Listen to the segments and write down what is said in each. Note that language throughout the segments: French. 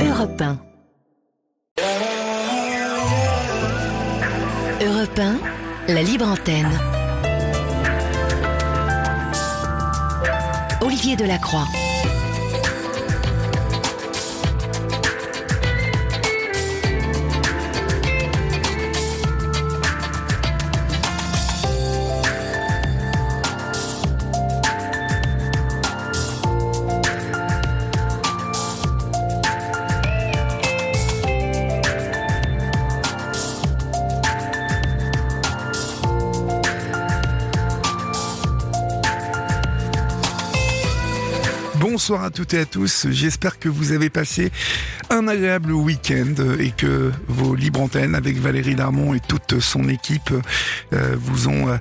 Europe 1. Europe 1, la libre antenne. Olivier Delacroix. Bonsoir à toutes et à tous. J'espère que vous avez passé un agréable week-end et que vos libres antennes avec Valérie Darmon et toute son équipe euh, vous ont euh,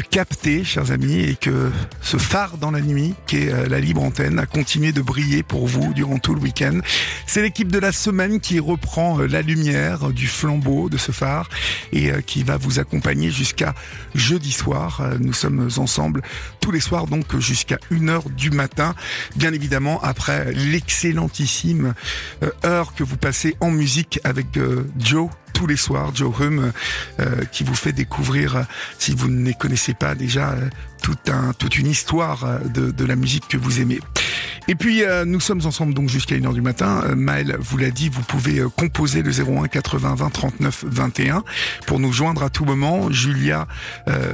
capté, chers amis, et que ce phare dans la nuit qui est euh, la libre antenne a continué de briller pour vous durant tout le week-end. C'est l'équipe de la semaine qui reprend la lumière du flambeau de ce phare et qui va vous accompagner jusqu'à jeudi soir. Nous sommes ensemble tous les soirs donc jusqu'à 1h du matin. Bien évidemment après l'excellentissime heure que vous passez en musique avec euh, Joe tous les soirs, Joe Hum, euh, qui vous fait découvrir, euh, si vous ne les connaissez pas déjà, tout un, toute une histoire de, de, la musique que vous aimez. Et puis nous sommes ensemble donc jusqu'à 1h du matin. Maël vous l'a dit, vous pouvez composer le 01 80 20 39 21 pour nous joindre à tout moment. Julia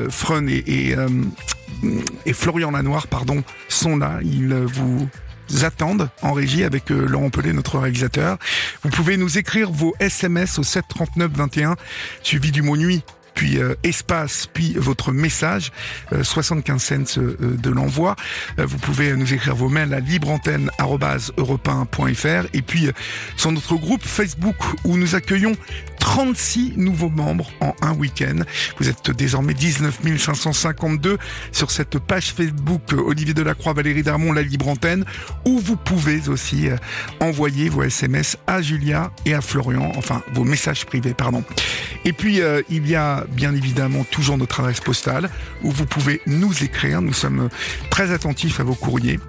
Freun et, et, et Florian Lanoir pardon, sont là. Ils vous attendent en régie avec euh, Laurent Pelé, notre réalisateur. Vous pouvez nous écrire vos SMS au 739 21 suivi du mot nuit puis euh, espace, puis votre message, 75 euh, cents de l'envoi. vous pouvez nous écrire vos mails à libreantenne.europe1.fr et puis sur notre groupe Facebook où nous accueillons 36 nouveaux membres en un week-end. Vous êtes désormais 19 552 sur cette page Facebook euh, Olivier Delacroix, Valérie Darmon, la libre antenne, où vous pouvez aussi euh, envoyer vos SMS à Julia et à Florian, enfin vos messages privés, pardon. Et puis euh, il y a bien évidemment toujours notre adresse postale où vous pouvez nous écrire. Nous sommes très attentifs à vos courriers.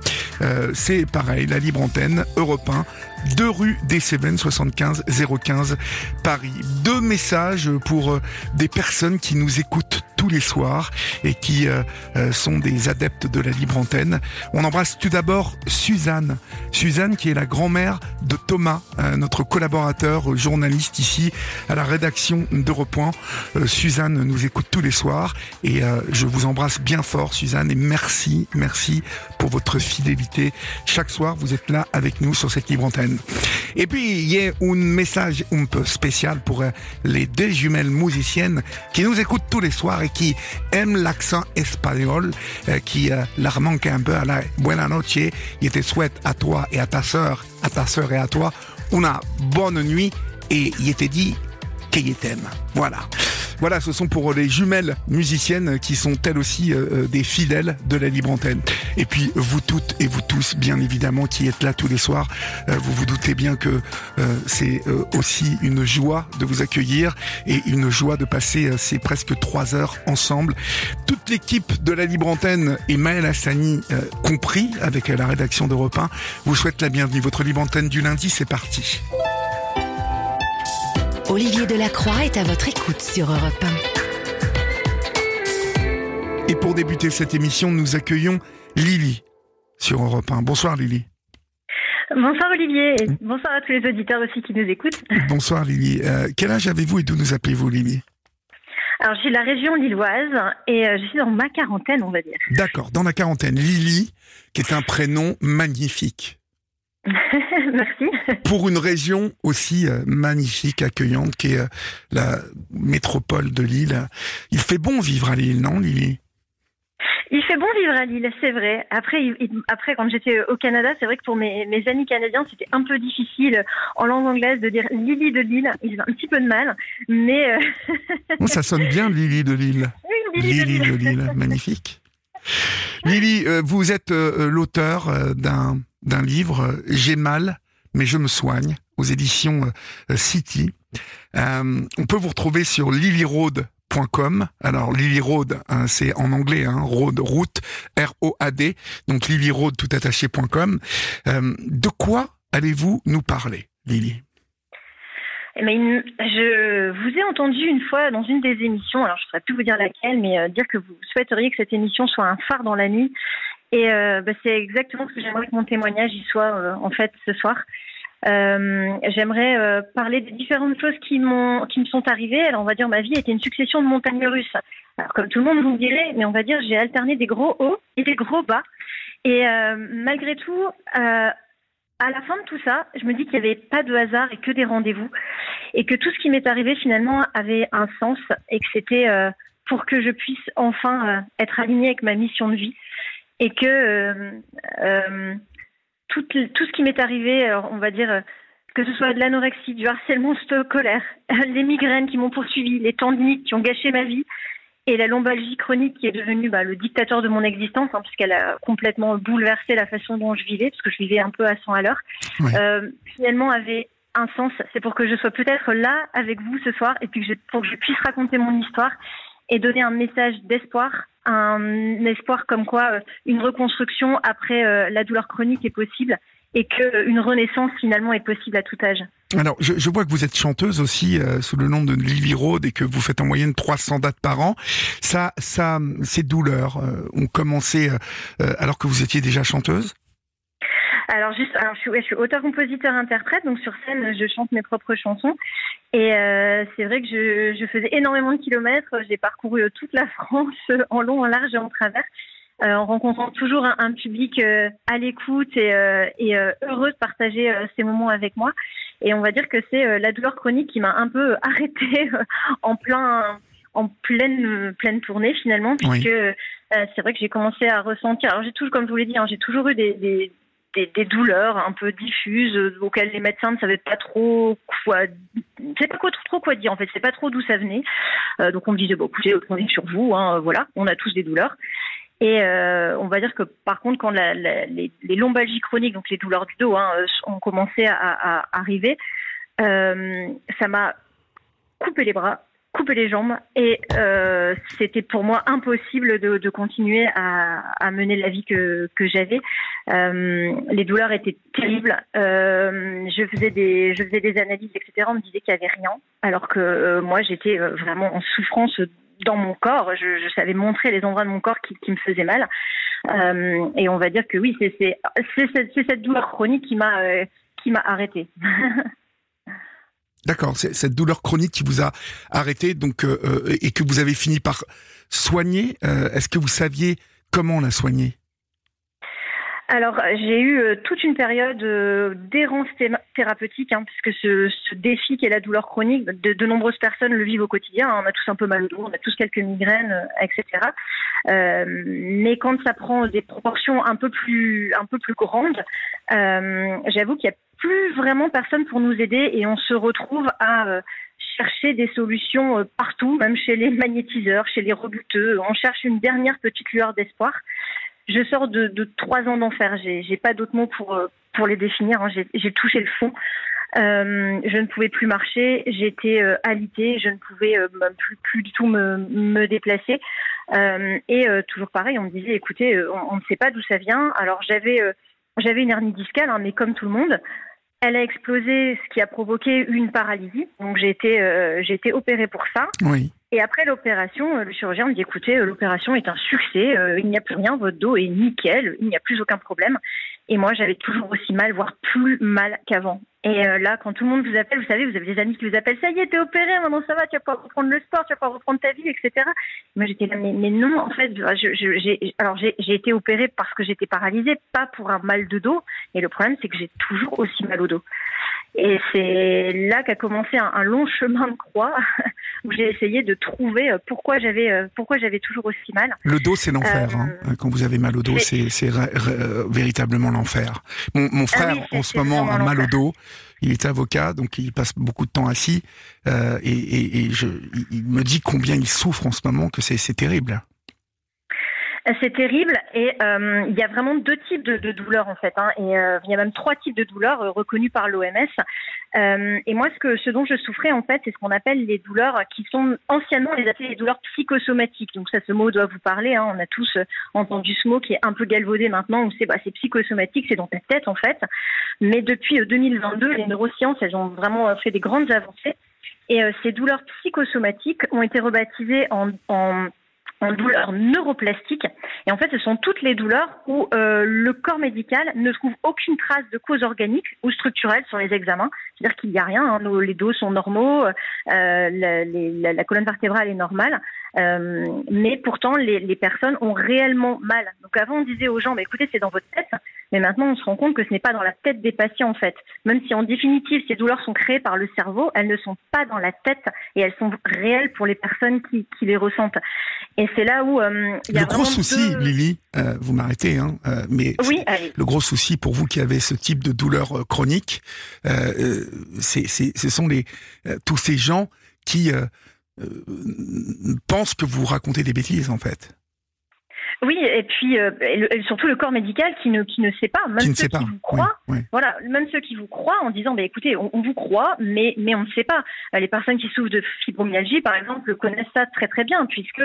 C'est pareil, la libre antenne, Europe 1, 2 rue des Cévennes, 75 015 Paris. Deux messages pour euh, des personnes qui nous écoutent tous les soirs et qui euh, euh, sont des adeptes de la libre antenne. On embrasse tout d'abord Suzanne. Suzanne qui est la grand-mère de Thomas, notre collaborateur journaliste ici à la rédaction d'Europe Suzanne nous écoute tous les soirs et je vous embrasse bien fort Suzanne et merci, merci pour votre fidélité. Chaque soir, vous êtes là avec nous sur cette libre antenne. Et puis, il y a un message un peu spécial pour euh, les deux jumelles musiciennes qui nous écoutent tous les soirs et qui aiment l'accent espagnol, euh, qui euh, leur manque un peu à la buena noche. Ils te souhaitent à toi et à ta sœur, à ta sœur et à toi, une bonne nuit et il te dit qu'ils t'aiment. Voilà. Voilà, ce sont pour les jumelles musiciennes qui sont elles aussi euh, euh, des fidèles de la libre antenne. Et puis vous toutes et vous tous, bien évidemment, qui êtes là tous les soirs, euh, vous vous doutez bien que c'est aussi une joie de vous accueillir et une joie de passer ces presque trois heures ensemble. Toute l'équipe de la libre antenne et Maël Hassani compris avec la rédaction d'Europe 1 vous souhaite la bienvenue. Votre libre antenne du lundi, c'est parti. Olivier Delacroix est à votre écoute sur Europe 1. Et pour débuter cette émission, nous accueillons Lily sur Europe 1. Bonsoir Lily. Bonsoir Olivier et bonsoir à tous les auditeurs aussi qui nous écoutent. Bonsoir Lily. Euh, quel âge avez-vous et d'où nous appelez-vous Lily alors, je suis de la région lilloise et euh, je suis dans ma quarantaine, on va dire. D'accord, dans la quarantaine. Lily, qui est un prénom magnifique. Merci. Pour une région aussi euh, magnifique, accueillante, qui est euh, la métropole de Lille. Il fait bon vivre à Lille, non, Lily? Il fait bon vivre à Lille, c'est vrai. Après, après quand j'étais au Canada, c'est vrai que pour mes, amis canadiens, c'était un peu difficile en langue anglaise de dire Lily de Lille. Ils ont un petit peu de mal, mais... Euh, ça sonne bien, Lily de Lille. Oui, Lily, de Lille, magnifique. Lily, vous êtes l'auteur d'un d'un livre euh, J'ai mal, mais je me soigne aux éditions euh, City. Euh, on peut vous retrouver sur lilyroad.com. Alors Lily Road, hein, c'est en anglais, hein, road, route, R-O-A-D. Donc lilyroad tout attaché.com. de quoi allez-vous nous parler Lily? Eh ben, je vous ai entendu une fois dans une des émissions, alors je ne saurais plus vous dire laquelle, mais dire que vous souhaiteriez que cette émission soit un phare dans la nuit. Et euh, bah, c'est exactement ce que j'aimerais que mon témoignage y soit euh, en fait ce soir. j'aimerais parler des différentes choses qui m'ont qui me sont arrivées. Alors on va dire ma vie était une succession de montagnes russes. Alors comme tout le monde vous dirait, mais on va dire j'ai alterné des gros hauts et des gros bas. Et malgré tout, à la fin de tout ça, je me dis qu'il n'y avait pas de hasard et que des rendez-vous, et que tout ce qui m'est arrivé finalement avait un sens, et que c'était euh, pour que je puisse enfin euh, être alignée avec ma mission de vie, et que euh, tout, tout, ce qui m'est arrivé, on va dire que ce soit de l'anorexie, du harcèlement scolaire, les migraines qui m'ont poursuivi, les tendinites qui ont gâché ma vie, et la lombalgie chronique qui est devenue bah, le dictateur de mon existence, hein, puisqu'elle a complètement bouleversé la façon dont je vivais, parce que je vivais un peu à 100 à l'heure, euh, finalement avait un sens. C'est pour que je sois peut-être là avec vous ce soir, et puis que je, pour que je puisse raconter mon histoire et donner un message d'espoir, un espoir comme quoi euh, une reconstruction après euh, la douleur chronique est possible, et qu'une renaissance finalement est possible à tout âge. Alors, je, je, vois que vous êtes chanteuse aussi euh, sous le nom de Lily Road et que vous faites en moyenne 300 dates par an. Ça, ça, ces douleurs euh, ont commencé euh, alors que vous étiez déjà chanteuse? Alors juste, alors je suis, je suis auteur-compositeur-interprète, donc sur scène je chante mes propres chansons. Et c'est vrai que je, je, faisais énormément de kilomètres. J'ai parcouru toute la France en long, en large et en travers. en rencontrant toujours un, public à l'écoute et, et heureux de partager ces moments avec moi. Et on va dire que c'est euh, la douleur chronique qui m'a un peu arrêtée euh, en plein en pleine pleine tournée finalement puisque euh, c'est vrai que j'ai commencé à ressentir alors j'ai toujours comme je vous l'ai dit hein, j'ai toujours eu des, des, des, douleurs un peu diffuses auxquelles les médecins ne savaient pas trop quoi c'est pas trop quoi dire en fait. C'est pas trop d'où ça venait. Donc on me disait bon écoutez on est sur vous hein, voilà on a tous des douleurs. Et euh, on va dire que par contre, quand les, lombalgies chroniques, donc les douleurs du dos, hein, ont commencé à, arriver, euh, ça m'a coupé les bras, coupé les jambes, et euh, c'était pour moi impossible de, continuer à, mener la vie que, j'avais. les douleurs étaient terribles. je faisais des, je faisais des analyses, etc. On me disait qu'il n'y avait rien, alors que moi j'étais vraiment en souffrance dans mon corps. Je, savais montrer les endroits de mon corps qui, me faisaient mal. Euh, et on va dire que oui, c'est cette douleur chronique qui m'a euh, qui m'a arrêtée. D'accord, cette douleur chronique qui vous a arrêté, donc euh, et que vous avez fini par soigner. Est-ce que vous saviez comment la soigner alors, j'ai eu euh, toute une période euh, d'errance thérapeutique, hein, puisque ce, défi qui est la douleur chronique, de, nombreuses personnes le vivent au quotidien. Hein. on a tous un peu mal au dos, on a tous quelques migraines, euh, etc. Mais quand ça prend des proportions un peu plus, un peu plus grandes, j'avoue qu'il n'y a plus vraiment personne pour nous aider et on se retrouve à chercher des solutions partout, même chez les magnétiseurs, chez les rebuteux. On cherche une dernière petite lueur d'espoir je sors de, trois ans d'enfer. J'ai, pas d'autres mots pour euh, les définir. Hein. J'ai, touché le fond. Euh, je ne pouvais plus marcher. J'étais euh, alitée. Je ne pouvais euh, plus plus du tout me, déplacer. Et toujours pareil, on me disait, écoutez, on, ne sait pas d'où ça vient. Alors j'avais j'avais une hernie discale, hein, mais comme tout le monde. Elle a explosé, ce qui a provoqué une paralysie. Donc j'ai été, j'ai été opérée pour ça. Oui. Et après l'opération, euh, le chirurgien me dit écoutez, euh, l'opération est un succès, euh, il n'y a plus rien, votre dos est nickel, il n'y a plus aucun problème. Et moi, j'avais toujours aussi mal, voire plus mal qu'avant. Et là, quand tout le monde vous appelle, vous savez, vous avez des amis qui vous appellent, ça y est, t'es opéré, maintenant ça va, tu vas pouvoir reprendre le sport, tu vas pouvoir reprendre ta vie, etc. Moi, j'étais là, mais, mais, non, en fait, je, je, j'ai, alors j'ai, j'ai été opérée parce que j'étais paralysée, pas pour un mal de dos. Et le problème, c'est que j'ai toujours aussi mal au dos. Et c'est là qu'a commencé un, long chemin de croix où j'ai essayé de trouver euh, pourquoi j'avais euh, pourquoi j'avais toujours aussi mal. Le dos, c'est l'enfer. Hein. Euh, Quand vous avez mal au dos, c'est véritablement l'enfer. Mon, mon ah frère, en ce moment, a mal au dos. Il est avocat, donc il passe beaucoup de temps assis. Euh, et, et, et je, il me dit combien il souffre en ce moment, que c'est terrible. C'est terrible et euh, il y a vraiment deux types de, douleurs en fait. Hein, et euh, il y a même trois types de douleurs euh, reconnus par l'OMS. Euh, et moi, ce, que, ce dont je souffrais en fait, c'est ce qu'on appelle les douleurs qui sont anciennement les douleurs psychosomatiques. Donc ça, ce mot doit vous parler. Hein, on a tous entendu ce mot qui est un peu galvaudé maintenant. Où c'est bah, psychosomatique, c'est dans ta tête en fait. Mais depuis 2022, les neurosciences, elles ont vraiment fait des grandes avancées. Et ces douleurs psychosomatiques ont été rebaptisées en, en en douleurs neuroplastiques. Et en fait, ce sont toutes les douleurs où euh, le corps médical ne trouve aucune trace de cause organique ou structurelle sur les examens. C'est-à-dire qu'il n'y a rien, hein, nos, les dos sont normaux, euh, la, colonne vertébrale est normale, euh, mais pourtant les, les, personnes ont réellement mal. Donc avant, on disait aux gens, bah, écoutez, c'est dans votre tête, mais maintenant on se rend compte que ce n'est pas dans la tête des patients en fait. Même si en définitive ces douleurs sont créées par le cerveau, elles ne sont pas dans la tête et elles sont réelles pour les personnes qui, qui les ressentent. Et c'est là où euh, il y a le gros souci, Lily, euh, vous m'arrêtez, hein, mais oui, le gros souci pour vous qui avez ce type de douleur chronique, c'est, ce sont les tous ces gens qui pensent que vous racontez des bêtises en fait. Oui, et puis euh, et surtout le corps médical qui ne qui ne sait pas, même qui ceux qui vous croient. Oui, oui. Voilà, même ceux qui vous croient en disant, bah, écoutez, on, on, vous croit, mais mais on ne sait pas. Les personnes qui souffrent de fibromyalgie, par exemple, connaissent ça très très bien, puisque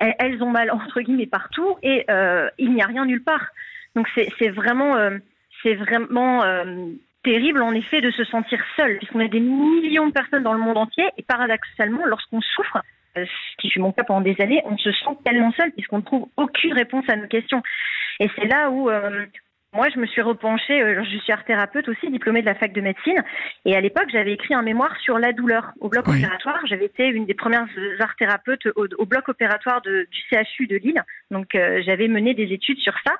elles, ont mal entre guillemets partout et euh, il n'y a rien nulle part. Donc c'est c'est vraiment euh, c'est vraiment euh, terrible en effet de se sentir seul, puisqu'on a des millions de personnes dans le monde entier et paradoxalement, lorsqu'on souffre ce qui fut mon cas pendant des années, on se sent tellement seul puisqu'on ne trouve aucune réponse à nos questions. Et c'est là où euh, moi, je me suis repenchée, euh, je suis art thérapeute aussi, diplômée de la fac de médecine, et à l'époque, j'avais écrit un mémoire sur la douleur au bloc Oui. opératoire. J'avais été une des premières art thérapeutes au, au bloc opératoire de, du CHU de Lille, donc euh, j'avais mené des études sur ça.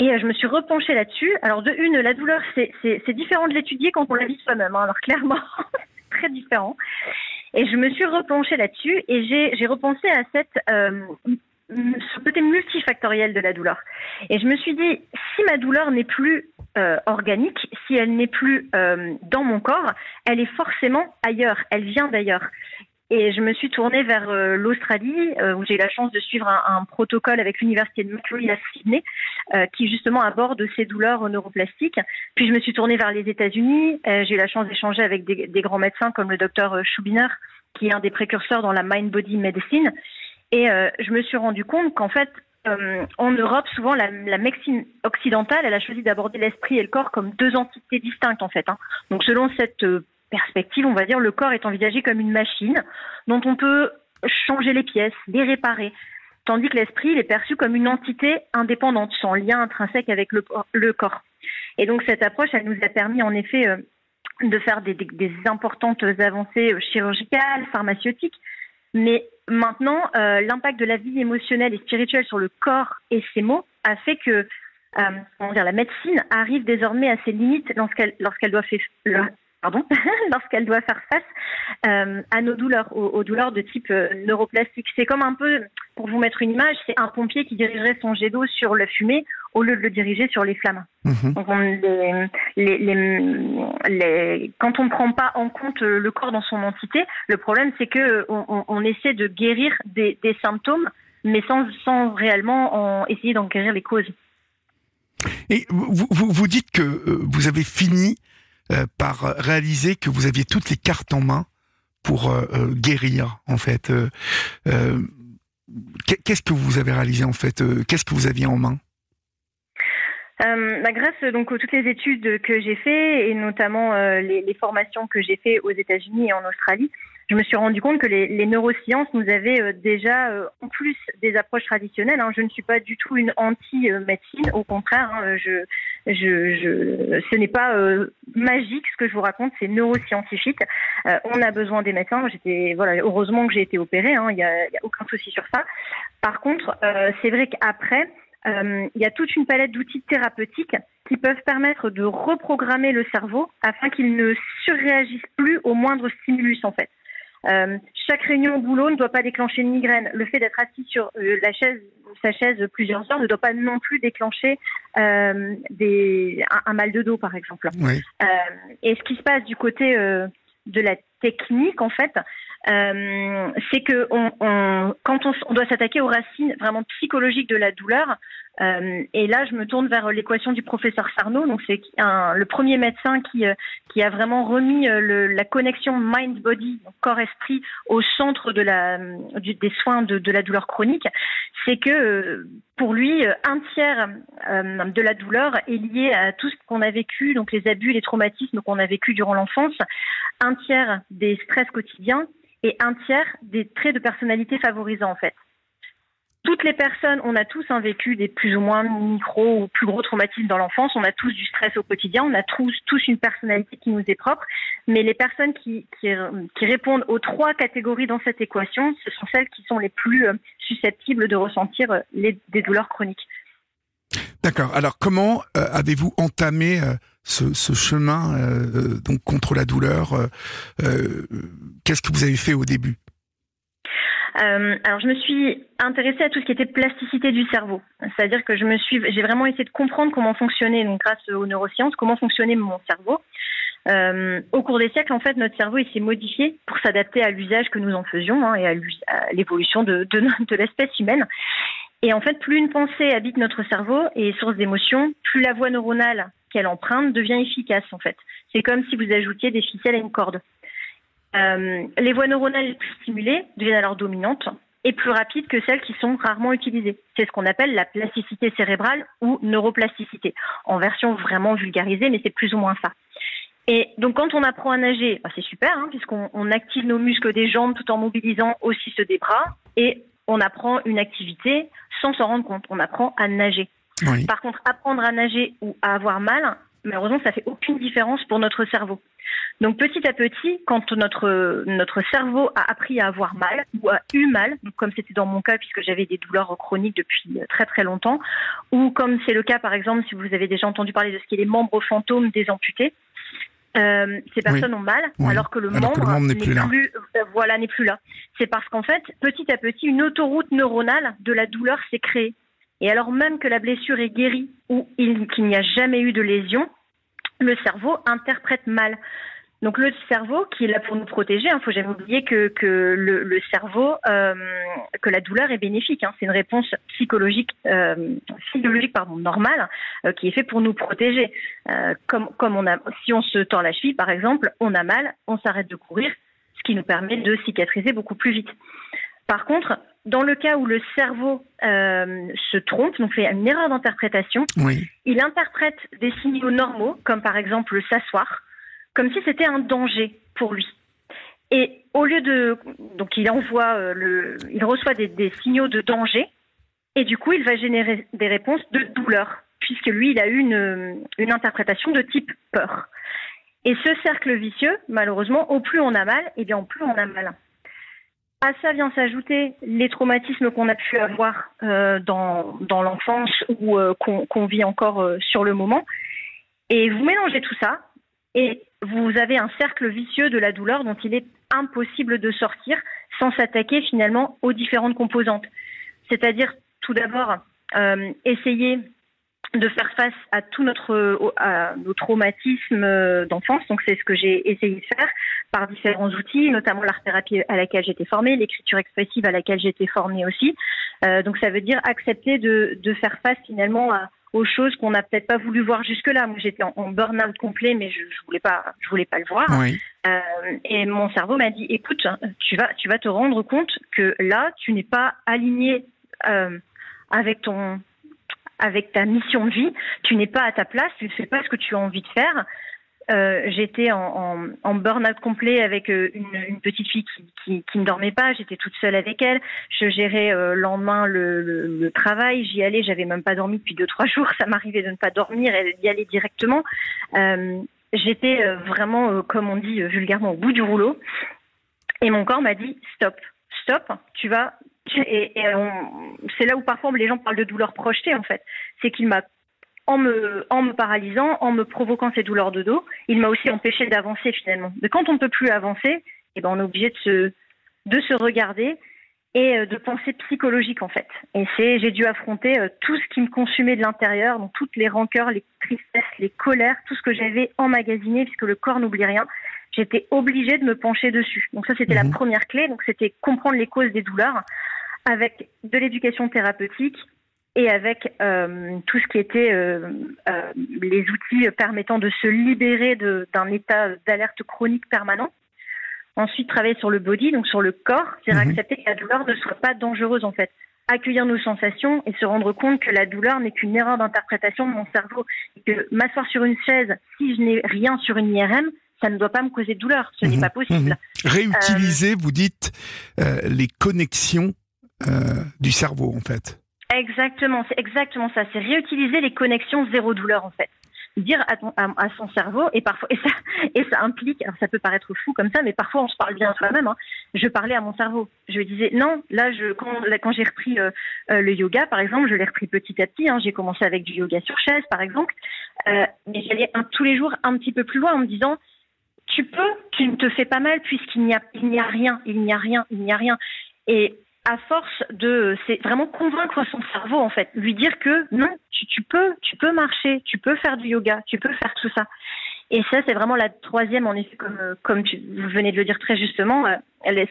Et euh, je me suis repenchée là-dessus. Alors de une, la douleur, c'est c'est- c'est différent de l'étudier quand on la vit soi-même. hein. Alors clairement, très différent. Et je me suis repenchée là-dessus et j'ai repensé à cette euh, ce côté multifactoriel de la douleur. Et je me suis dit, si ma douleur n'est plus euh, organique, si elle n'est plus dans mon corps, elle est forcément ailleurs, elle vient d'ailleurs. Et je me suis tournée vers euh, l'Australie, euh, où j'ai eu la chance de suivre un, protocole avec l'université de Macquarie à Sydney, euh, qui justement aborde ces douleurs neuroplastiques. Puis je me suis tournée vers les États-Unis. J'ai eu la chance d'échanger avec des, grands médecins comme le docteur Schubiner, qui est un des précurseurs dans la mind-body medicine. Et je me suis rendu compte qu'en fait, en Europe, souvent, la, médecine occidentale, elle a choisi d'aborder l'esprit et le corps comme deux entités distinctes, en fait. Hein. Donc, selon cette perspective, on va dire, le corps est envisagé comme une machine dont on peut changer les pièces, les réparer. Tandis que l'esprit, il est perçu comme une entité indépendante, sans lien intrinsèque avec le, corps. Et donc, cette approche, elle nous a permis, en effet, euh, de faire des, importantes avancées euh, chirurgicales, pharmaceutiques, mais maintenant, euh, l'impact de la vie émotionnelle et spirituelle sur le corps et ses mots a fait que la médecine arrive désormais à ses limites lorsqu'elle lorsqu'elle doit, faire, pardon, lorsqu'elle doit faire face euh, à nos douleurs, aux, aux douleurs de type euh, neuroplastique. C'est comme un peu, pour vous mettre une image, c'est un pompier qui dirigerait son jet d'eau sur la fumée au lieu de le diriger sur les flammes. Mhm. Donc on, les, les, les, les, quand on ne prend pas en compte euh, le corps dans son entité, le problème c'est que on, on, on essaie de guérir des, des symptômes, mais sans, sans réellement en essayer d'en guérir les causes. Et vous, vous, vous dites que vous avez fini euh, par réaliser que vous aviez toutes les cartes en main pour euh, euh, guérir, en fait. Qu'est- Qu'est-ce que vous avez réalisé, en fait Qu'est-ce que vous aviez en main? Bah, grâce donc toutes les études que j'ai fait et notamment les, formations que j'ai fait aux États-Unis et en Australie, je me suis rendu compte que les, les neurosciences nous avaient euh, déjà, euh, en plus des approches traditionnelles, hein, je ne suis pas du tout une anti-médecine, au contraire, hein, je, je, je, ce n'est pas euh, magique ce que je vous raconte, c'est neuroscientifique. Euh, on a besoin des médecins. J'étais, voilà, heureusement que j'ai été opérée, hein, il n'y a, a aucun souci sur ça. Par contre, euh, c'est vrai qu'après, il y a toute une palette d'outils thérapeutiques qui peuvent permettre de reprogrammer le cerveau afin qu'il ne surréagisse plus au moindre stimulus en fait. Euh, chaque réunion au boulot ne doit pas déclencher une migraine. Le fait d'être assis sur euh, la chaise, sa chaise plusieurs heures ne doit pas non plus déclencher euh, des, un, un, mal de dos, par exemple. Oui. Et ce qui se passe du côté de la technique, en fait, euh, c'est que on, on, quand on, on doit s'attaquer aux racines vraiment psychologiques de la douleur, euh, et là, je me tourne vers l'équation du professeur Sarno. Donc, c'est le premier médecin qui, euh, qui a vraiment remis euh, le, la connexion mind-body, corps-esprit, au centre de la, du, des soins de, de, la douleur chronique. C'est que pour lui, un tiers de la douleur est lié à tout ce qu'on a vécu, donc les abus, les traumatismes qu'on a vécu durant l'enfance, un tiers des stress quotidiens et un tiers des traits de personnalité favorisants en fait toutes les personnes, on a tous un vécu des plus ou moins micro ou plus gros traumatismes dans l'enfance, on a tous du stress au quotidien, on a tous, une personnalité qui nous est propre, mais les personnes qui, répondent aux trois catégories dans cette équation, ce sont celles qui sont les plus euh, susceptibles de ressentir euh, des douleurs chroniques. D'accord. Alors comment euh, avez-vous entamé ce, chemin donc contre la douleur Qu'est-ce que vous avez fait au début? Euh, alors, je me suis intéressée à tout ce qui était plasticité du cerveau. C'est-à-dire que je me suis, j'ai vraiment essayé de comprendre comment fonctionnait, donc grâce aux neurosciences, comment fonctionnait mon cerveau. Euh, au cours des siècles, en fait, notre cerveau s'est modifié pour s'adapter à l'usage que nous en faisions hein, et à l'évolution de, l'espèce humaine. Et en fait, plus une pensée habite notre cerveau et est source d'émotions, plus la voie neuronale qu'elle emprunte devient efficace, en fait. C'est comme si vous ajoutiez des ficelles à une corde. Euh, les voies neuronales les plus stimulées deviennent alors dominantes et plus rapides que celles qui sont rarement utilisées. C'est ce qu'on appelle la plasticité cérébrale ou neuroplasticité, en version vraiment vulgarisée, mais c'est plus ou moins ça. Et donc quand on apprend à nager, bah, c'est super, hein, puisqu'on active nos muscles des jambes tout en mobilisant aussi ceux des bras, et on apprend une activité sans s'en rendre compte, on apprend à nager. Oui. Par contre, apprendre à nager ou à avoir mal, malheureusement, ça fait aucune différence pour notre cerveau. Donc petit à petit, quand notre notre cerveau a appris à avoir mal ou a eu mal, comme c'était dans mon cas puisque j'avais des douleurs chroniques depuis très très longtemps, ou comme c'est le cas par exemple si vous avez déjà entendu parler de ce qui est les membres fantômes des amputés, euh, ces personnes ont mal alors que le alors membre, n'est plus, plus euh, voilà n'est plus là. C'est parce qu'en fait petit à petit une autoroute neuronale de la douleur s'est créée. Et alors même que la blessure est guérie ou qu'il n'y a jamais eu de lésion, le cerveau interprète mal. Donc le cerveau qui est là pour nous protéger, il hein, faut jamais oublier que, le, cerveau, euh, que la douleur est bénéfique. Hein, c'est une réponse psychologique, euh, physiologique pardon, normale euh, qui est fait pour nous protéger. Euh, comme, si on se tord la cheville par exemple, on a mal, on s'arrête de courir, ce qui nous permet de cicatriser beaucoup plus vite. Par contre, dans le cas où le cerveau euh, se trompe, donc fait une erreur d'interprétation, oui. il interprète des signaux normaux, comme par exemple s'asseoir, comme si c'était un danger pour lui. Et au lieu de, donc il envoie euh, le, il reçoit des, des, signaux de danger, et du coup il va générer des réponses de douleur, puisque lui il a eu une, une interprétation de type peur. Et ce cercle vicieux, malheureusement, au plus on a mal, et bien au plus on a mal. À ça vient s'ajouter les traumatismes qu'on a pu avoir euh, dans, dans l'enfance ou euh, qu'on qu vit encore euh, sur le moment. Et vous mélangez tout ça et vous avez un cercle vicieux de la douleur dont il est impossible de sortir sans s'attaquer finalement aux différentes composantes. C'est-à-dire tout d'abord essayer de faire face à tout notre à nos traumatismes d'enfance. Donc c'est ce que j'ai essayé de faire par différents outils, notamment l'art thérapie à laquelle j'étais formée, l'écriture expressive à laquelle j'étais formée aussi. Euh, donc ça veut dire accepter de, de faire face finalement à, aux choses qu'on n'a peut-être pas voulu voir jusque-là. Moi, j'étais en, en burn-out complet, mais je, je voulais pas, je voulais pas le voir. Oui. Euh, et mon cerveau m'a dit, écoute, tu vas, tu vas te rendre compte que là, tu n'es pas aligné euh, avec ton, avec ta mission de vie. Tu n'es pas à ta place. Tu ne fais pas ce que tu as envie de faire. Euh, j'étais en, burn-out complet avec euh, une, petite fille qui, ne dormait pas. J'étais toute seule avec elle. Je gérais euh, le lendemain le, le, travail. J'y allais. J'avais même pas dormi depuis deux trois jours. Ça m'arrivait de ne pas dormir et d'y aller directement. Euh, j'étais vraiment, comme on dit vulgairement, au bout du rouleau. Et mon corps m'a dit stop, stop. Tu vas. Et, c'est là où parfois les gens parlent de douleur projetée en fait. C'est qu'il m'a en me, en me paralysant, en me provoquant ces douleurs de dos, il m'a aussi empêché d'avancer finalement. Mais quand on ne peut plus avancer, eh ben on est obligé de se, de se regarder et euh, de penser psychologique en fait. Et c'est, j'ai dû affronter euh, tout ce qui me consumait de l'intérieur, donc toutes les rancœurs, les tristesses, les colères, tout ce que j'avais emmagasiné, puisque le corps n'oublie rien. J'étais obligée de me pencher dessus. Donc ça, c'était la Mhm. première clé. Donc c'était comprendre les causes des douleurs avec de l'éducation thérapeutique et avec euh, tout ce qui était euh, euh, les outils permettant de se libérer d'un état d'alerte chronique permanent. Ensuite, travailler sur le body, donc sur le corps, c'est Mhm. accepter que la douleur ne soit pas dangereuse en fait. Accueillir nos sensations et se rendre compte que la douleur n'est qu'une erreur d'interprétation de mon cerveau. Et que m'asseoir sur une chaise, si je n'ai rien sur une IRM, ça ne doit pas me causer de douleur. Ce Mhm. n'est pas possible. Mhm. Réutiliser, vous dites, euh, les connexions euh, du cerveau, en fait. Exactement, c'est exactement ça. C'est réutiliser les connexions zéro douleur en fait. Dire à, ton- à, à son cerveau et parfois et ça et ça implique. Alors ça peut paraître fou comme ça, mais parfois on se parle bien soi-même. hein. Je parlais à mon cerveau. Je disais non. Là, je quand là, quand j'ai repris euh, euh, le yoga par exemple, je l'ai repris petit à petit. hein. J'ai commencé avec du yoga sur chaise par exemple, euh, mais j'allais tous les jours un petit peu plus loin en me disant tu peux, tu ne te fais pas mal puisqu'il n'y a il n'y a rien, il n'y a rien, il n'y a rien. Et à force de, c'est vraiment convaincre son cerveau en fait, lui dire que non, tu, peux, tu peux marcher, tu peux faire du yoga, tu peux faire tout ça. Et ça, c'est vraiment la troisième, en effet, comme comme tu, vous venez de le dire très justement, euh,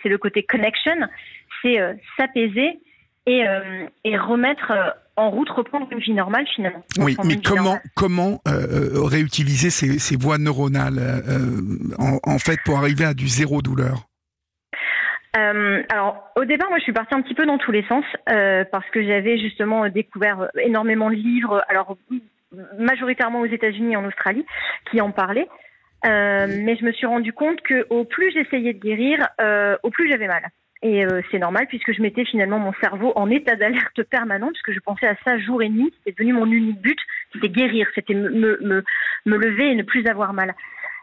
c'est le côté connection, c'est euh, s'apaiser et euh, et remettre euh, en route, reprendre une vie normale finalement. Oui, mais comment normale. comment euh, réutiliser ces, ces voies neuronales en, en fait pour arriver à du zéro douleur? Euh, alors, au départ, moi, je suis partie un petit peu dans tous les sens euh, parce que j'avais justement découvert énormément de livres, alors majoritairement aux États-Unis et en Australie, qui en parlaient. Euh, mais je me suis rendu compte que au plus j'essayais de guérir, au plus j'avais mal. Et euh, c'est normal puisque je mettais finalement mon cerveau en état d'alerte permanent puisque je pensais à ça jour et nuit. C'était devenu mon unique but, c'était guérir, c'était me, me, me, lever et ne plus avoir mal.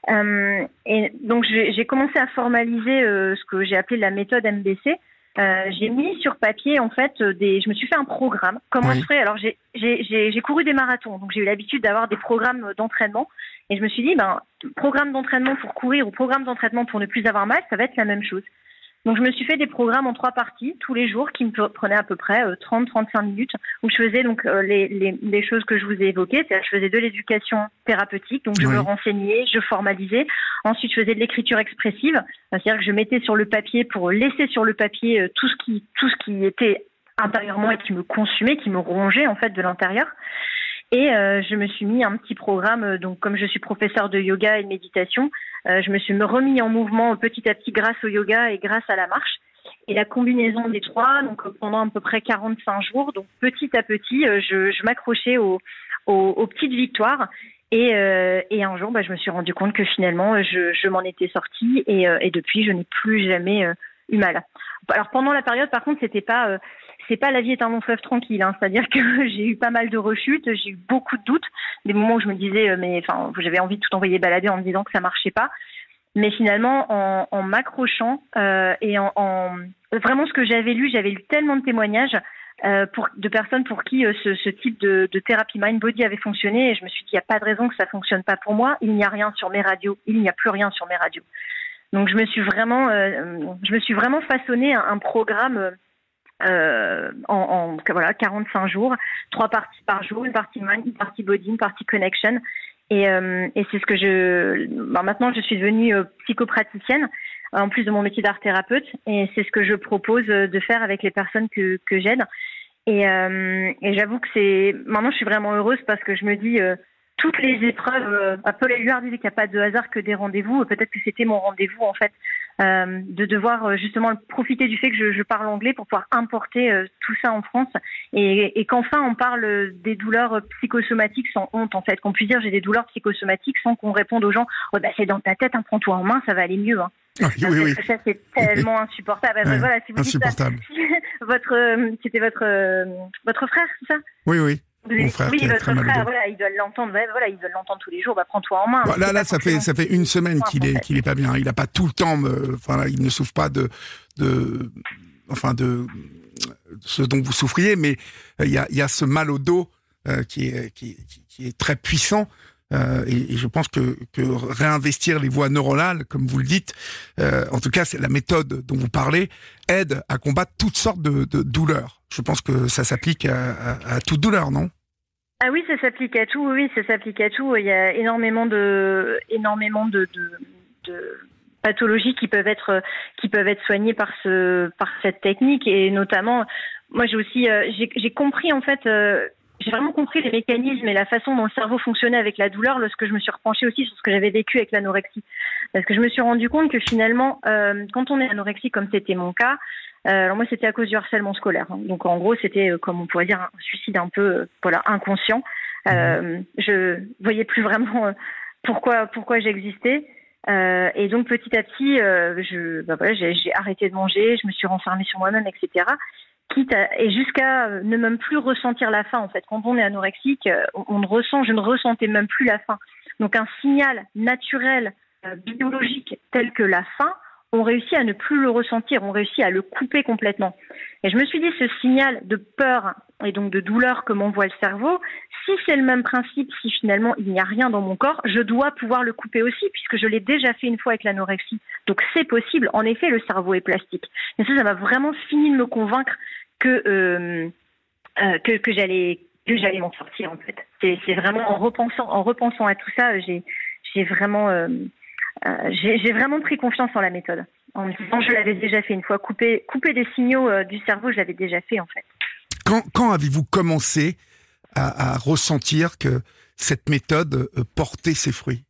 Euh, et donc j'ai commencé à formaliser euh, ce que j'ai appelé la méthode MBC. Euh, j'ai mis sur papier en fait euh, des. Je me suis fait un programme. Comment Oui. je ferais? Alors j'ai couru des marathons, donc j'ai eu l'habitude d'avoir des programmes d'entraînement. Et je me suis dit, ben programme d'entraînement pour courir ou programme d'entraînement pour ne plus avoir mal, ça va être la même chose. Donc je me suis fait des programmes en trois parties tous les jours qui me pre- prenaient à peu près 30-35 minutes où je faisais donc euh, les, les, les choses que je vous ai évoquées, c'est-à-dire je faisais de l'éducation thérapeutique, donc je Oui. me renseignais, je formalisais. Ensuite je faisais de l'écriture expressive, c'est-à-dire que je mettais sur le papier pour laisser sur le papier euh, tout ce qui tout ce qui était intérieurement et qui me consumait, qui me rongeait en fait de l'intérieur. Et euh, je me suis mis un petit programme, euh, donc comme je suis professeur de yoga et de méditation, euh, je me suis remis en mouvement petit à petit grâce au yoga et grâce à la marche. Et la combinaison des trois, donc euh, pendant à peu près 45 jours, donc petit à petit, euh, je, je m'accrochais aux, aux, aux petites victoires. Et, euh, et un jour, bah, je me suis rendu compte que finalement, je, je m'en étais sortie et, et depuis, je n'ai plus jamais eu mal. Alors pendant la période, par contre, c'était pas c'est pas la vie est un long fleuve tranquille. Hein. C'est-à-dire que j'ai eu pas mal de rechutes, j'ai eu beaucoup de doutes, des moments où je me disais, euh, mais enfin, j'avais envie de tout envoyer balader en me disant que ça marchait pas. Mais finalement, en, m'accrochant euh, et en, en vraiment ce que j'avais lu, j'avais lu tellement de témoignages euh, de personnes pour qui ce, type de, thérapie mind body avait fonctionné, et je me suis dit, il n'y a pas de raison que ça fonctionne pas pour moi. Il n'y a rien sur mes radios, il n'y a plus rien sur mes radios. Donc je me suis vraiment, je me suis vraiment façonné un programme. Euh, en, en voilà 45 jours, trois parties par jour, une partie mind, une partie body, une partie connection. Et, euh, et c'est ce que je. ben, maintenant, je suis devenue euh, psychopraticienne en plus de mon métier d'art thérapeute, et c'est ce que je propose de faire avec les personnes que, que j'aide. Et, et j'avoue que c'est maintenant, je suis vraiment heureuse parce que je me dis. toutes les épreuves, Paul Éluard disait qu'il n'y a pas de hasard que des rendez-vous. Peut-être que c'était mon rendez-vous en fait, euh, de devoir euh, justement profiter du fait que je, je parle anglais pour pouvoir importer euh, tout ça en France et, et qu'enfin on parle des douleurs psychosomatiques sans honte en fait, qu'on puisse dire j'ai des douleurs psychosomatiques sans qu'on réponde aux gens oh, bah, c'est dans ta tête, hein, prends-toi en main, ça va aller mieux. Hein. Oui, oui, oui. Que ça c'est tellement insupportable. Ouais, voilà, si vous dites ça, Insupportable. votre, c'était votre votre frère, c'est ça? Oui, oui. Mon frère oui, qui a votre très au frère, voilà, il doit l'entendre, voilà, il doit l'entendre tous les jours. Bah, prends-toi en main. Là, C'est là, pas ça fait, ça fait une semaine qu'il est, qu'il est pas bien. Il n'a pas tout le temps, euh, enfin, là, il ne souffre pas de, de, enfin, de ce dont vous souffriez, mais euh, il y a, il y a ce mal au dos euh, qui, est, qui, qui- qui est très puissant. Euh, et, et je pense que, que réinvestir les voies neuronales, comme vous le dites, euh, en tout cas, c'est la méthode dont vous parlez, aide à combattre toutes sortes de, de douleurs. Je pense que ça s'applique à, à, à toute douleur, non? Ah oui, ça s'applique à tout. Oui, ça s'applique à tout. Il y a énormément de, énormément de, de, pathologies qui peuvent être qui peuvent être soignées par ce par cette technique et notamment moi j'ai aussi j'ai compris en fait j'ai vraiment compris les mécanismes et la façon dont le cerveau fonctionnait avec la douleur lorsque je me suis repenchée aussi sur ce que j'avais vécu avec l'anorexie. Parce que je me suis rendu compte que finalement, euh, quand on est anorexique, comme c'était mon cas, euh, alors moi c'était à cause du harcèlement scolaire. Hein. Donc en gros c'était euh, comme on pourrait dire un suicide un peu euh, voilà inconscient. Euh, je voyais plus vraiment pourquoi pourquoi j'existais. et donc petit à petit, je bah voilà, j'ai arrêté de manger, je me suis renfermée sur moi-même, etc quitte et jusqu'à euh, ne même plus ressentir la faim en fait. Quand on est anorexique, euh, on, ne ressent, je ne ressentais même plus la faim. Donc un signal naturel euh, biologique tel que la faim, on réussit à ne plus le ressentir, on réussit à le couper complètement. Et je me suis dit, ce signal de peur et donc de douleur que m'envoie le cerveau, si c'est le même principe, si finalement il n'y a rien dans mon corps, je dois pouvoir le couper aussi, puisque je l'ai déjà fait une fois avec l'anorexie. Donc c'est possible. En effet, le cerveau est plastique. Et ça, ça m'a vraiment fini de me convaincre que euh, euh, que, j'allais que j'allais m'en sortir en fait. C'est vraiment en repensant en repensant à tout ça, j'ai j'ai vraiment euh, j'ai vraiment pris confiance en la méthode. En me disant, je l'avais déjà fait une fois, couper couper des signaux du cerveau, je l'avais déjà fait en fait. Quand, quand avez-vous commencé à, à, ressentir que cette méthode portait ses fruits?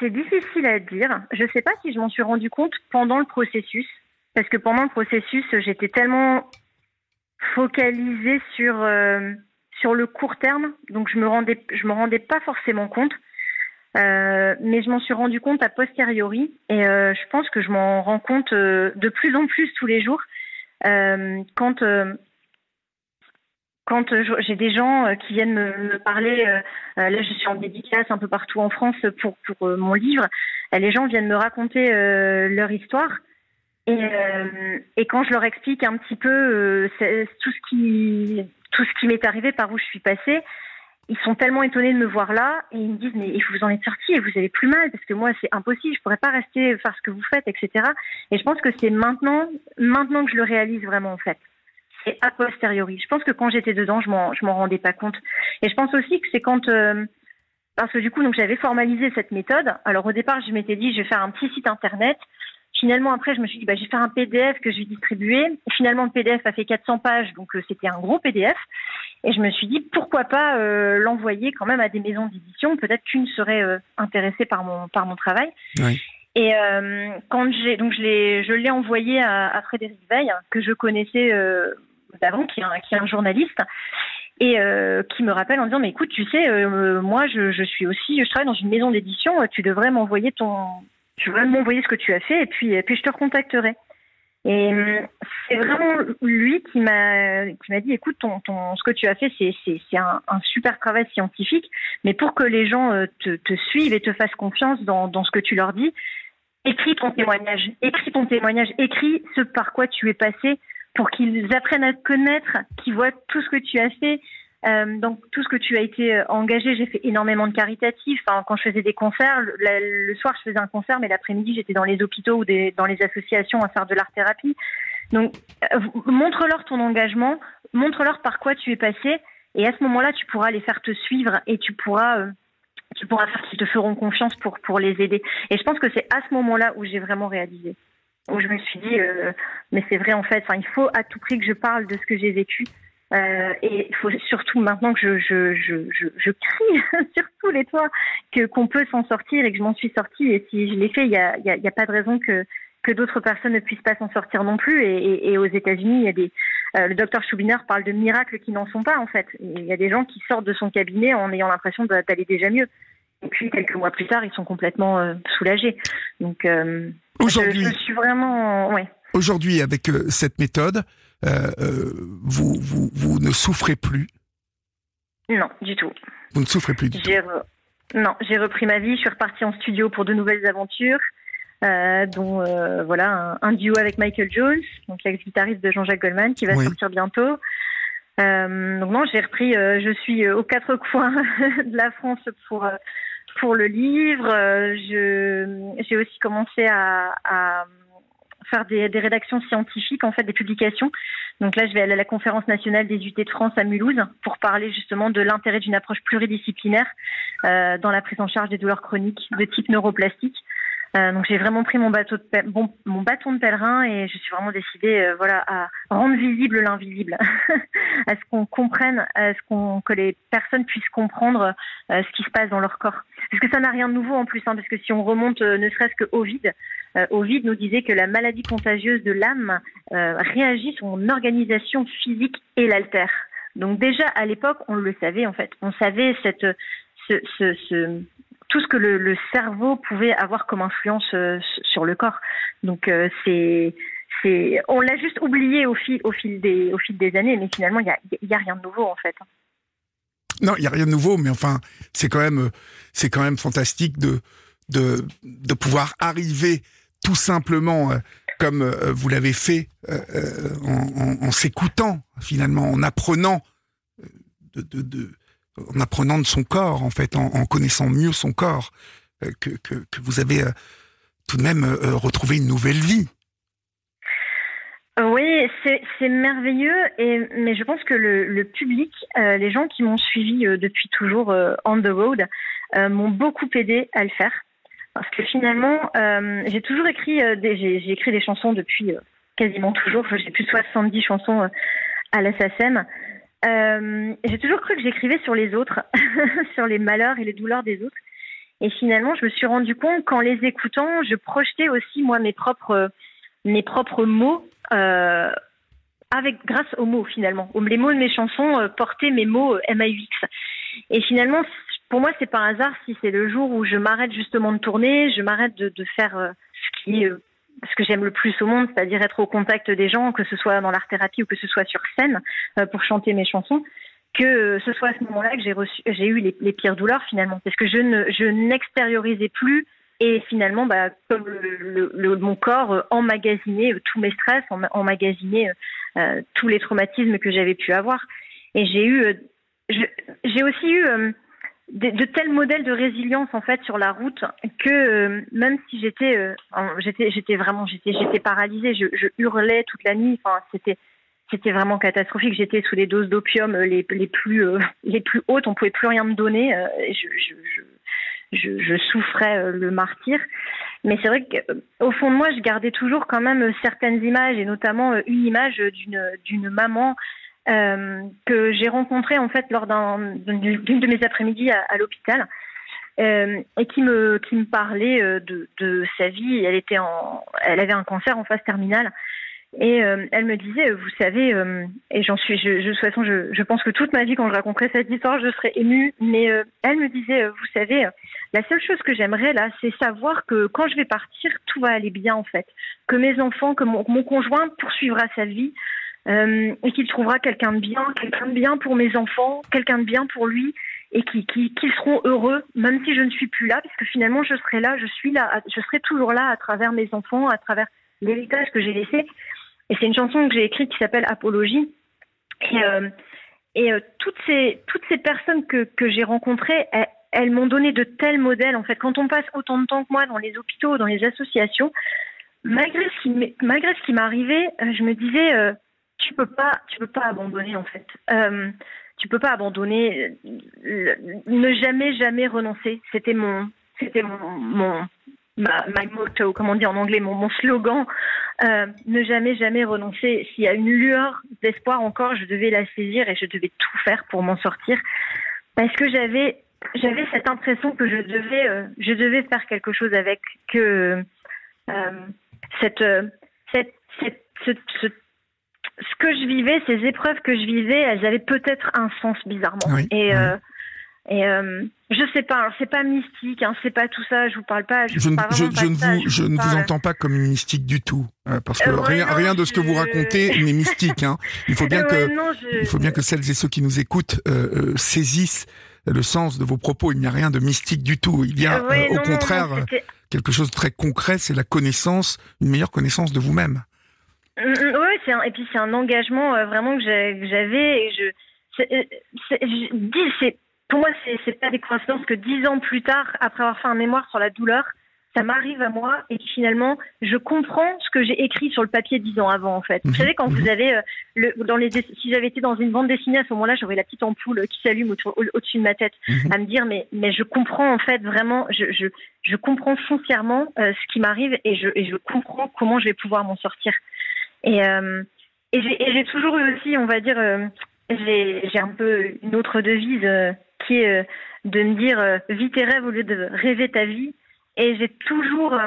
C'est difficile à dire. Je ne sais pas si je m'en suis rendu compte pendant le processus parce que pendant le processus, j'étais tellement focalisée sur euh, sur le court terme, donc je me rendais je me rendais pas forcément compte. Euh, mais je m'en suis rendu compte a posteriori et euh, je pense que je m'en rends compte euh, de plus en plus tous les jours quand quand j'ai des gens qui viennent me, parler, là je suis en dédicace un peu partout en France pour pour mon livre, les gens viennent me raconter leur histoire et, quand je leur explique un petit peu tout ce qui tout ce qui m'est arrivé, par où je suis passée, ils sont tellement étonnés de me voir là et ils me disent mais vous en êtes sorti et vous avez plus mal parce que moi c'est impossible, je pourrais pas rester faire ce que vous faites, etc. Et je pense que c'est maintenant maintenant que je le réalise vraiment en fait. C'est a posteriori. Je pense que quand j'étais dedans, je m'en je m'en rendais pas compte. Et je pense aussi que c'est quand euh, parce que du coup donc j'avais formalisé cette méthode. Alors au départ je m'étais dit je vais faire un petit site internet Finalement, après, je me suis dit, bah, je vais faire un PDF que je vais distribuer. finalement, le PDF a fait 400 pages, donc euh, c'était un gros PDF. Et je me suis dit, pourquoi pas euh, l'envoyer quand même à des maisons d'édition Peut-être qu'une serait euh, intéressée par mon, par mon travail. Oui. Et quand j'ai donc je l'ai je l'ai envoyé à, à, Frédéric Veil que je connaissais d'avant qui est un, qui est un journaliste et qui me rappelle en disant mais écoute tu sais moi je, je suis aussi je travaille dans une maison d'édition tu devrais m'envoyer ton tu vas m'envoyer ce que tu as fait et puis, je te recontacterai. Et euh, c'est vraiment lui qui m'a qui m'a dit écoute ce que tu as fait c'est c'est un, super travail scientifique mais pour que les gens euh, te, te suivent et te fassent confiance dans, dans ce que tu leur dis écris ton témoignage écris ton témoignage écris ce par quoi tu es passé pour qu'ils apprennent à te connaître qu'ils voient tout ce que tu as fait euh, donc tout ce que tu as été euh, engagé, j'ai fait énormément de caritatifs. Enfin, quand je faisais des concerts, le, soir je faisais un concert, mais l'après-midi j'étais dans les hôpitaux ou dans les associations à faire de l'art thérapie. Donc euh, montre-leur ton engagement, montre-leur par quoi tu es passé, et à ce moment-là tu pourras les faire te suivre et tu pourras tu pourras faire qu'ils te feront confiance pour pour les aider. Et je pense que c'est à ce moment-là où j'ai vraiment réalisé, où je me suis dit mais c'est vrai en fait. Il faut à tout prix que je parle de ce que j'ai vécu euh, et il faut surtout maintenant que je, je, je, je, je crie sur tous les toits que qu'on peut s'en sortir et que je m'en suis sortie. Et si je l'ai fait, il n'y a, y a, y a, pas de raison que, que d'autres personnes ne puissent pas s'en sortir non plus. Et, et, et aux États-Unis, il y a des euh, le docteur Schubiner parle de miracles qui n'en sont pas en fait. Il y a des gens qui sortent de son cabinet en ayant l'impression d'aller déjà mieux. Et puis quelques mois plus tard, ils sont complètement euh, soulagés. Donc aujourd'hui, je, suis vraiment ouais. Aujourd'hui, avec cette méthode, vous, vous, vous, ne souffrez plus Non, du tout. Vous ne souffrez plus du tout Non, j'ai repris ma vie, je suis repartie en studio pour de nouvelles aventures. Euh, dont euh, voilà un, un, duo avec Michael Jones, donc l'ex-guitariste de Jean-Jacques Goldman, qui va oui. sortir bientôt. Euh, donc non, j'ai repris. je suis aux quatre coins de la France pour pour le livre. je j'ai aussi commencé à, à faire des, rédactions scientifiques, en fait, des publications. Donc là, je vais aller à la conférence nationale des UT de France à Mulhouse pour parler justement de l'intérêt d'une approche pluridisciplinaire euh, dans la prise en charge des douleurs chroniques de type neuroplastique. Euh, donc j'ai vraiment pris mon, bateau de bâton de pèlerin et je suis vraiment décidée euh, voilà, à rendre visible l'invisible, à ce qu'on comprenne, à ce qu'on que les personnes puissent comprendre euh, ce qui se passe dans leur corps. Parce que ça n'a rien de nouveau en plus, hein, parce que si on remonte ne serait-ce que Ovid, Ovid nous disait que la maladie contagieuse de l'âme réagit sur mon organisation physique et l'altère. Donc déjà à l'époque, on le savait en fait, on savait cette ce, ce, ce, tout ce que le, cerveau pouvait avoir comme influence euh, sur le corps. Donc euh, c'est c'est on l'a juste oublié au fil au fil des au fil des années, mais finalement il y a, y a rien de nouveau en fait. Non, il y a rien de nouveau, mais enfin c'est quand même c'est quand même fantastique de de de pouvoir arriver tout simplement euh, comme vous l'avez fait en, s'écoutant finalement, en apprenant de, de en apprenant de son corps, en fait, en, connaissant mieux son corps, euh, que, vous avez euh, tout de même euh, retrouvé une nouvelle vie. Oui, c'est merveilleux, et, mais je pense que le, public, les gens qui m'ont suivi depuis toujours on the road, m'ont beaucoup aidé à le faire. Parce que finalement, j'ai toujours écrit, j'ai écrit des chansons depuis quasiment toujours, j'ai plus de 70 chansons à la. Euh, j'ai toujours cru que j'écrivais sur les autres, sur les malheurs et les douleurs des autres. Et finalement, je me suis rendu compte qu'en les écoutant, je projetais aussi moi mes propres mes propres mots euh, avec grâce aux mots finalement. Les mots de mes chansons euh, portaient mes mots MAUX. Et finalement, pour moi, c'est par hasard si c'est le jour où je m'arrête justement de tourner, je m'arrête de, de, faire ce qui est ce que j'aime le plus au monde, c'est-à-dire être au contact des gens, que ce soit dans l'art thérapie ou que ce soit sur scène euh, pour chanter mes chansons, que ce soit à ce moment-là que j'ai reçu, j'ai eu les, pires douleurs finalement, parce que je ne, je n'extériorisais plus et finalement, bah, comme le, mon corps emmagasinait tous mes stress, emmagasinait euh, tous les traumatismes que j'avais pu avoir. Et j'ai eu, euh, j'ai aussi eu de, tels modèles de résilience en fait sur la route que euh, même si j'étais euh, j'étais j'étais vraiment j'étais j'étais paralysée je, hurlais toute la nuit enfin c'était c'était vraiment catastrophique. J'étais sous les doses d'opium euh, les, les plus les plus hautes on pouvait plus rien me donner je, je, je, je, souffrais le martyr. Mais c'est vrai qu'au fond de moi je gardais toujours quand même certaines images et notamment une image d'une d'une maman euh, que j'ai rencontré en fait lors d'une de mes après-midi à, l'hôpital. Euh, et qui me qui me parlait euh, de, de sa vie. Elle était en, elle avait un cancer en phase terminale. Et elle me disait, vous savez, et j'en suis, je, de toute façon, je, pense que toute ma vie, quand je raconterai cette histoire, je serais émue. Mais elle me disait, vous savez, la seule chose que j'aimerais là, c'est savoir que quand je vais partir, tout va aller bien en fait, que mes enfants, que mon, mon conjoint poursuivra sa vie, euh, et qu'il trouvera quelqu'un de bien, quelqu'un de bien pour mes enfants, quelqu'un de bien pour lui, et qu'ils qui, seront heureux, même si je ne suis plus là, puisque finalement je serai là, je suis là, je serai toujours là à travers mes enfants, à travers l'héritage que j'ai laissé. Et c'est une chanson que j'ai écrite qui s'appelle Apologie. Et, euh, euh, toutes ces toutes ces personnes que, que j'ai rencontrées, elles, elles m'ont donné de tels modèles. En fait, quand on passe autant de temps que moi dans les hôpitaux, dans les associations, malgré ce qui malgré ce qui m'arrivait, je me disais tu peux pas, tu peux pas abandonner en fait. Euh, tu peux pas abandonner, ne jamais jamais renoncer. C'était mon, c'était mon, my motto, comme on dit en anglais, mon, slogan. Euh, ne jamais jamais renoncer. S'il y a une lueur d'espoir encore, je devais la saisir et je devais tout faire pour m'en sortir, parce que j'avais j'avais cette impression que je devais euh, je devais faire quelque chose avec que euh, cette cette, cette ce, ce ce que je vivais, ces épreuves que je vivais, elles avaient peut-être un sens bizarrement. et euh, et euh, je sais pas, alors c'est pas mystique, hein, c'est pas tout ça. Je vous parle pas. Je, je, ne, je, ne vous, je ne vous entends pas comme une mystique du tout, euh, parce que rien, rien de ce que vous racontez n'est mystique. Hein. Il faut bien que, il faut bien que celles et ceux qui nous écoutent saisissent le sens de vos propos. Il n'y a rien de mystique du tout. Il y a, au contraire, quelque chose de très concret. C'est la connaissance, une meilleure connaissance de vous-même. Mm, mm, oui, c'est et puis c'est un engagement euh, vraiment que j'avais et je, dis, c'est pour moi c'est pas des coïncidences que dix ans plus tard, après avoir fait un mémoire sur la douleur, ça m'arrive à moi et finalement je comprends ce que j'ai écrit sur le papier dix ans avant en fait. Vous Mhm. savez quand vous Mhm. avez euh, le, dans les si j'avais été dans une bande dessinée à ce moment-là, j'aurais la petite ampoule qui s'allume au- au- au-dessus de ma tête Mhm. à me dire mais mais je comprends en fait vraiment je je, je comprends foncièrement euh, ce qui m'arrive et je et je comprends comment je vais pouvoir m'en sortir. Et euh, et j'ai toujours eu aussi on va dire euh, j'ai un peu une autre devise euh, qui est de me dire vis tes rêves au lieu de rêver ta vie. Et j'ai toujours,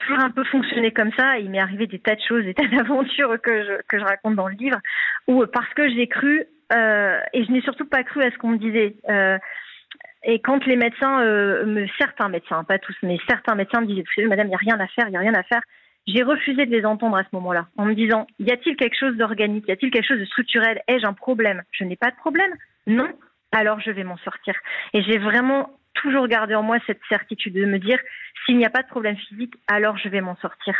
toujours un peu fonctionné comme ça. Il m'est arrivé des tas de choses, des tas d'aventures que je, que je raconte dans le livre, où parce que j'ai cru, et je n'ai surtout pas cru à ce qu'on me disait. Et quand les médecins, certains médecins, pas tous, mais certains médecins me disaient, madame, il n'y a rien à faire, il n'y a rien à faire. J'ai refusé de les entendre à ce moment-là, en me disant, y a-t-il quelque chose d'organique, y a-t-il quelque chose de structurel? Ai-je un problème? Je n'ai pas de problème? Non. Alors je vais m'en sortir. Et j'ai vraiment toujours gardé en moi cette certitude de me dire, s'il n'y a pas de problème physique, alors je vais m'en sortir.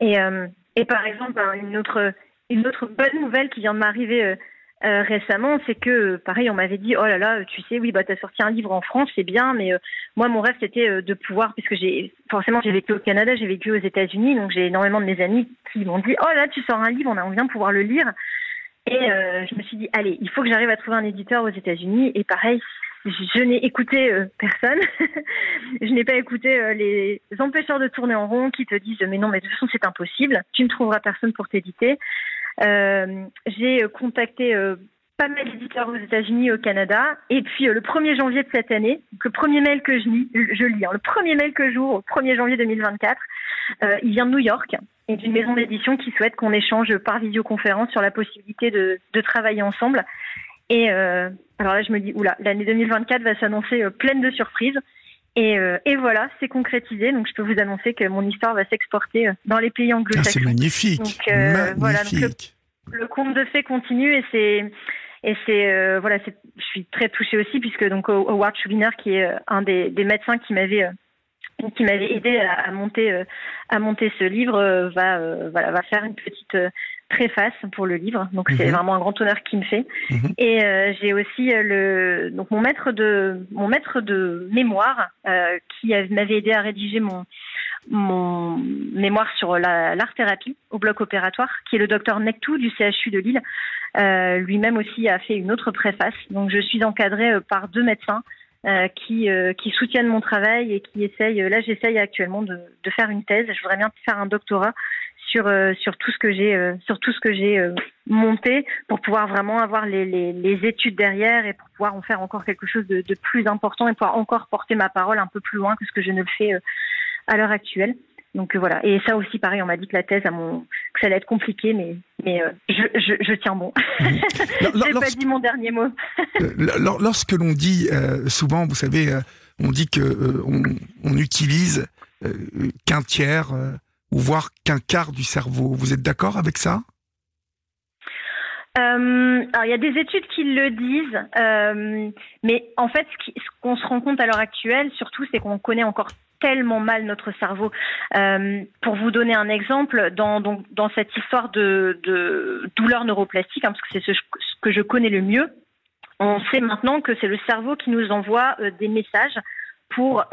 Et, euh, et par exemple, hein, une autre, une autre bonne nouvelle qui vient de m'arriver euh, euh, récemment, c'est que, pareil, on m'avait dit, oh là là, tu sais, oui, bah, t'as sorti un livre en France, c'est bien, mais euh, moi, mon rêve, c'était euh, de pouvoir, puisque j'ai, forcément, j'ai vécu au Canada, j'ai vécu aux États-Unis, donc j'ai énormément de mes amis qui m'ont dit, oh là, tu sors un livre, on aimerait bien pouvoir le lire. Et euh, je me suis dit, allez, il faut que j'arrive à trouver un éditeur aux États-Unis. Et pareil, je n'ai écouté euh, personne. je n'ai pas écouté les empêcheurs de tourner en rond qui te disent, mais non, mais de toute façon, c'est impossible. Tu ne trouveras personne pour t'éditer. Euh, J'ai euh, contacté euh, pas mal d'éditeurs aux États-Unis, au Canada. Et puis, le 1er janvier de cette année, le premier mail que je lis, je lis, hein, le premier mail que j'ouvre, au 1er janvier 2024, euh, il vient de New York et d'une maison d'édition qui souhaite qu'on échange par visioconférence sur la possibilité de, travailler ensemble. Et alors là, je me dis, oula, l'année 2024 va s'annoncer pleine de surprises. Et, euh, et voilà, c'est concrétisé. Donc, je peux vous annoncer que mon histoire va s'exporter euh, dans les pays Ah, c'est anglo-saxons. magnifique. Donc, euh, voilà, donc magnifique. le conte de fées continue et c'est et c'est euh, voilà, c'est je suis très touchée aussi puisque donc Howard Schubiner qui est un des, des médecins qui m'avait qui m'avait aidé à, à monter à monter ce livre va voilà va faire une petite préface pour le livre donc c'est Mhm. vraiment un grand honneur qu'il me fait Mhm. et euh, j'ai aussi euh, le donc mon maître de mon maître de mémoire euh, qui m'avait aidé à rédiger mon mon mémoire sur la- l'art thérapie au bloc opératoire, qui est le docteur Nectou du CHU de Lille. Euh, Lui-même aussi a fait une autre préface. Donc je suis encadrée par deux médecins euh, qui, euh, qui soutiennent mon travail et qui essayent. Là, j'essaye actuellement de, de faire une thèse. Je voudrais bien faire un doctorat sur euh, sur tout ce que j'ai euh, sur tout ce que j'ai euh, monté pour pouvoir vraiment avoir les, les, les études derrière et pour pouvoir en faire encore quelque chose de, de plus important et pouvoir encore porter ma parole un peu plus loin que ce que je ne le fais à l'heure actuelle. Donc voilà. Et ça aussi, pareil, on m'a dit que la thèse, à mon... que ça allait être compliqué, mais, mais euh, je, je, je tiens bon. Lors- J'ai pas dit mon dernier mot. Lor- lorsque l'on dit euh, souvent, vous savez, euh, on dit que on, on utilise qu'un tiers ou voire qu'un quart du cerveau. Vous êtes d'accord avec ça? Euh, alors, il y a des études qui le disent, euh, mais en fait, ce qu'on se rend compte à l'heure actuelle, surtout, c'est qu'on connaît encore tellement mal notre cerveau. Euh, pour vous donner un exemple, dans, cette histoire de, douleur neuroplastique, hein, parce que c'est ce, que je connais le mieux, on sait maintenant que c'est le cerveau qui nous envoie des messages pour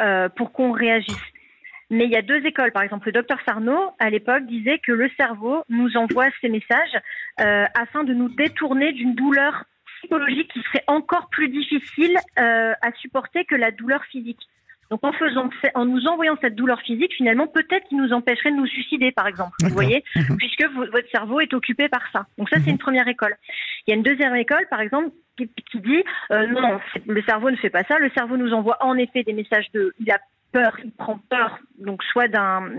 qu'on réagisse. Mais il y a deux écoles. Par exemple, le docteur Sarno, à l'époque, disait que le cerveau nous envoie ces messages euh, afin de nous détourner d'une douleur psychologique qui serait encore plus difficile euh, à supporter que la douleur physique. Donc en faisant, en nous envoyant cette douleur physique, finalement, peut-être qu'il nous empêcherait de nous suicider, par exemple. Vous voyez, Mhm. puisque vo- votre cerveau est occupé par ça. Donc ça, c'est Mhm. une première école. Il y a une deuxième école, par exemple, qui, qui dit euh, non, le cerveau ne fait pas ça. Le cerveau nous envoie en effet des messages de, il a peur, il prend peur, donc soit d'un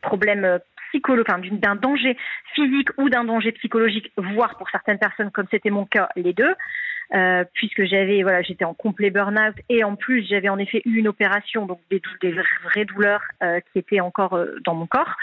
problème psychologique, d'un danger physique ou d'un danger psychologique, voire pour certaines personnes, comme c'était mon cas, les deux. Euh, puisque j'avais voilà j'étais en complet burn-out et en plus j'avais en effet eu une opération donc des, des vraies douleurs euh, qui étaient encore euh, dans mon corps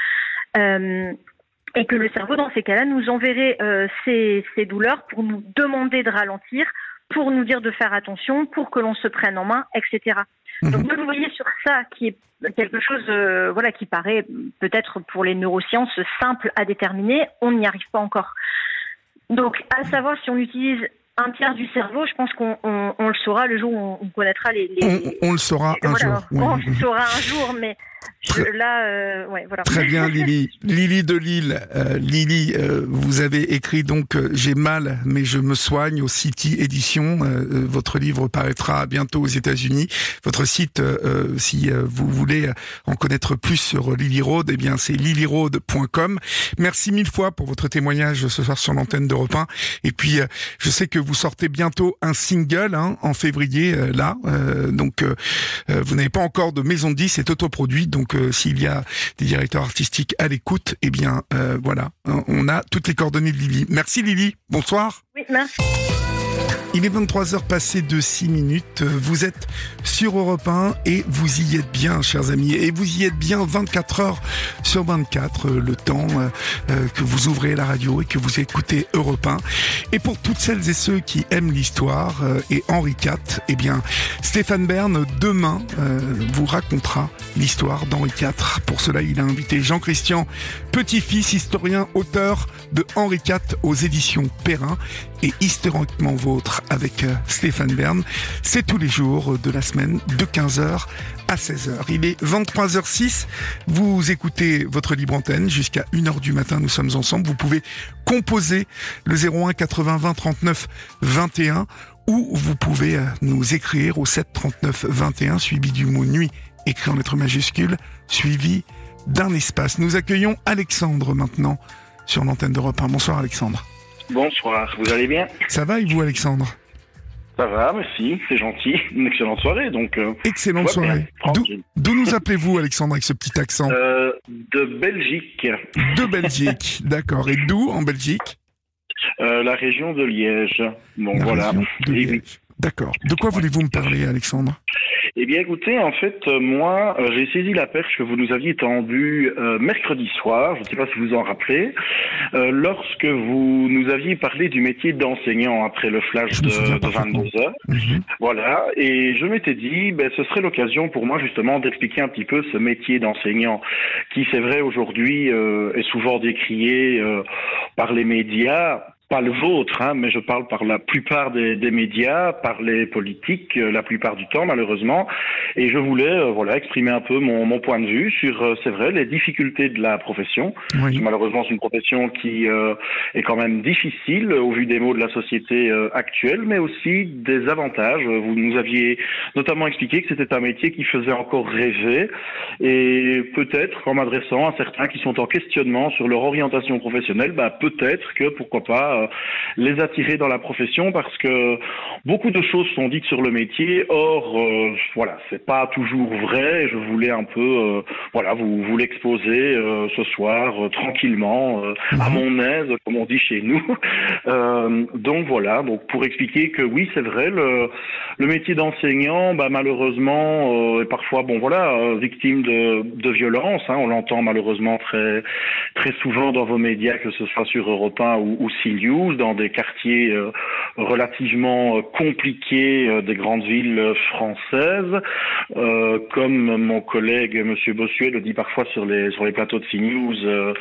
et que le cerveau dans ces cas-là nous enverrait ces, douleurs pour nous demander de ralentir pour nous dire de faire attention pour que l'on se prenne en main etc. donc vous voyez sur ça qui est quelque chose euh, voilà qui paraît peut-être pour les neurosciences simple à déterminer. On n'y arrive pas encore. Donc, à savoir si on utilise un tiers du cerveau, je pense qu'on le saura le jour où on, connaîtra les. On, le saura un jour. On le saura un jour, mais là, euh, ouais, voilà. Très bien, Lily. Lily de Lille. Euh, Lily, euh, vous avez écrit donc J'ai mal, mais je me soigne au City Édition. votre livre paraîtra bientôt aux États-Unis. Votre site, si vous voulez en connaître plus sur Lily Road, eh bien c'est lilyroad.com. Merci mille fois pour votre témoignage ce soir sur l'antenne d'Europe 1. Et puis, je sais que vous sortez bientôt un single hein, en février, là. donc, vous n'avez pas encore de maison de 10, c'est autoproduit. Donc, s'il y a des directeurs artistiques à l'écoute, eh bien, euh, voilà, on a toutes les coordonnées de Lily. Merci Lily. Bonsoir. Merci. Il est 23h passé de 6 minutes. Vous êtes sur Europe 1 et vous y êtes bien, chers amis. Et vous y êtes bien 24 heures sur 24, euh, le temps euh, euh, que vous ouvrez la radio et que vous écoutez Europe 1. Et pour toutes celles et ceux qui aiment l'histoire et Henri IV, eh bien, Stéphane Bern, demain, vous racontera l'histoire d'Henri IV. Pour cela, il a invité Jean-Christian Petit-Fils, historien, auteur de Henri IV aux éditions Perrin et historiquement vôtre avec euh, Stéphane Bern. C'est tous les jours de la semaine de 15h à 16h. Il est 23h06. Vous écoutez votre libre antenne jusqu'à 1h du matin. Nous sommes ensemble. Vous pouvez composer le 01 80 20 39 21 ou vous pouvez euh, nous écrire au 7 39 21 suivi du mot nuit écrit en lettres majuscules suivi d'un espace. Nous accueillons Alexandre maintenant sur l'antenne d'Europe 1. Bonsoir Alexandre. Bonsoir, vous allez bien Ça va et vous Alexandre Ça va, merci, c'est gentil. Une excellente soirée donc. Euh, excellente soirée. D'où nous appelez-vous Alexandre avec ce petit accent euh, De Belgique. De Belgique, d'accord. Et d'où en Belgique euh, La région de Liège. Bon voilà. D'accord. De quoi voulez-vous me parler Alexandre eh bien, écoutez, en fait, euh, moi, euh, j'ai saisi la perche que vous nous aviez tendue euh, mercredi soir, je ne sais pas si vous en rappelez, lorsque vous nous aviez parlé du métier d'enseignant après le flash de, 22 heures. Mhm. Voilà, et je m'étais dit, ben, ce serait l'occasion pour moi justement d'expliquer un petit peu ce métier d'enseignant, qui, c'est vrai, aujourd'hui est souvent décrié par les médias pas le vôtre, hein, mais je parle par la plupart des, des, médias, par les politiques, euh, la plupart du temps malheureusement. Et je voulais euh, voilà exprimer un peu mon, mon point de vue sur, euh, c'est vrai, les difficultés de la profession. Malheureusement, c'est une profession qui est quand même difficile au vu des mots de la société actuelle, mais aussi des avantages. Vous nous aviez notamment expliqué que c'était un métier qui faisait encore rêver, et peut-être en m'adressant à certains qui sont en questionnement sur leur orientation professionnelle, bah, peut-être que pourquoi pas euh, les attirer dans la profession parce que beaucoup de choses sont dites sur le métier. Or, euh, voilà, c'est pas toujours vrai. Je voulais un peu, euh, voilà, vous, vous l'exposer ce soir tranquillement, à mhm. mon aise, comme on dit chez nous. donc voilà, donc pour expliquer que oui, c'est vrai, le, le métier d'enseignant, bah, malheureusement, est parfois, bon voilà, victime de, de violence. Hein, on l'entend malheureusement très très souvent dans vos médias, que ce soit sur Europe 1 ou, ou dans des quartiers euh, relativement euh, compliqués euh, des grandes villes françaises, comme mon collègue Monsieur Bossuet le dit parfois sur les sur les plateaux de CNews,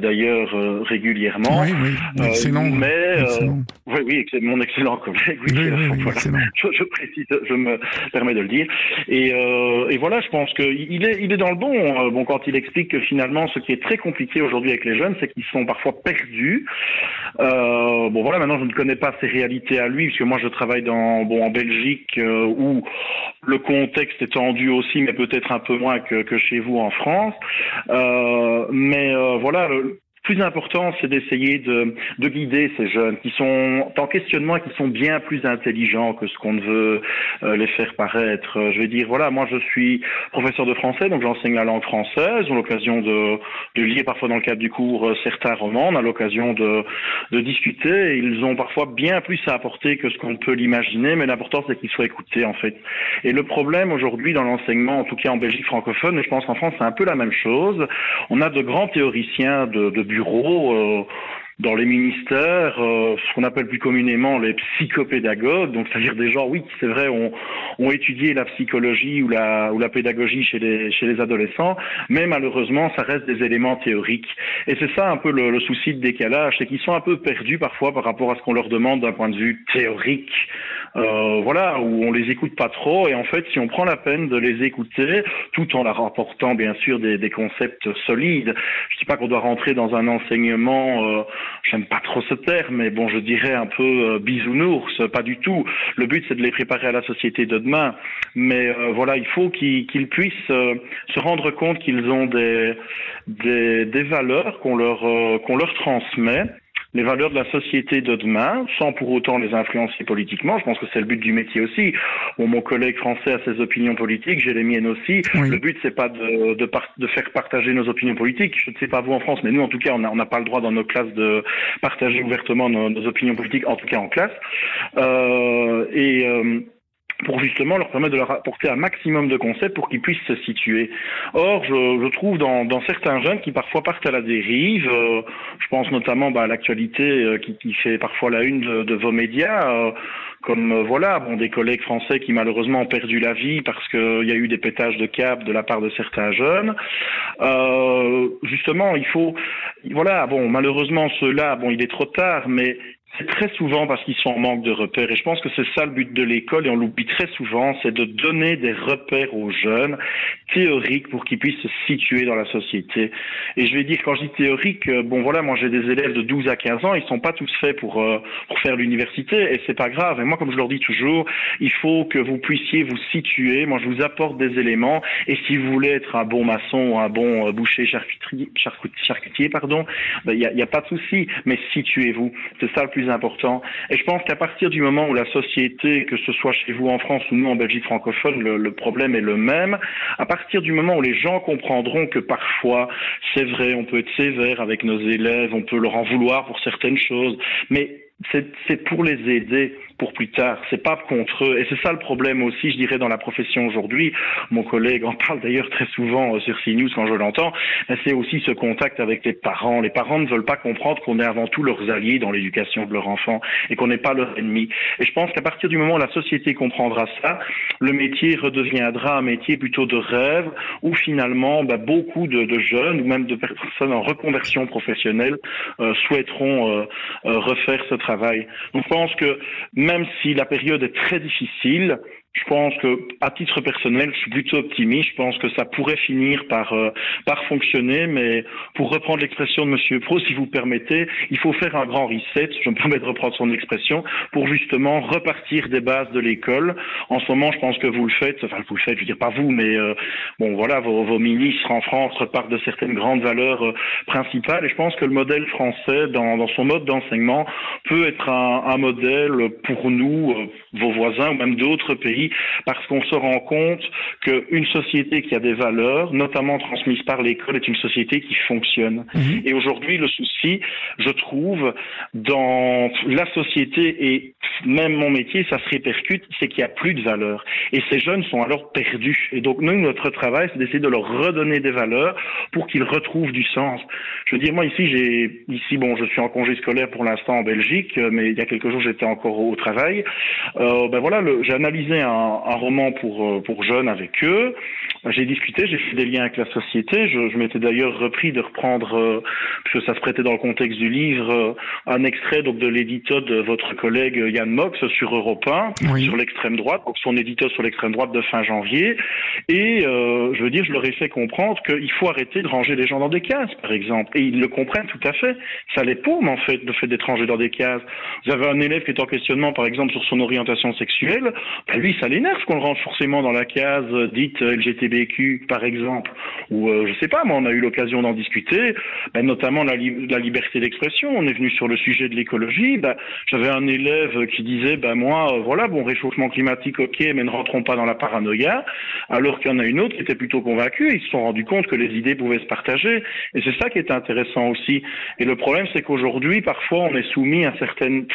d'ailleurs régulièrement. Oui, oui, excellent. mais oui, oui, mon excellent collègue. Oui, Je, précise, je me permets de le dire. Et, et voilà, je pense qu'il est il est dans le bon. Bon, quand il explique que finalement, ce qui est très compliqué aujourd'hui avec les jeunes, c'est qu'ils sont parfois perdus. Euh, bon voilà, maintenant je ne connais pas ses réalités à lui, puisque moi je travaille dans bon en Belgique euh, où le contexte est tendu aussi, mais peut-être un peu moins que, que chez vous en France. Euh, mais voilà, le, plus important, c'est d'essayer de, de, guider ces jeunes qui sont en questionnement et qui sont bien plus intelligents que ce qu'on veut euh, les faire paraître. Je vais dire, voilà, moi je suis professeur de français, donc j'enseigne la langue française. On a l'occasion de, de, lire parfois dans le cadre du cours euh, certains romans. On a l'occasion de, de discuter. Ils ont parfois bien plus à apporter que ce qu'on peut l'imaginer, mais l'important c'est qu'ils soient écoutés en fait. Et le problème aujourd'hui dans l'enseignement, en tout cas en Belgique francophone, et je pense qu'en France c'est un peu la même chose. On a de grands théoriciens de, de bureaux euh, dans les ministères euh, ce qu'on appelle plus communément les psychopédagogues, donc c'est-à-dire des gens, oui, c'est vrai, ont, ont étudié la psychologie ou la, ou la pédagogie chez les, chez les adolescents, mais malheureusement, ça reste des éléments théoriques. Et c'est ça un peu le, le souci de décalage, c'est qu'ils sont un peu perdus parfois par rapport à ce qu'on leur demande d'un point de vue théorique. Euh, voilà, où on les écoute pas trop. Et en fait, si on prend la peine de les écouter, tout en leur apportant bien sûr des, des concepts solides, je dis pas qu'on doit rentrer dans un enseignement, euh, j'aime pas trop ce terme, mais bon, je dirais un peu euh, bisounours, pas du tout. Le but, c'est de les préparer à la société de demain. Mais euh, voilà, il faut qu'ils puissent euh, se rendre compte qu'ils ont des, des, des valeurs qu'on leur, euh, qu'on leur transmet les valeurs de la société de demain, sans pour autant les influencer politiquement. Je pense que c'est le but du métier aussi. Bon, mon collègue français a ses opinions politiques, j'ai les miennes aussi. Oui. Le but, c'est pas de, de, par- de faire partager nos opinions politiques. Je ne sais pas vous en France, mais nous, en tout cas, on n'a on n'a pas le droit dans nos classes de partager ouvertement nos, nos opinions politiques, en tout cas en classe. Euh, et euh, pour justement leur permettre de leur apporter un maximum de concepts pour qu'ils puissent se situer. Or, je, je trouve dans, dans, certains jeunes qui parfois partent à la dérive, euh, je pense notamment bah, à l'actualité euh, qui, qui, fait parfois la une de, de vos médias, euh, comme euh, voilà, bon, des collègues français qui malheureusement ont perdu la vie parce qu'il y a eu des pétages de câbles de la part de certains jeunes. Euh, justement, il faut, voilà, bon, malheureusement ceux-là, bon, il est trop tard, mais très souvent parce qu'ils sont en manque de repères. Et je pense que c'est ça le but de l'école, et on l'oublie très souvent, c'est de donner des repères aux jeunes théoriques pour qu'ils puissent se situer dans la société. Et je vais dire, quand je dis théorique, euh, bon voilà, moi j'ai des élèves de 12 à 15 ans, ils sont pas tous faits pour, euh, pour faire l'université, et c'est pas grave. Et moi, comme je leur dis toujours, il faut que vous puissiez vous situer. Moi, je vous apporte des éléments, et si vous voulez être un bon maçon ou un bon euh, boucher charcutier, pardon, il ben, n'y a, a pas de souci, mais situez-vous. C'est ça le plus important. Et je pense qu'à partir du moment où la société, que ce soit chez vous en France ou nous en Belgique francophone, le, le, problème est le même, à partir du moment où les gens comprendront que parfois, c'est vrai, on peut être sévère avec nos élèves, on peut leur en vouloir pour certaines choses, mais c'est pour les aider pour plus tard. C'est pas contre eux. Et c'est ça le problème aussi, je dirais, dans la profession aujourd'hui. Mon collègue en parle d'ailleurs très souvent euh, sur CNews quand je l'entends. C'est aussi ce contact avec les parents. Les parents ne veulent pas comprendre qu'on est avant tout leurs alliés dans l'éducation de leur enfant et qu'on n'est pas leur ennemi. Et je pense qu'à partir du moment où la société comprendra ça, le métier redeviendra un métier plutôt de rêve où finalement bah, beaucoup de, de, jeunes ou même de personnes en reconversion professionnelle euh, souhaiteront euh, refaire ce travail. Donc je pense que même si la période est très difficile, je pense que, à titre personnel, je suis plutôt optimiste. Je pense que ça pourrait finir par euh, par fonctionner. Mais pour reprendre l'expression de Monsieur Pro, si vous permettez, il faut faire un grand reset. Je me permets de reprendre son expression pour justement repartir des bases de l'école. En ce moment, je pense que vous le faites. Enfin, vous le faites. Je veux dire pas vous, mais euh, bon, voilà, vos, ministres en France repartent de certaines grandes valeurs euh, principales. Et je pense que le modèle français, dans, dans son mode d'enseignement, peut être un, un, modèle pour nous, euh, vos voisins ou même d'autres pays parce qu'on se rend compte qu'une société qui a des valeurs, notamment transmises par l'école, est une société qui fonctionne. Mmh. Et aujourd'hui, le souci, je trouve, dans la société et même mon métier, ça se répercute, c'est qu'il n'y a plus de valeurs. Et ces jeunes sont alors perdus. Et donc, nous, notre travail, c'est d'essayer de leur redonner des valeurs pour qu'ils retrouvent du sens. Je veux dire, moi, ici, j'ai, ici, bon, je suis en congé scolaire pour l'instant en Belgique, mais il y a quelques jours, j'étais encore au travail. Euh, ben voilà, j'ai analysé un, un, roman pour, pour jeunes avec eux. J'ai discuté, j'ai fait des liens avec la société. Je, je m'étais d'ailleurs repris de reprendre, euh, puisque ça se prêtait dans le contexte du livre, euh, un extrait donc de l'édito de votre collègue Yann Mox sur Europe 1, oui. sur l'extrême droite, donc son édito sur l'extrême droite de fin janvier. Et euh, je veux dire, je leur ai fait comprendre qu'il faut arrêter de ranger les gens dans des cases, par exemple. Et ils le comprennent tout à fait. Ça les paume, en fait, le fait d'être rangé dans des cases. Vous avez un élève qui est en questionnement, par exemple, sur son orientation sexuelle. Ben lui, ça l'énerve qu'on le range forcément dans la case dite LGTBQ, par exemple. Ou, euh, je sais pas, moi, on a eu l'occasion d'en discuter, ben, notamment la, li la liberté d'expression. On est venu sur le sujet de l'écologie. Ben, J'avais un élève qui disait, ben moi, euh, voilà, bon, réchauffement climatique, ok, mais ne rentrons pas dans la paranoïa. Alors qu'il y en a une autre qui était plutôt convaincue. Ils se sont rendus compte que les idées pouvaient se partager. Et c'est ça qui est intéressant aussi. Et le problème, c'est qu'aujourd'hui, parfois, on est soumis à certaines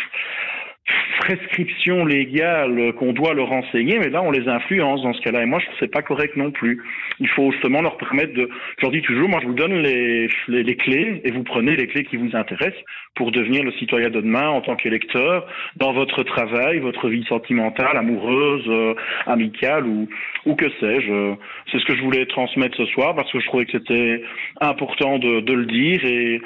prescription légale qu'on doit leur enseigner, mais là on les influence dans ce cas-là. Et moi je que c'est pas correct non plus. Il faut justement leur permettre de. Je leur dis toujours, moi je vous donne les, les, clés et vous prenez les clés qui vous intéressent pour devenir le citoyen de demain en tant qu'électeur dans votre travail, votre vie sentimentale, amoureuse, euh, amicale ou, ou que sais-je. C'est ce que je voulais transmettre ce soir parce que je trouvais que c'était important de, de le dire et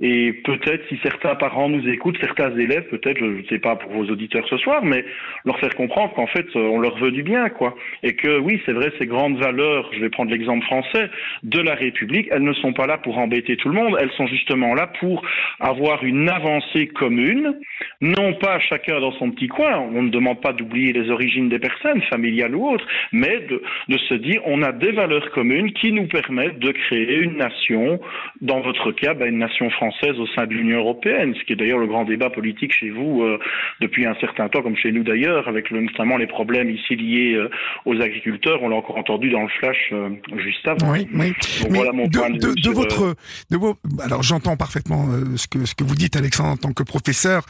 et peut-être si certains parents nous écoutent, certains élèves, peut-être, je ne sais pas pour vos auditeurs ce soir, mais leur faire comprendre qu'en fait, on leur veut du bien, quoi. Et que oui, c'est vrai, ces grandes valeurs, je vais prendre l'exemple français, de la République, elles ne sont pas là pour embêter tout le monde, elles sont justement là pour avoir une avancée commune, non pas chacun dans son petit coin, on ne demande pas d'oublier les origines des personnes, familiales ou autres, mais de, se dire, on a des valeurs communes qui nous permettent de créer une nation, dans votre cas, ben, une nation française au sein de l'Union européenne, ce qui est d'ailleurs le grand débat politique chez vous euh, depuis un certain temps, comme chez nous d'ailleurs, avec notamment les problèmes ici liés euh, aux agriculteurs. On l'a encore entendu dans le flash euh, juste avant. Oui, oui. Mais voilà mon de, point de, de, de votre, de vos, alors j'entends parfaitement ce que ce que vous dites, Alexandre, en tant que professeur,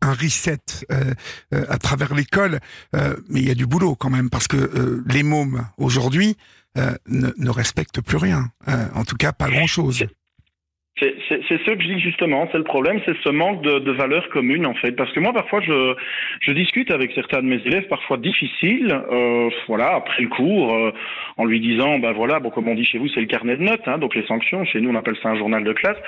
un reset à travers l'école, mais il y a du boulot quand même parce que les mômes aujourd'hui ne, ne respectent plus rien, en tout cas pas grand chose. C'est ce que je dis justement, c'est le problème, c'est ce manque de, de valeurs communes en fait. Parce que moi parfois je, je discute avec certains de mes élèves, parfois difficiles, euh, voilà, après le cours, euh, en lui disant, ben voilà, bon comme on dit chez vous, c'est le carnet de notes, hein, donc les sanctions, chez nous on appelle ça un journal de classe,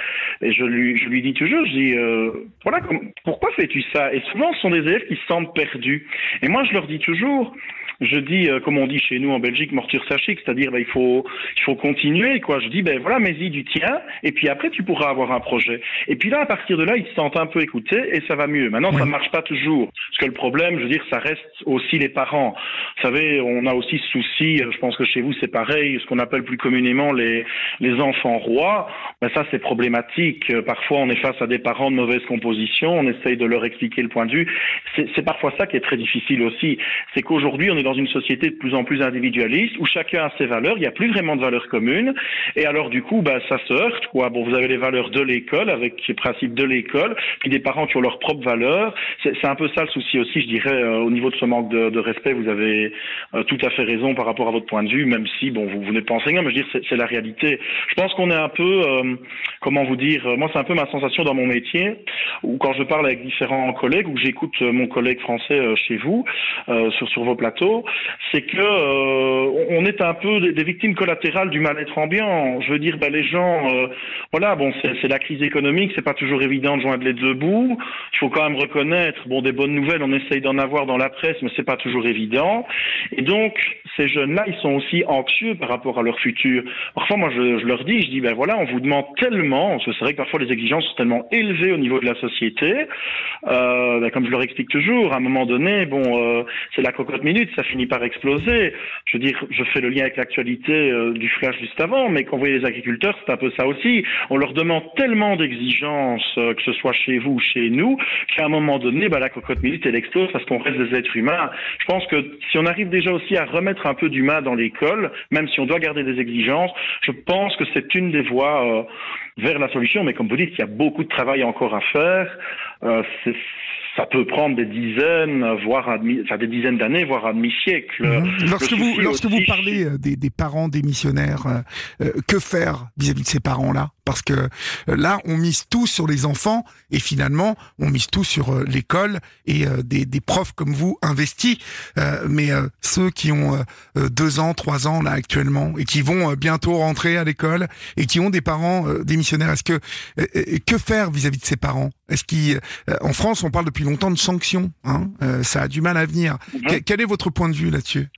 et je lui, je lui dis toujours, je dis, euh, voilà, pourquoi fais-tu ça? Et souvent ce sont des élèves qui se sentent perdus. Et moi je leur dis toujours, je dis, euh, comme on dit chez nous en Belgique, morture sachique, c'est-à-dire ben, il faut il faut continuer quoi. Je dis ben voilà, mets-y du tien, et puis après tu pourras avoir un projet. Et puis là, à partir de là, ils se sentent un peu écoutés et ça va mieux. Maintenant, ça ça marche pas toujours, parce que le problème, je veux dire, ça reste aussi les parents. Vous savez, on a aussi ce souci. Euh, je pense que chez vous c'est pareil, ce qu'on appelle plus communément les les enfants rois. Ben ça c'est problématique. Euh, parfois, on est face à des parents de mauvaise composition, on essaye de leur expliquer le point de vue. C'est parfois ça qui est très difficile aussi. C'est qu'aujourd'hui, on est dans dans une société de plus en plus individualiste où chacun a ses valeurs, il n'y a plus vraiment de valeurs communes. Et alors du coup, bah, ça se heurte. Quoi. Bon, vous avez les valeurs de l'école avec les principes de l'école, puis des parents qui ont leurs propres valeurs. C'est un peu ça le souci aussi, je dirais, euh, au niveau de ce manque de, respect. Vous avez euh, tout à fait raison par rapport à votre point de vue, même si bon, vous, n'êtes pas enseignant, mais je veux dire, c'est la réalité. Je pense qu'on est un peu, euh, comment vous dire, moi c'est un peu ma sensation dans mon métier, ou quand je parle avec différents collègues, ou j'écoute mon collègue français chez vous, sur vos plateaux, c'est que euh, on est un peu des, victimes collatérales du mal-être ambiant. Je veux dire, ben, les gens, euh, voilà, bon, c'est la crise économique, c'est pas toujours évident de joindre les deux bouts. Il faut quand même reconnaître, bon, des bonnes nouvelles, on essaye d'en avoir dans la presse, mais c'est pas toujours évident. Et donc, ces jeunes-là, ils sont aussi anxieux par rapport à leur futur. Parfois, moi, je, je leur dis, je dis, ben voilà, on vous demande tellement, parce que c'est vrai que parfois les exigences sont tellement élevées au niveau de la société, euh, ben, comme je leur explique toujours, à un moment donné, bon, euh, c'est la cocotte minute, ça finit par exploser. Je veux dire, je fais le lien avec l'actualité euh, du flash juste avant, mais quand vous voyez les agriculteurs, c'est un peu ça aussi. On leur demande tellement d'exigences, euh, que ce soit chez vous ou chez nous, qu'à un moment donné, bah, la cocotte minute, elle explose parce qu'on reste des êtres humains. Je pense que si on arrive déjà aussi à remettre un peu d'humain dans l'école, même si on doit garder des exigences, je pense que c'est une des voies euh, vers la solution. Mais comme vous dites, il y a beaucoup de travail encore à faire. Euh, ça peut prendre des dizaines, voire enfin, des dizaines d'années, voire un demi-siècle. Mhm. Lorsque vous, lorsque vous parlez euh, des, des, parents des missionnaires, euh, euh, que faire vis-à-vis de ces parents-là? Parce que là, on mise tout sur les enfants et finalement, on mise tout sur l'école et des, des, profs comme vous investis. mais ceux qui ont deux ans, trois ans là actuellement et qui vont bientôt rentrer à l'école et qui ont des parents des missionnaires, est-ce que que faire vis-à-vis -vis de ces parents? Est-ce qu'en France, on parle depuis longtemps de sanctions. Hein euh, ça a du mal à venir. Mhm. Quel est votre point de vue là-dessus?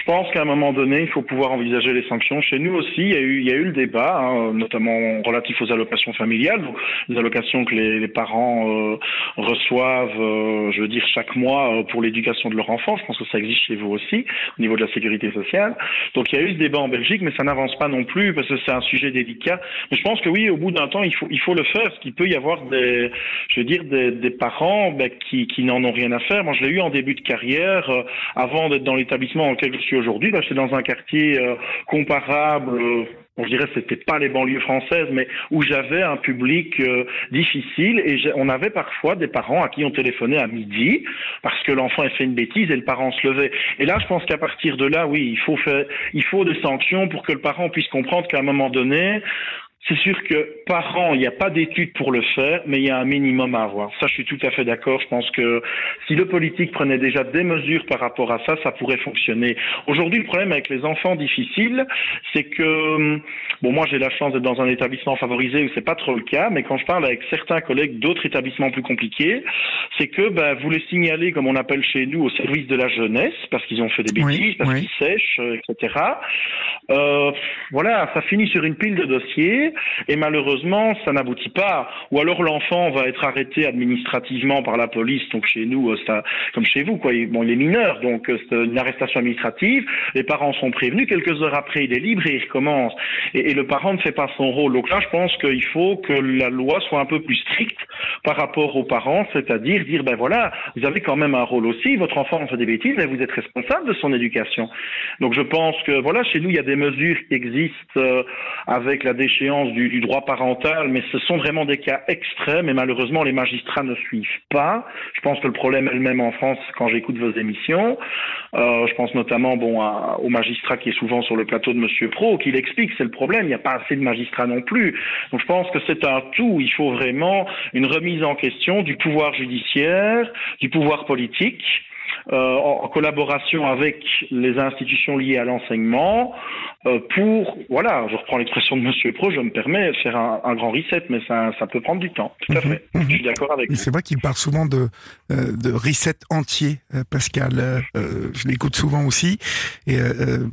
Je pense qu'à un moment donné, il faut pouvoir envisager les sanctions. Chez nous aussi, il y a eu, il y a eu le débat, hein, notamment relatif aux allocations familiales, les allocations que les, les parents euh, reçoivent, euh, je veux dire, chaque mois euh, pour l'éducation de leur enfant. Je pense que ça existe chez vous aussi, au niveau de la sécurité sociale. Donc il y a eu ce débat en Belgique, mais ça n'avance pas non plus parce que c'est un sujet délicat. Mais je pense que oui, au bout d'un temps, il faut, il faut le faire, parce qu'il peut y avoir des, je veux dire, des, des parents ben, qui, qui n'en ont rien à faire. Moi, je l'ai eu en début de carrière, avant d'être dans l'établissement dans lequel je suis suis aujourd'hui, bah, c'est dans un quartier euh, comparable. Euh, je dirais c'était pas les banlieues françaises, mais où j'avais un public euh, difficile et on avait parfois des parents à qui on téléphonait à midi parce que l'enfant a fait une bêtise et le parent se levait. Et là, je pense qu'à partir de là, oui, il faut faire, il faut des sanctions pour que le parent puisse comprendre qu'à un moment donné, c'est sûr que par an, il n'y a pas d'études pour le faire, mais il y a un minimum à avoir. Ça, je suis tout à fait d'accord. Je pense que si le politique prenait déjà des mesures par rapport à ça, ça pourrait fonctionner. Aujourd'hui, le problème avec les enfants difficiles, c'est que, bon, moi, j'ai la chance d'être dans un établissement favorisé où c'est pas trop le cas, mais quand je parle avec certains collègues d'autres établissements plus compliqués, c'est que, ben, vous les signalez, comme on appelle chez nous, au service de la jeunesse, parce qu'ils ont fait des bêtises, parce qu'ils sèchent, euh, etc. Euh, voilà, ça finit sur une pile de dossiers et malheureusement ça n'aboutit pas. Ou alors l'enfant va être arrêté administrativement par la police, donc chez nous, euh, ça, comme chez vous, quoi. Bon, il est mineur, donc euh, c'est une arrestation administrative. Les parents sont prévenus. Quelques heures après, il est libre et il recommence. Et, le parent ne fait pas son rôle. Donc là, je pense qu'il faut que la loi soit un peu plus stricte par rapport aux parents, c'est-à-dire dire ben voilà, vous avez quand même un rôle aussi. Votre enfant fait des bêtises, mais vous êtes responsable de son éducation. Donc je pense que voilà, chez nous, il y a des mesures qui existent euh, avec la déchéance du, droit parental, mais ce sont vraiment des cas extrêmes et malheureusement les magistrats ne suivent pas. Je pense que le problème est le même en France quand j'écoute vos émissions. Euh, je pense notamment bon au magistrat qui est souvent sur le plateau de Monsieur Pro, qui l'explique, c'est le problème. Il n'y a pas assez de magistrats non plus. Donc je pense que c'est un tout. Il faut vraiment une remise en question du pouvoir judiciaire, du pouvoir politique euh, en collaboration avec les institutions liées à l'enseignement euh, pour, voilà, je reprends l'expression de Monsieur Pro, je me permets de faire un, un, grand reset, mais ça, ça peut prendre du temps, tout à mhm. fait. Je suis d'accord avec. C'est vrai qu'il parle souvent de, euh, de reset entier, Pascal. je l'écoute souvent aussi. Et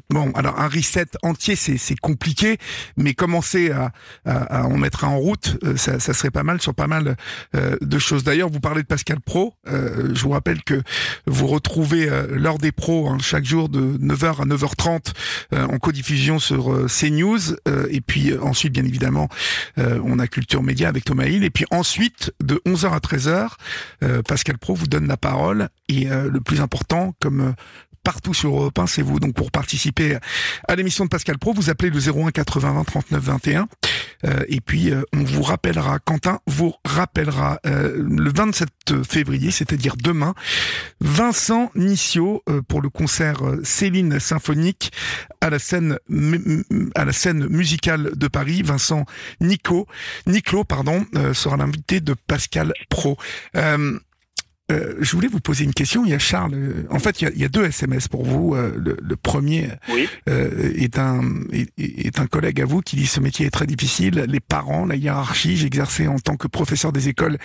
bon, alors un reset entier, c'est compliqué, mais commencer à, à, à, en mettre en route, ça, ça, serait pas mal sur pas mal de choses. D'ailleurs, vous parlez de Pascal Pro. je vous rappelle que vous retrouvez euh, l'heure des pros hein, chaque jour de 9h à 9h30 euh, en codiffusion sur euh, CNews. et puis ensuite, bien évidemment, on a Culture Média avec Thomas Hill. Et puis ensuite, de 11h à 13h, Pascal Pro vous donne la parole. Et le plus important, comme partout sur Europe 1, c'est vous. Donc pour participer à l'émission de Pascal Pro, vous appelez le 01 80 20 39 21. Euh, et puis euh, on vous rappellera, Quentin vous rappellera euh, le 27 février, c'est-à-dire demain, Vincent Nissio pour le concert Céline symphonique à la scène à la scène musicale de Paris. Vincent Nico, Niclot, pardon, sera l'invité de Pascal Pro. Euh, je voulais vous poser une question. Il y a Charles. Euh, en fait, il y a, il y a deux SMS pour vous. Euh, le, le, premier euh, est un est, est, un collègue à vous qui dit ce métier est très difficile. Les parents, la hiérarchie. J'ai exercé en tant que professeur des écoles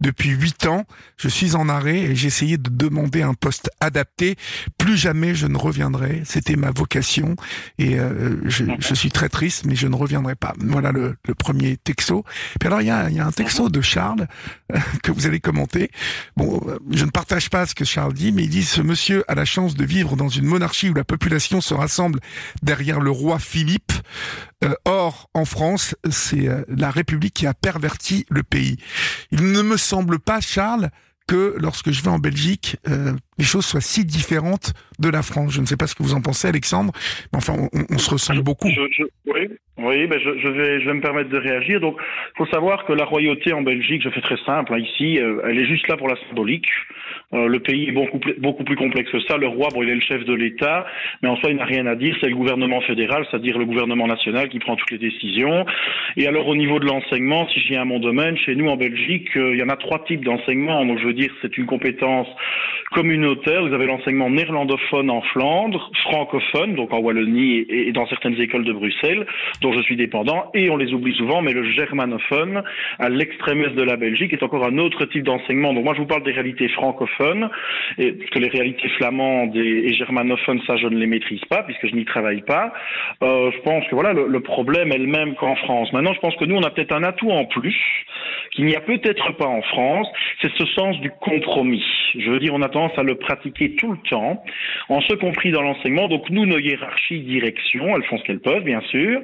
depuis huit ans. Je suis en arrêt et j'ai essayé de demander un poste adapté. Plus jamais je ne reviendrai. C'était ma vocation et je, je, suis très triste, mais je ne reviendrai pas. Voilà le, le premier texto. Puis alors il y a, il y a un texto de Charles que vous allez commenter. Bon je ne partage pas ce que Charles dit, mais il dit ce monsieur a la chance de vivre dans une monarchie où la population se rassemble derrière le roi Philippe. Euh, or, en France, c'est euh, la République qui a perverti le pays. Il ne me semble pas, Charles, que lorsque je vais en Belgique, euh, les choses soient si différentes de la France. Je ne sais pas ce que vous en pensez, Alexandre, mais enfin, on, se ressemble beaucoup. oui, oui ben je, vais, je vais me permettre de réagir. Donc, il faut savoir que la royauté en Belgique, je fais très simple, hein, ici, euh, elle est juste là pour la symbolique. Euh, le pays est beaucoup, beaucoup plus complexe que ça. Le roi, bon, il est le chef de l'État, mais en soi, il n'a rien à dire. C'est le gouvernement fédéral, c'est-à-dire le gouvernement national qui prend toutes les décisions. Et alors, au niveau de l'enseignement, si viens à mon domaine, chez nous en Belgique, il y en a trois types d'enseignement. Donc, je veux dire, c'est une compétence Vous avez l'enseignement néerlandophone en Flandre, francophone, donc en Wallonie et, dans certaines écoles de Bruxelles, dont je suis dépendant, et on les oublie souvent, mais le germanophone, à l'extrême est de la Belgique, est encore un autre type d'enseignement. Donc moi, je vous parle des réalités francophones, et les réalités flamandes et, germanophones, ça, je ne les maîtrise pas, puisque je n'y travaille pas. Euh, je pense que voilà, le, le problème est le même qu'en France. Maintenant, je pense que nous, on a peut-être un atout en plus, qu'il n'y a peut-être pas en France, c'est ce sens du compromis. Je veux dire, on a tendance à le pratiquer tout le temps, en ce compris dans l'enseignement. Donc nous, nos hiérarchies direction, elles font ce qu'elles peuvent, bien sûr,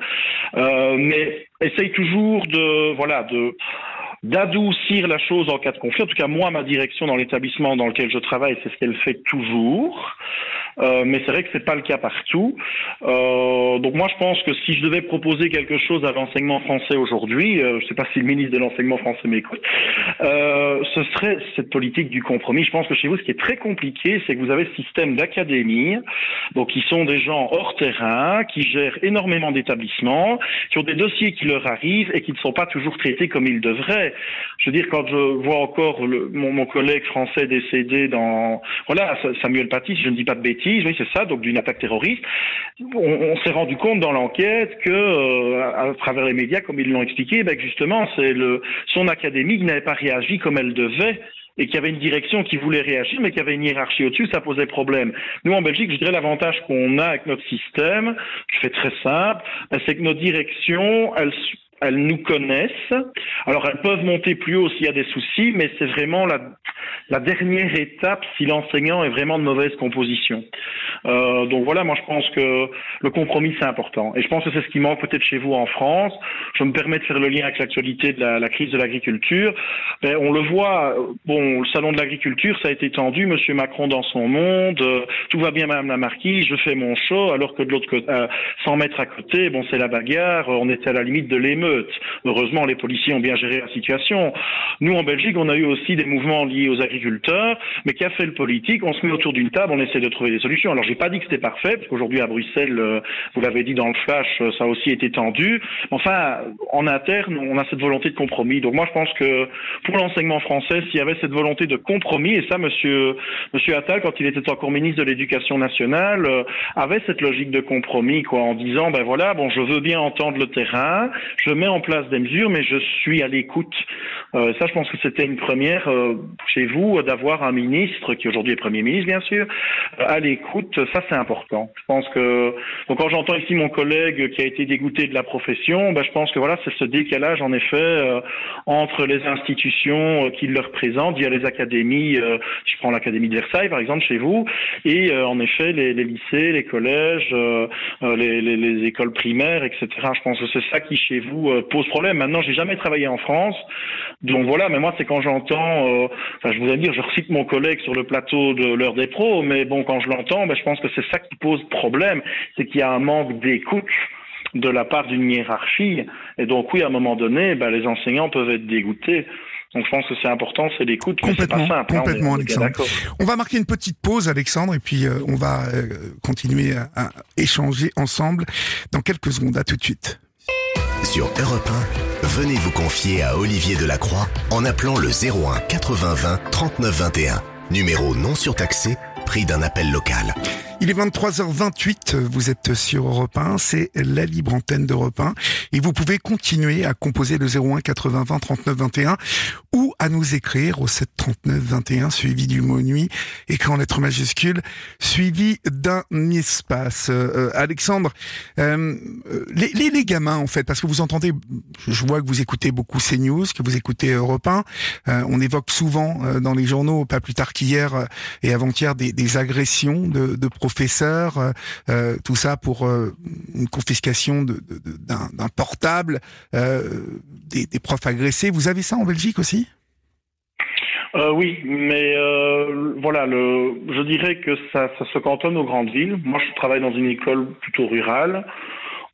euh, mais essayent toujours de, voilà, de d'adoucir la chose en cas de conflit. En tout cas, moi, ma direction dans l'établissement dans lequel je travaille, c'est ce qu'elle fait toujours. Euh, mais c'est vrai que c'est pas le cas partout. Euh, donc moi, je pense que si je devais proposer quelque chose à l'enseignement français aujourd'hui, euh, je sais pas si le ministre de l'enseignement français m'écoute, euh, ce serait cette politique du compromis. Je pense que chez vous, ce qui est très compliqué, c'est que vous avez ce système d'académie, donc qui sont des gens hors terrain, qui gèrent énormément d'établissements, qui ont des dossiers qui leur arrivent et qui ne sont pas toujours traités comme ils devraient. Je veux dire, quand je vois encore mon, mon, collègue français décédé dans, voilà, Samuel Paty, si je ne dis pas de bêtises, oui, c'est ça, donc d'une attaque terroriste, on, s'est rendu compte dans l'enquête que, euh, à travers les médias, comme ils l'ont expliqué, ben justement, c'est le, son académie qui n'avait pas réagi comme elle devait et qu'il y avait une direction qui voulait réagir, mais qu'il y avait une hiérarchie au-dessus, ça posait problème. Nous, en Belgique, je dirais l'avantage qu'on a avec notre système, je fais très simple, ben, c'est que nos directions, elles elles nous connaissent. Alors elles peuvent monter plus haut s'il y a des soucis, mais c'est vraiment la, dernière étape si l'enseignant est vraiment de mauvaise composition. Euh, donc voilà, moi je pense que le compromis c'est important. Et je pense que c'est ce qui manque peut-être chez vous en France. Je me permets de faire le lien avec l'actualité de la, la, crise de l'agriculture. Ben, on le voit, bon, le salon de l'agriculture, ça a été tendu, Monsieur Macron dans son monde, euh, tout va bien Madame la Marquise, je fais mon show, alors que de l'autre côté, euh, 100 mètres à côté, bon c'est la bagarre, on était à la limite de l'émeute. Heureusement, les policiers ont bien géré la situation. Nous, en Belgique, on a eu aussi des mouvements liés aux agriculteurs, mais qui a fait le politique? On se met autour d'une table, on essaie de trouver des solutions. Alors, j'ai pas dit que c'était parfait, parce qu'aujourd'hui à Bruxelles, euh, vous l'avez dit dans le flash, euh, ça a aussi été tendu. Enfin, en interne, on a cette volonté de compromis. Donc moi, je pense que pour l'enseignement français, s'il y avait cette volonté de compromis, et ça, Monsieur Attal, quand il était encore ministre de l'Éducation nationale, euh, avait cette logique de compromis, quoi, en disant, ben voilà, bon, je veux bien entendre le terrain, je mets en place des mesures, mais je suis à l'écoute. Euh, ça, je pense que c'était une première euh, chez vous d'avoir un ministre qui aujourd'hui est Premier ministre, bien sûr, euh, à l'écoute. Ça, c'est important. Je pense que donc quand j'entends ici mon collègue qui a été dégoûté de la profession, ben, je pense que voilà, c'est ce décalage en effet euh, entre les institutions qui le représentent via les académies. je prends l'académie de Versailles, par exemple, chez vous, et en effet les, lycées, les collèges, les, écoles primaires, etc. Je pense que c'est ça qui chez vous pose problème. Maintenant, j'ai jamais travaillé en France, donc voilà. Mais moi, c'est quand j'entends, euh, enfin, je vous ai dire, je recite mon collègue sur le plateau de l'heure des pros, mais bon, quand je l'entends, ben, je pense que c'est ça qui pose problème, c'est qu'il y a un manque d'écoute de la part d'une hiérarchie. Et donc oui, à un moment donné, ben, les enseignants peuvent être dégoûtés. Donc je pense que c'est important, c'est l'écoute. Complètement, pas simple, complètement, hein, on est, Alexandre. On va marquer une petite pause, Alexandre, et puis euh, on va euh, continuer à, à échanger ensemble dans quelques secondes. À tout de suite. Sur Europe 1, venez vous confier à Olivier Delacroix en appelant le 01 80 20 39 21. Numéro non surtaxé, d'un appel local. Il est 23h28, vous êtes sur Europe 1, c'est la libre antenne d'Europe 1 et vous pouvez continuer à composer le 01 80 20 39 21 ou à nous écrire au 7 39 21 suivi du mot nuit, écrit en lettres majuscules, suivi d'un espace. Euh, Alexandre, euh, les, les, les, gamins en fait, parce que vous entendez, je vois que vous écoutez beaucoup CNews, que vous écoutez Europe 1, euh, on évoque souvent euh, dans les journaux, pas plus tard qu'hier et avant-hier, des, agressions de, professeurs, euh, tout ça pour euh, une confiscation d'un portable, euh, des, des, profs agressés. Vous avez ça en Belgique aussi? Oui, mais voilà, je dirais que ça se cantonne aux grandes villes. Moi, je travaille dans une école plutôt rurale.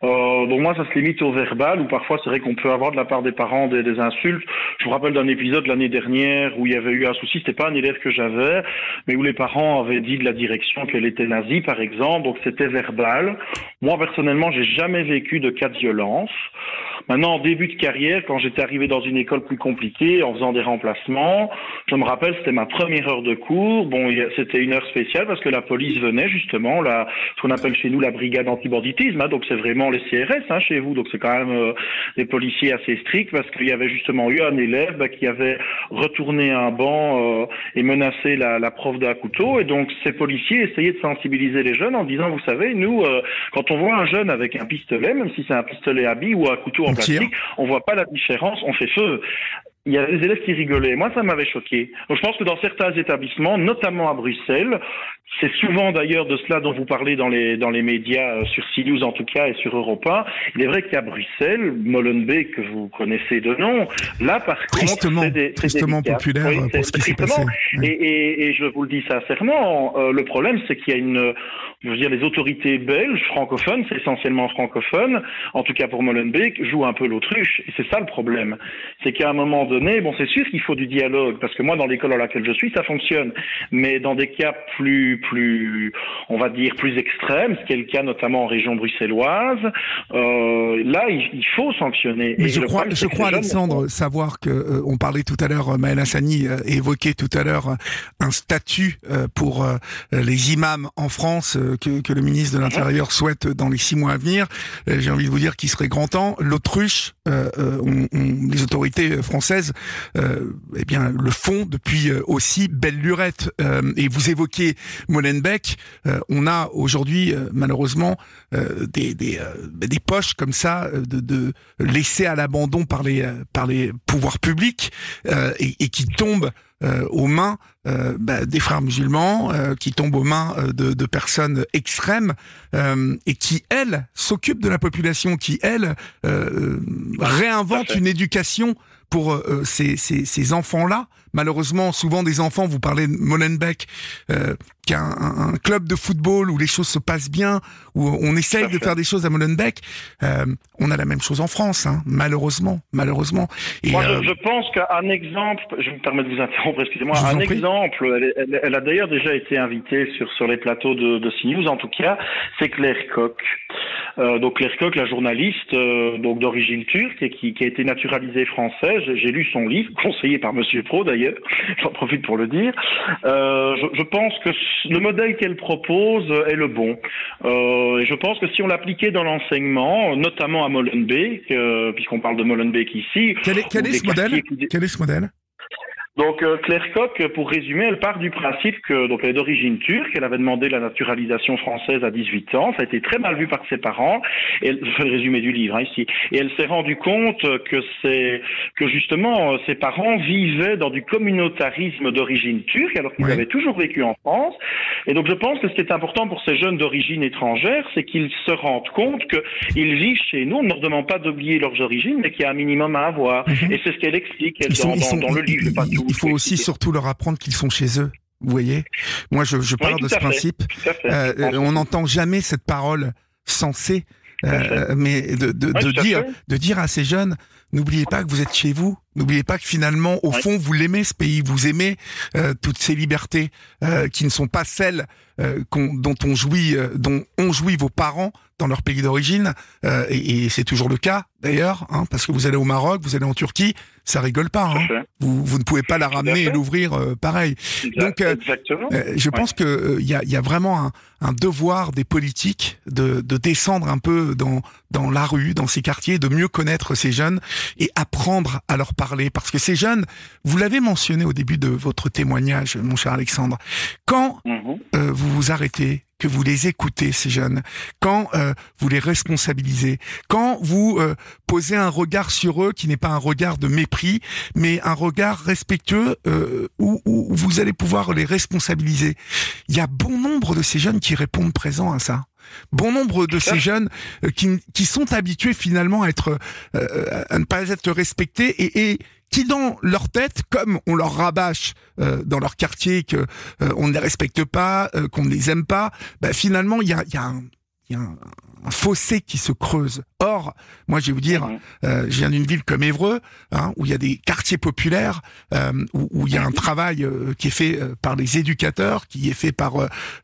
Euh, donc moi, ça se limite au verbal, ou parfois c'est vrai qu'on peut avoir de la part des parents des, insultes. Je me rappelle d'un épisode l'année dernière où il y avait eu un souci, c'était pas un élève que j'avais, mais où les parents avaient dit de la direction qu'elle était nazie, par exemple, donc c'était verbal. Moi, personnellement, j'ai jamais vécu de cas de violence. Maintenant, en début de carrière, quand j'étais arrivé dans une école plus compliquée, en faisant des remplacements, je me rappelle, c'était ma première heure de cours. Bon, c'était une heure spéciale parce que la police venait justement, la, ce qu'on appelle chez nous la brigade antibanditisme. Hein, donc c'est vraiment les CRS hein, chez vous. Donc c'est quand même euh, des policiers assez stricts parce qu'il y avait justement eu un élève bah, qui avait retourné un banc euh, et menacé la, la prof d'un couteau. Et donc ces policiers essayaient de sensibiliser les jeunes en disant, vous savez, nous, euh, quand on voit un jeune avec un pistolet, même si c'est un pistolet à billes ou un couteau en plastique, on voit pas la différence, on fait feu il y a des élèves qui rigolaient. Moi, ça m'avait choqué. Donc, je pense que dans certains établissements, notamment à Bruxelles, c'est souvent d'ailleurs de cela dont vous parlez dans les dans les médias euh, sur CNews en tout cas et sur Europa. Il est vrai qu'à Bruxelles, Molenbeek que vous connaissez de nom, là par tristement, contre, c'est tristement populaire oui, pour ce qui s'est passé. Et, et, et, je vous le dis sincèrement, euh, le problème c'est qu'il y a une je veux dire, les autorités belges, francophones, c'est essentiellement francophone, en tout cas pour Molenbeek, jouent un peu l'autruche. Et c'est ça le problème. C'est qu'à un moment donné, bon, c'est sûr qu'il faut du dialogue, parce que moi, dans l'école dans laquelle je suis, ça fonctionne. Mais dans des cas plus, plus, on va dire, plus extrêmes, ce qui est le cas notamment en région bruxelloise, euh, là, il, il, faut sanctionner. Mais Et je crois, je crois Alexandre, savoir que, euh, on parlait tout à l'heure, Maël Hassani euh, évoquait tout à l'heure un statut euh, pour les imams en France que, que, le ministre de l'Intérieur souhaite dans les six mois à venir. Euh, J'ai envie de vous dire qu'il serait grand temps. L'autruche, euh, on, les autorités françaises, euh, eh bien, le font depuis aussi belle lurette. et vous évoquez Molenbeek. on a aujourd'hui, malheureusement, des, des, poches comme ça de, de laissées à l'abandon par les par les pouvoirs publics et, qui tombent euh, aux mains euh, bah, des frères musulmans, euh, qui tombent aux mains de, de, personnes extrêmes et qui, elles, s'occupent de la population, qui, elles, réinventent une éducation pour euh, ces, ces, ces enfants-là. Malheureusement, souvent des enfants, vous parlez de Molenbeek, euh, qui a un, un, club de football où les choses se passent bien, où on essaye de faire des choses à Molenbeek. Euh, on a la même chose en France, hein, malheureusement, malheureusement. Et, Moi, je, je, pense qu'un exemple, je me permets de vous interrompre, excusez-moi, un exemple, elle, elle, elle a d'ailleurs déjà été invitée sur, sur les plateaux de, de CNews, en tout cas, c'est Claire Koch. Euh, donc Claire Koch, la journaliste euh, donc d'origine turque et qui, qui, a été naturalisée française. J'ai lu son livre, conseillé par Monsieur Pro d'ailleurs. J'en profite pour le dire. Euh, je, je, pense que le modèle qu'elle propose est le bon. Euh, et je pense que si on l'appliquait dans l'enseignement, notamment à Molenbeek, euh, puisqu'on parle de Molenbeek ici, quel est, quel est ce modèle Quel est ce modèle donc euh, Claire Koch, pour résumer, elle part du principe que donc elle est d'origine turque, elle avait demandé la naturalisation française à 18 ans, ça a été très mal vu par ses parents. Et elle, je fais le résumé du livre hein, ici. Et elle s'est rendue compte que c'est que justement euh, ses parents vivaient dans du communautarisme d'origine turque alors qu'ils oui. avaient toujours vécu en France. Et donc je pense que ce qui est important pour ces jeunes d'origine étrangère, c'est qu'ils se rendent compte qu'ils vivent chez nous. On ne leur demande pas d'oublier leurs origines, mais qu'il y a un minimum à avoir. -hmm. Et c'est ce qu'elle explique elle, dans, sont, dans, dans, le livre. Pas tout il faut aussi surtout leur apprendre qu'ils sont chez eux. Vous voyez Moi, je, je parle oui, de ce fait, principe. Euh, on n'entend jamais cette parole sensée, euh, mais de, de, oui, de dire, de dire à ces jeunes, n'oubliez pas que vous êtes chez vous. N'oubliez pas que finalement, au oui. fond, vous l'aimez ce pays, vous aimez euh, toutes ces libertés euh, qui ne sont pas celles euh, on, dont on jouit, dont ont joui vos parents dans leur pays d'origine. et, et c'est toujours le cas d'ailleurs, hein, parce que vous allez au Maroc, vous allez en Turquie, ça rigole pas. Hein. Vous, vous, ne pouvez pas la ramener et l'ouvrir pareil. Donc, je pense que il y a, y, a, vraiment un, un, devoir des politiques de, de descendre un peu dans dans la rue, dans ces quartiers, de mieux connaître ces jeunes et apprendre à leur parler. Parce que ces jeunes, vous l'avez mentionné au début de votre témoignage, mon cher Alexandre, quand mm -hmm. euh, vous vous arrêtez, que vous les écoutez, ces jeunes, quand euh, vous les responsabilisez, quand vous euh, posez un regard sur eux qui n'est pas un regard de mépris, mais un regard respectueux euh, où, où, vous allez pouvoir les responsabiliser. Il y a bon nombre de ces jeunes qui répondent présent à ça bon nombre de ces jeunes euh, qui, qui sont habitués finalement à être euh, à ne pas être respectés et, et qui dans leur tête, comme on leur rabâche euh, dans leur quartier que euh, on ne les respecte pas, euh, qu'on ne les aime pas, bah, finalement il y a, y a un, y a un, un, fossé qui se creuse. Or, moi, je vais vous dire, euh, je viens d'une ville comme Évreux, hein, où il y a des quartiers populaires, euh, où, où, il y a un travail euh, qui est fait par les éducateurs, qui est fait par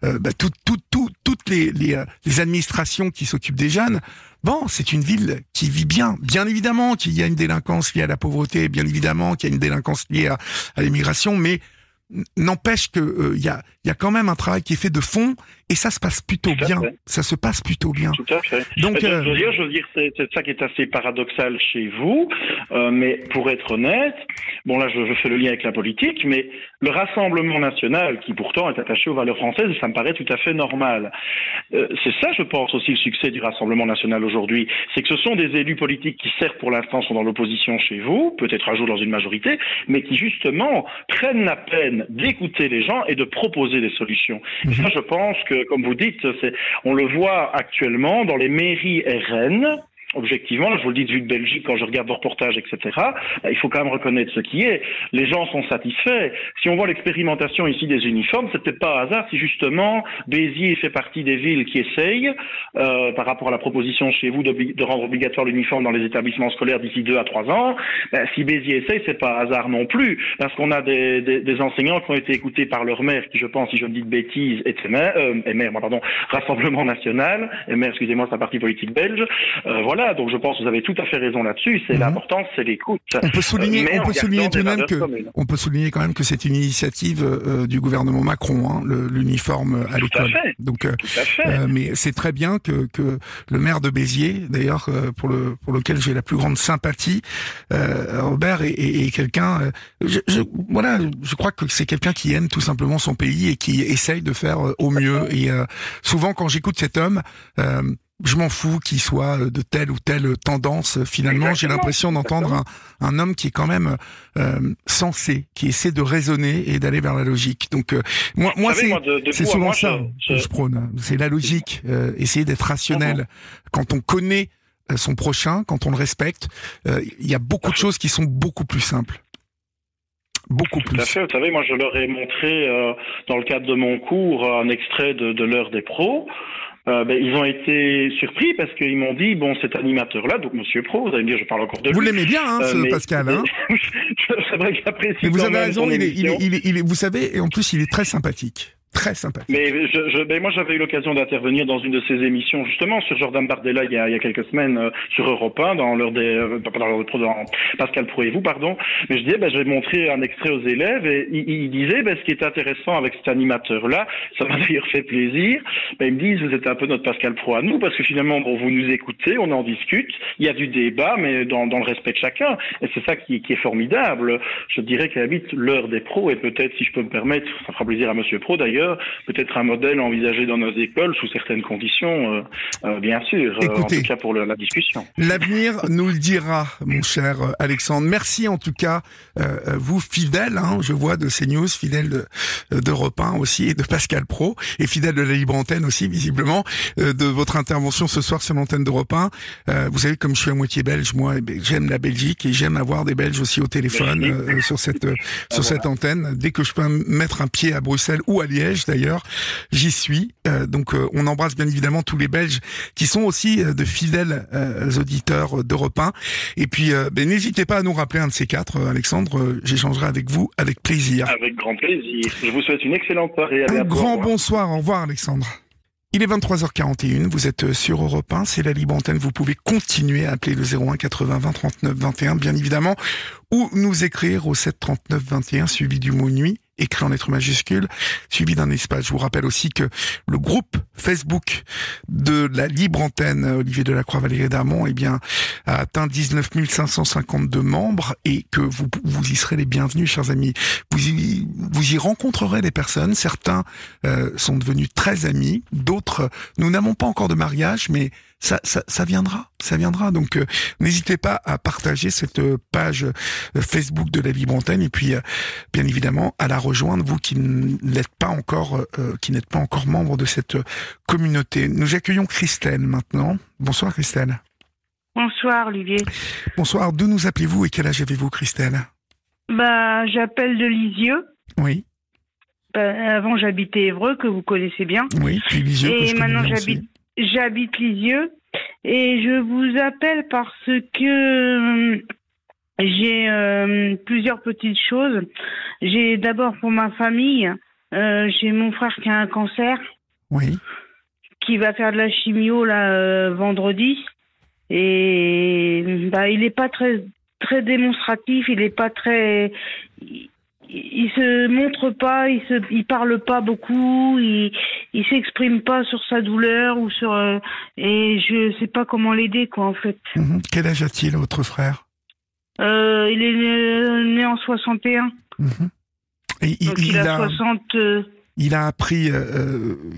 bah, tout, tout, tout, toutes les, les, les administrations qui s'occupent des jeunes. Bon, c'est une ville qui vit bien. Bien évidemment qu'il y a une délinquance liée à la pauvreté, bien évidemment qu'il y a une délinquance liée à, à l'immigration, mais n'empêche que il y, a, y a quand même un travail qui est fait de fond et ça se passe plutôt bien. Ça se passe plutôt bien. Tout à fait. Donc, je, veux dire, je veux dire, c'est ça qui est assez paradoxal chez vous, euh, mais pour être honnête, bon là, je, je, fais le lien avec la politique, mais le Rassemblement national, qui pourtant est attaché aux valeurs françaises, ça me paraît tout à fait normal. Euh, c'est ça, je pense aussi le succès du Rassemblement national aujourd'hui, c'est que ce sont des élus politiques qui certes pour l'instant sont dans l'opposition chez vous, peut-être un jour dans une majorité, mais qui justement prennent la peine d'écouter les gens et de proposer proposer des solutions. Et Mhm. ça, je pense que, comme vous dites, on le voit actuellement dans les mairies RN. Objectivement, je vous le dis du de Belgique quand je regarde vos reportages, etc. euh, Il faut quand même reconnaître ce qui est. Les gens sont satisfaits. Si on voit l'expérimentation ici des uniformes, peut-être pas un hasard si justement Béziers fait partie des villes qui essayent, euh, par rapport à la proposition chez vous de rendre obligatoire l'uniforme dans les établissements scolaires d'ici deux à trois ans. Ben, si Béziers essaye, c'est pas un hasard non plus, parce qu'on a des, des, des enseignants qui ont été écoutés par leur maire, qui je pense, si je ne dis de bêtises, était maire, euh, maire, pardon, Rassemblement National, et maire, excusez-moi, c'est un parti politique belge. Euh, voilà, donc je pense que vous avez tout à fait raison là-dessus. C'est l'important, c'est l'écoute. On peut souligner, Euh, on peut souligner tout de même que, communes. on peut souligner quand même que c'est une initiative euh, du gouvernement Macron, hein, l'uniforme à l'école. Donc, euh, euh, mais c'est très bien que, que le maire de Béziers, d'ailleurs euh, pour le pour lequel j'ai la plus grande sympathie, euh, Robert est, est- est quelqu'un. euh, je, je- voilà, je crois que c'est quelqu'un qui aime tout simplement son pays et qui essaye de faire euh, au mieux. Et euh, souvent, quand j'écoute cet homme. Euh, je m'en fous qu'il soit euh, de telle ou telle tendance. Finalement, j'ai l'impression d'entendre un, un homme qui est quand même euh, sensé, qui essaie de raisonner et d'aller vers la logique. Donc, euh, moi, c'est souvent moi, ça je- que je- je prône. C'est la logique, euh, essayer d'être rationnel. Quand on connaît euh, son prochain, quand on le respecte, euh, il y a beaucoup de choses qui sont beaucoup plus simples. Beaucoup Tout à plus. fait. Vous savez, moi, je leur ai montré, euh, dans le cadre de mon cours, un extrait de, de l'heure des pros. Euh, ben, ils ont été surpris parce qu'ils m'ont dit, bon, cet animateur-là, donc Monsieur Pro, vous allez me dire, je parle encore de Vous lui. l'aimez bien, hein, Euh, ce mais- Pascal. Hein c'est vrai que j'apprécie mais vous avez raison, son il est, il, est, émission. il, est, il est- vous savez, et en plus, il est très sympathique. Très sympathique. Mais je, je, ben moi, j'avais eu l'occasion d'intervenir dans une de ces émissions, justement, sur Jordan Bardella, il y a, il y a quelques semaines, euh, sur Europe 1, dans l'heure des, euh, dans dans Pascal Pro et vous, pardon. Mais je disais, ben, je vais montrer un extrait aux élèves, et il, il ben, ce qui est intéressant avec cet animateur-là, ça m'a d'ailleurs fait plaisir, ben, ils me disent, vous êtes un peu notre Pascal Pro à nous, parce que finalement, bon, vous nous écoutez, on en discute, il y a du débat, mais dans, dans le respect de chacun. Et c'est ça qui, qui est formidable. Je dirais qu'à la limite, l'heure des pros, et peut-être, si je peux me permettre, ça fera plaisir à Monsieur Pro d'ailleurs, peut-être un modèle envisagé dans nos écoles sous certaines conditions, euh, euh, bien sûr, euh, en tout cas pour le- la discussion. L'avenir nous le dira, mon cher Alexandre. Merci en tout cas, vous fidèles, hein, je vois de CNews, fidèles de- d'Europe 1 aussi et de Pascal Pro, et fidèles de la Libre Antenne aussi, visiblement, de votre intervention ce soir sur l'antenne 1. Euh, vous savez, comme je suis à moitié belge, moi, eh ben, j'aime la Belgique et j'aime avoir des Belges aussi au téléphone sur cette euh, sur cette antenne. Dès que je peux mettre un pied à Bruxelles ou à Liège, d'ailleurs, j'y suis. Euh, donc, euh, on embrasse bien évidemment tous les Belges qui sont aussi euh, de fidèles auditeurs d'Europe 1. Et puis, ben, n'hésitez pas à nous rappeler un de ces quatre, Alexandre. J'échangerai avec vous avec plaisir. Avec grand plaisir. Je vous souhaite une excellente soirée. Un grand bonsoir. Au revoir, Alexandre. Il est 23h41, vous êtes sur Europe 1, c'est la libre antenne, vous pouvez continuer à appeler le 01 80 20 39 21 bien évidemment, ou nous écrire au 7 39 21 suivi du mot nuit, écrit en lettres majuscules, suivi d'un espace. Je vous rappelle aussi que le groupe Facebook de la libre antenne Olivier Delacroix Valérie Darmon, eh bien, a atteint 19 552 membres et que vous, vous y serez les bienvenus, chers amis. Vous y, vous y rencontrerez des personnes. Certains euh, sont devenus très amis, d'autres, nous n'avons pas encore de mariage, mais ça, ça, ça viendra, ça viendra. Donc, euh, n'hésitez pas à partager cette euh, page euh, Facebook de la Libre Antenne et puis, euh, bien évidemment, à la rejoindre, vous qui n'êtes pas encore, euh, qui n'êtes pas encore membre de cette communauté. Nous accueillons Christelle maintenant. Bonsoir Christelle. Bonsoir Olivier. Bonsoir. D'où nous appelez-vous et quel âge avez-vous, Christelle? Bah, j'appelle de Lisieux. Oui, Bah, avant, j'habitais Évreux, que vous connaissez bien. oui. Puis Lisieux, que Et je maintenant, j'habite, j'habite Lisieux. Et je vous appelle parce que euh, j'ai euh, plusieurs petites choses. J'ai d'abord pour ma famille, euh, j'ai mon frère qui a un cancer, Oui. qui va faire de la chimio là euh, vendredi. Et bah, il n'est pas très très démonstratif, il n'est pas très il, il se montre pas, il se il parle pas beaucoup, il il s'exprime pas sur sa douleur ou sur euh, et je sais pas comment l'aider quoi en fait. Mhm. Quel âge a-t-il, votre frère? Euh, il est né, né en 61. Mhm. Et il, Donc il, il a, a, 60 euh, il a appris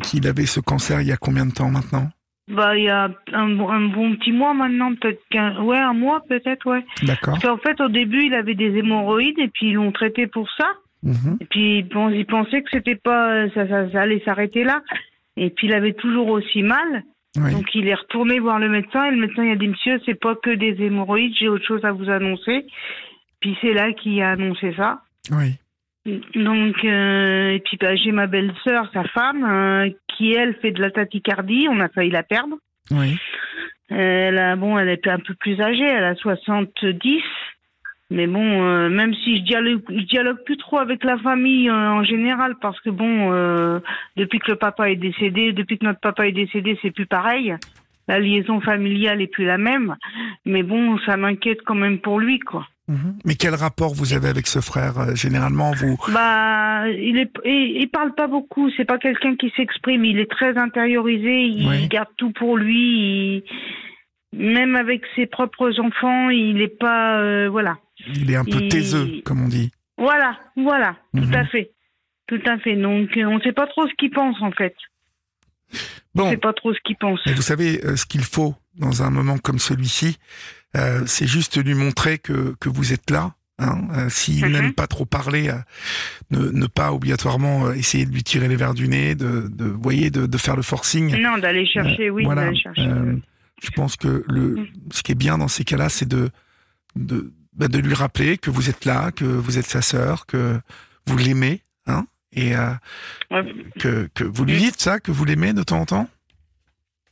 qu'il avait ce cancer il y a combien de temps maintenant? Bah il y a un, bon- un bon petit mois maintenant peut-être qu'un ouais un mois peut-être ouais. D'accord. Parce qu'en fait, au début, il avait des hémorroïdes et puis ils l'ont traité pour ça. Mhm. Et puis bon, il pensait que c'était pas ça, ça, ça allait s'arrêter là. Et puis il avait toujours aussi mal. Oui. Donc il est retourné voir le médecin et le médecin il a dit monsieur c'est pas que des hémorroïdes j'ai autre chose à vous annoncer. Puis c'est là qu'il a annoncé ça. Oui. Donc euh, et puis bah, j'ai ma belle-sœur sa femme euh, qui elle fait de la tachycardie on a failli la perdre. Oui. Elle a bon elle est un peu plus âgée elle a 70. Mais bon, euh, même si je dialogue, je dialogue plus trop avec la famille euh, en général, parce que bon, euh, depuis que le papa est décédé, depuis que notre papa est décédé, c'est plus pareil. La liaison familiale est plus la même. Mais bon, ça m'inquiète quand même pour lui, quoi. Mhm. Mais quel rapport vous avez avec ce frère euh, Généralement, vous. Bah, il est, il, il parle pas beaucoup. C'est pas quelqu'un qui s'exprime. Il est très intériorisé. Il Oui. garde tout pour lui. Il- même avec ses propres enfants, il est pas, euh, voilà. Il est un peu Il- taiseux, comme on dit. Voilà, voilà, Mhm. tout à fait. Tout à fait. Donc, euh, on ne sait pas trop ce qu'il pense, en fait. On ne Bon, sait pas trop ce qu'il pense. mais vous savez, euh, ce qu'il faut dans un moment comme celui-ci, euh, c'est juste lui montrer que, que vous êtes là. Hein. Euh, S'il Mhm. n'aime pas trop parler, euh, ne, ne pas obligatoirement essayer de lui tirer les verres du nez, de, voyez, de, de faire le forcing. Non, d'aller chercher, oui, voilà. chercher. Je pense que le, Mm. ce qui est bien dans ces cas-là, c'est de, de, bah, de lui rappeler que vous êtes là, que vous êtes sa sœur, que vous l'aimez, hein, et Ouais. que, que vous lui dites ça, que vous l'aimez de temps en temps.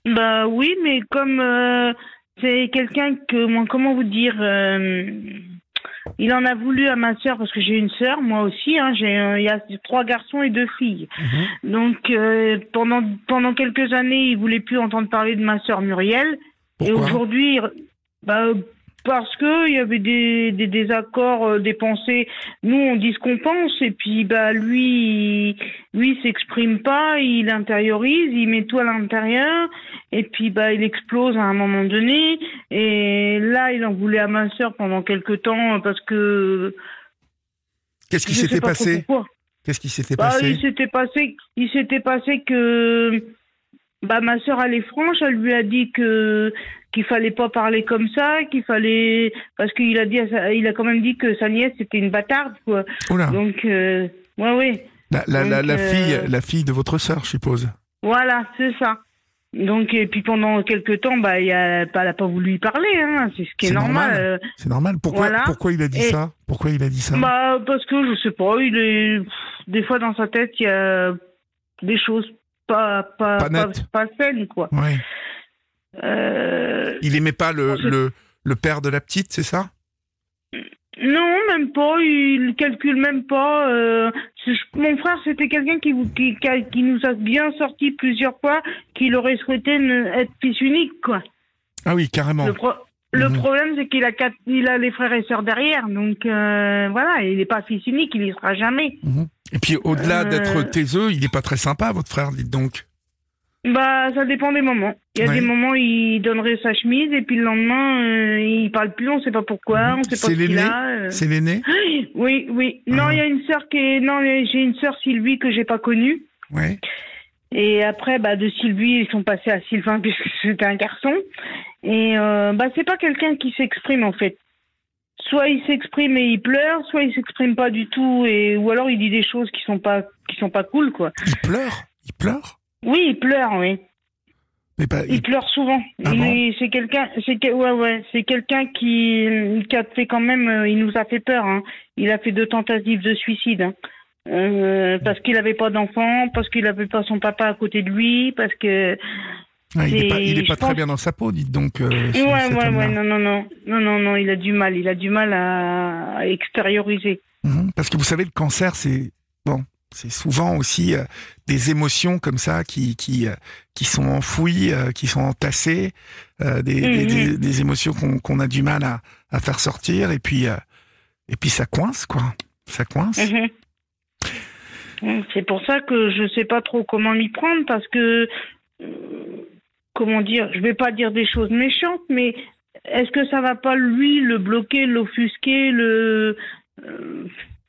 Bah oui, mais comme euh, c'est quelqu'un que, moi, comment vous dire, euh, il en a voulu à ma sœur parce que j'ai une sœur, moi aussi. Hein, j'ai, euh, il y a trois garçons et deux filles. Donc euh, pendant pendant quelques années, il voulait plus entendre parler de ma sœur Muriel. Et aujourd'hui, bah, parce que il y avait des, des désaccords, euh, des pensées. Nous, on dit ce qu'on pense, et puis bah lui, il, lui s'exprime pas, il intériorise, il met tout à l'intérieur, et puis bah il explose à un moment donné. Et là, il en voulait à ma sœur pendant quelque temps parce que Qu'est-ce qui s'était pas passé? Qu'est-ce qui s'était Bah, passé? il s'était passé, il s'était passé que bah ma sœur elle est franche, elle lui a dit que qu'il fallait pas parler comme ça, qu'il fallait parce qu'il a dit, il a quand même dit que sa nièce c'était une bâtarde quoi. Oula, Donc euh, ouais ouais, la, la, la, donc, la euh, fille, la fille de votre sœur, je suppose. voilà c'est ça. Donc et puis pendant quelques temps bah il a, elle a pas voulu y parler, hein, c'est ce qui est, C'est normal. normal. euh. C'est normal. Pourquoi, Voilà. pourquoi il a dit Et- ça? Pourquoi il a dit ça? Bah parce que je sais pas, il est des fois dans sa tête il y a des choses pas pas Pas pas, nettes. pas saines quoi. Ouais. Euh, Il aimait pas le, le, le père de la petite, c'est ça? Non, même pas. Il calcule même pas. euh, mon frère, c'était quelqu'un qui, nous a bien sorti plusieurs fois qu'il aurait souhaité être fils unique, quoi. Ah oui, carrément. Le, pro- le Mhm. problème, c'est qu'il a quatre, il a les frères et sœurs derrière, donc euh, voilà, il n'est pas fils unique, il y sera jamais. Mhm. Et puis au-delà Euh, d'être taiseux, il est pas très sympa, votre frère, dites donc. Bah, ça dépend des moments. Il y a Ouais. des moments où il donnerait sa chemise et puis le lendemain, euh, il parle plus, on sait pas pourquoi, on sait pas C'est ce qu'il l'aîné a. euh. C'est l'aîné Oui, oui. Non, Ah. il y a une sœur qui est. Non, j'ai une sœur Sylvie que j'ai pas connue. Ouais. Et après, bah, de Sylvie, ils sont passés à Sylvain puisque c'était un garçon. Et euh, bah, c'est pas quelqu'un qui s'exprime en fait. Soit il s'exprime et il pleure, soit il s'exprime pas du tout, et ou alors il dit des choses qui sont pas qui sont pas cool quoi. Il pleure? Il pleure? Oui, il pleure, oui. Mais pas, Il pleure souvent. Ah bon c'est quelqu'un, c'est ouais, ouais, c'est quelqu'un qui, qui a fait quand même, euh, il nous a fait peur. Hein. Il a fait deux tentatives de suicide. hein. Euh, parce qu'il n'avait pas d'enfant, parce qu'il n'avait pas son papa à côté de lui, parce que. Ah, il est pas, il est pas très bien dans sa peau, dites donc. euh, ouais, ouais, non, non, non, non, non, non, il a du mal, il a du mal à, à extérioriser. Mhm. Parce que vous savez, le cancer, c'est bon, c'est souvent aussi euh, des émotions comme ça qui qui euh, qui sont enfouies, euh, qui sont entassées, euh, des, des, Mhm. des- des émotions qu'on qu'on a du mal à, à faire sortir, et puis et puis ça coince quoi, ça coince. Mhm. C'est pour ça que je sais pas trop comment m'y prendre parce que comment dire, je vais pas dire des choses méchantes, mais est-ce que ça va pas lui le bloquer, l'offusquer, le euh,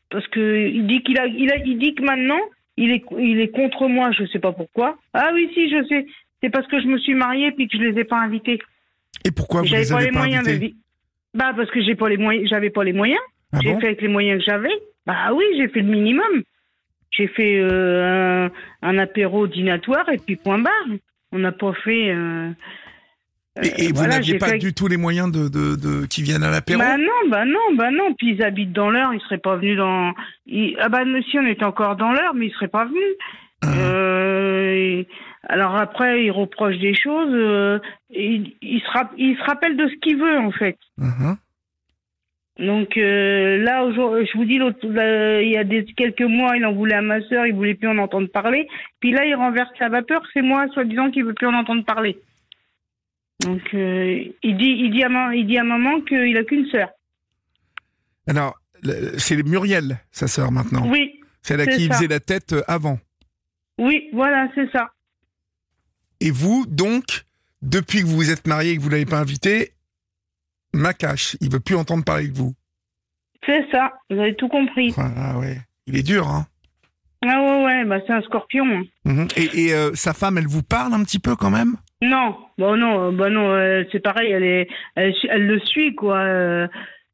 parce que il dit qu'il a, il a, il dit que maintenant il est, il est contre moi, je sais pas pourquoi. Ah oui, si, je sais. C'est parce que je me suis mariée puis que je les ai pas invités. Et pourquoi vous les pas avez les pas moyens invités d'inviter. Bah parce que j'ai pas les moyens, j'avais pas les moyens. Ah j'ai bon? fait avec les moyens que j'avais. Bah oui, j'ai fait le minimum. J'ai fait euh, un, un apéro dînatoire et puis point barre. On n'a pas fait. euh, Et, et euh, vous voilà, n'aviez pas fait- du tout les moyens de, de, de qui viennent à l'apéro? Bah non, bah non, bah non. Puis ils habitent dans l'heure, ils seraient pas venus dans. ils- Ah bah si, on était encore dans l'heure, mais ils seraient pas venus. Ah. Euh, et- Alors après, ils reprochent des choses. euh, il, il se il se rappelle de ce qu'il veut en fait. Mhm. Donc euh, là, aujourd'hui, je vous dis, là, il y a des, quelques mois, il en voulait à ma sœur, il voulait plus en entendre parler. Puis là, il renverse la vapeur, c'est moi, soi-disant, qui veut plus en entendre parler. Donc euh, il dit, il dit à, ma- il dit à maman qu'il a qu'une sœur. Alors, c'est Muriel, sa sœur maintenant. Oui, C'est elle à qui il faisait la tête euh, avant. oui, voilà, c'est ça. Et vous, donc, depuis que vous vous êtes mariés et que vous l'avez pas invité, Macache, il veut plus entendre parler de vous. C'est ça, vous avez tout compris. Ah ouais, il est dur, hein. Ah ouais, ouais, bah c'est un scorpion. hein. Mhm. Et, et, euh, sa femme, elle vous parle un petit peu quand même? Non, bon non, euh, bah non, euh, c'est pareil, elle est, elle, su- elle le suit quoi. euh,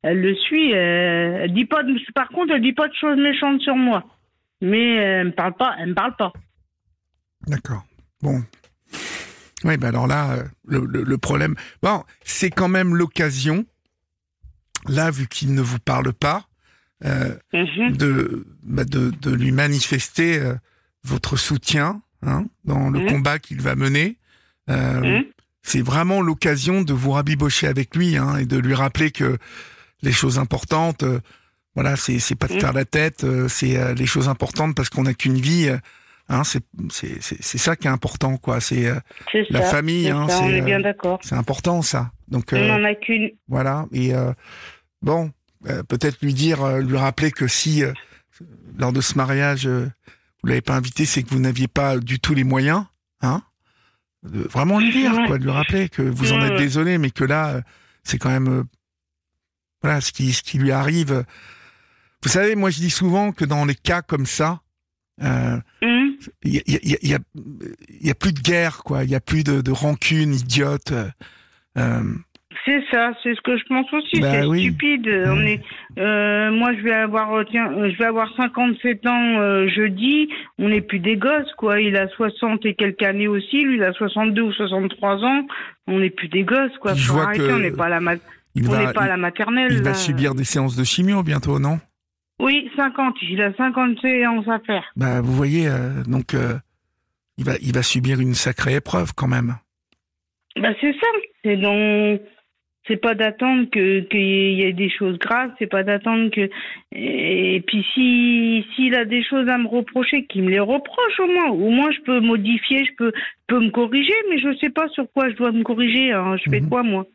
elle le suit. euh, elle dit pas, de, par contre, elle dit pas de choses méchantes sur moi. Mais euh, elle me parle pas, elle me parle pas. D'accord. Bon. Oui, ben alors là, euh, le, le- le problème. Bon, c'est quand même l'occasion, là, vu qu'il ne vous parle pas, euh, Mhm. de, bah, de, de lui manifester euh, votre soutien hein, dans le Mhm. combat qu'il va mener. Euh, Mhm. C'est vraiment l'occasion de vous rabibocher avec lui hein, et de lui rappeler que les choses importantes, voilà, c'est pas de faire la tête, c'est les choses importantes parce qu'on n'a qu'une vie. Euh, hein, c'est ça qui est important, quoi. C'est euh, La famille, hein, ça, on est bien euh, d'accord. c'est important, ça. Donc On euh, n'en a qu'une. voilà. Et euh, bon, euh, peut-être lui dire, euh, lui rappeler que si euh, lors de ce mariage euh, vous l'avez pas invité, c'est que vous n'aviez pas du tout les moyens, hein. De vraiment lui dire, Ouais. quoi, de lui rappeler que vous en êtes ouais. désolé, mais que là, euh, c'est quand même, euh, voilà, ce qui, ce qui lui arrive. Vous savez, moi, je dis souvent que dans les cas comme ça, euh, Mhm. Il y a, y, y, y plus de guerre, quoi. Il y a plus de, de rancune idiote. euh, euh, C'est ça, c'est ce que je pense aussi. Bah c'est oui. stupide. On est, euh, moi, je vais avoir, euh, tiens, euh, je vais avoir 57 ans euh, jeudi. On n'est plus des gosses, quoi. Il a 60 et quelques années aussi. Lui, il a 62 ou 63 ans. On n'est plus des gosses, quoi. Faut arrêter, on n'est pas à la, ma- il on va, n'est pas à la maternelle. il va subir des séances de chimio bientôt, non? Oui, 50. Il a 50 séances à faire. Bah, vous voyez, euh, donc euh, il va, il va subir une sacrée épreuve quand même. Bah, c'est ça. C'est donc, c'est pas d'attendre que qu'il y ait des choses graves. C'est pas d'attendre que. Et puis si s'il a des choses à me reprocher, qu'il me les reproche au moins. Au moins, je peux modifier, je peux peux me corriger, mais je sais pas sur quoi je dois me corriger. hein. Je fais Mhm. quoi moi?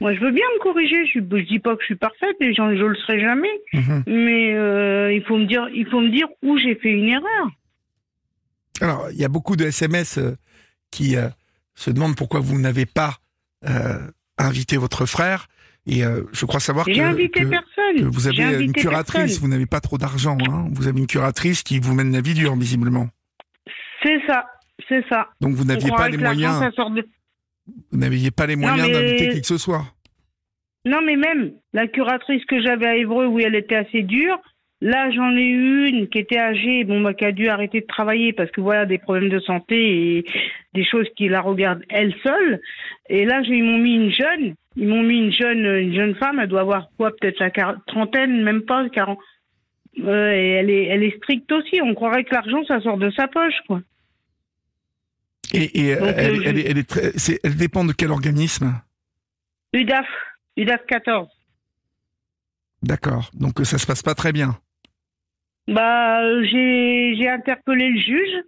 Moi, je veux bien me corriger. Je, je dis pas que je suis parfaite, et je le serai jamais. Mhm. Mais euh, il faut me dire, il faut me dire où j'ai fait une erreur. Alors, il y a beaucoup de SMS euh, qui euh, se demandent pourquoi vous n'avez pas invité votre frère. Et je crois savoir que, J'ai invité que- personne. que vous avez une curatrice, personne. vous n'avez pas trop d'argent. Hein vous avez une curatrice qui vous mène la vie dure, visiblement. C'est ça, c'est ça. Donc vous n'aviez pas les moyens, de- vous n'aviez pas les moyens mais- d'inviter qui que ce soit. Non, mais même la curatrice que j'avais à Évreux, où elle était assez dure, là, j'en ai eu une qui était âgée, bon, bah, qui a dû arrêter de travailler parce que voilà, des problèmes de santé et des choses qui la regardent elle seule. Et là, ils m'ont mis une jeune, ils m'ont mis une jeune, une jeune femme, elle doit avoir quoi, peut-être la trentaine, même pas, quarante. Euh, et elle est, elle est stricte aussi. On croirait que l'argent, ça sort de sa poche, quoi. Et, et, Donc, elle, je- elle est- elle est très- c'est- elle dépend de quel organisme? UDAF, UDAF 14. D'accord. Donc euh, ça se passe pas très bien. Bah, j'ai interpellé le juge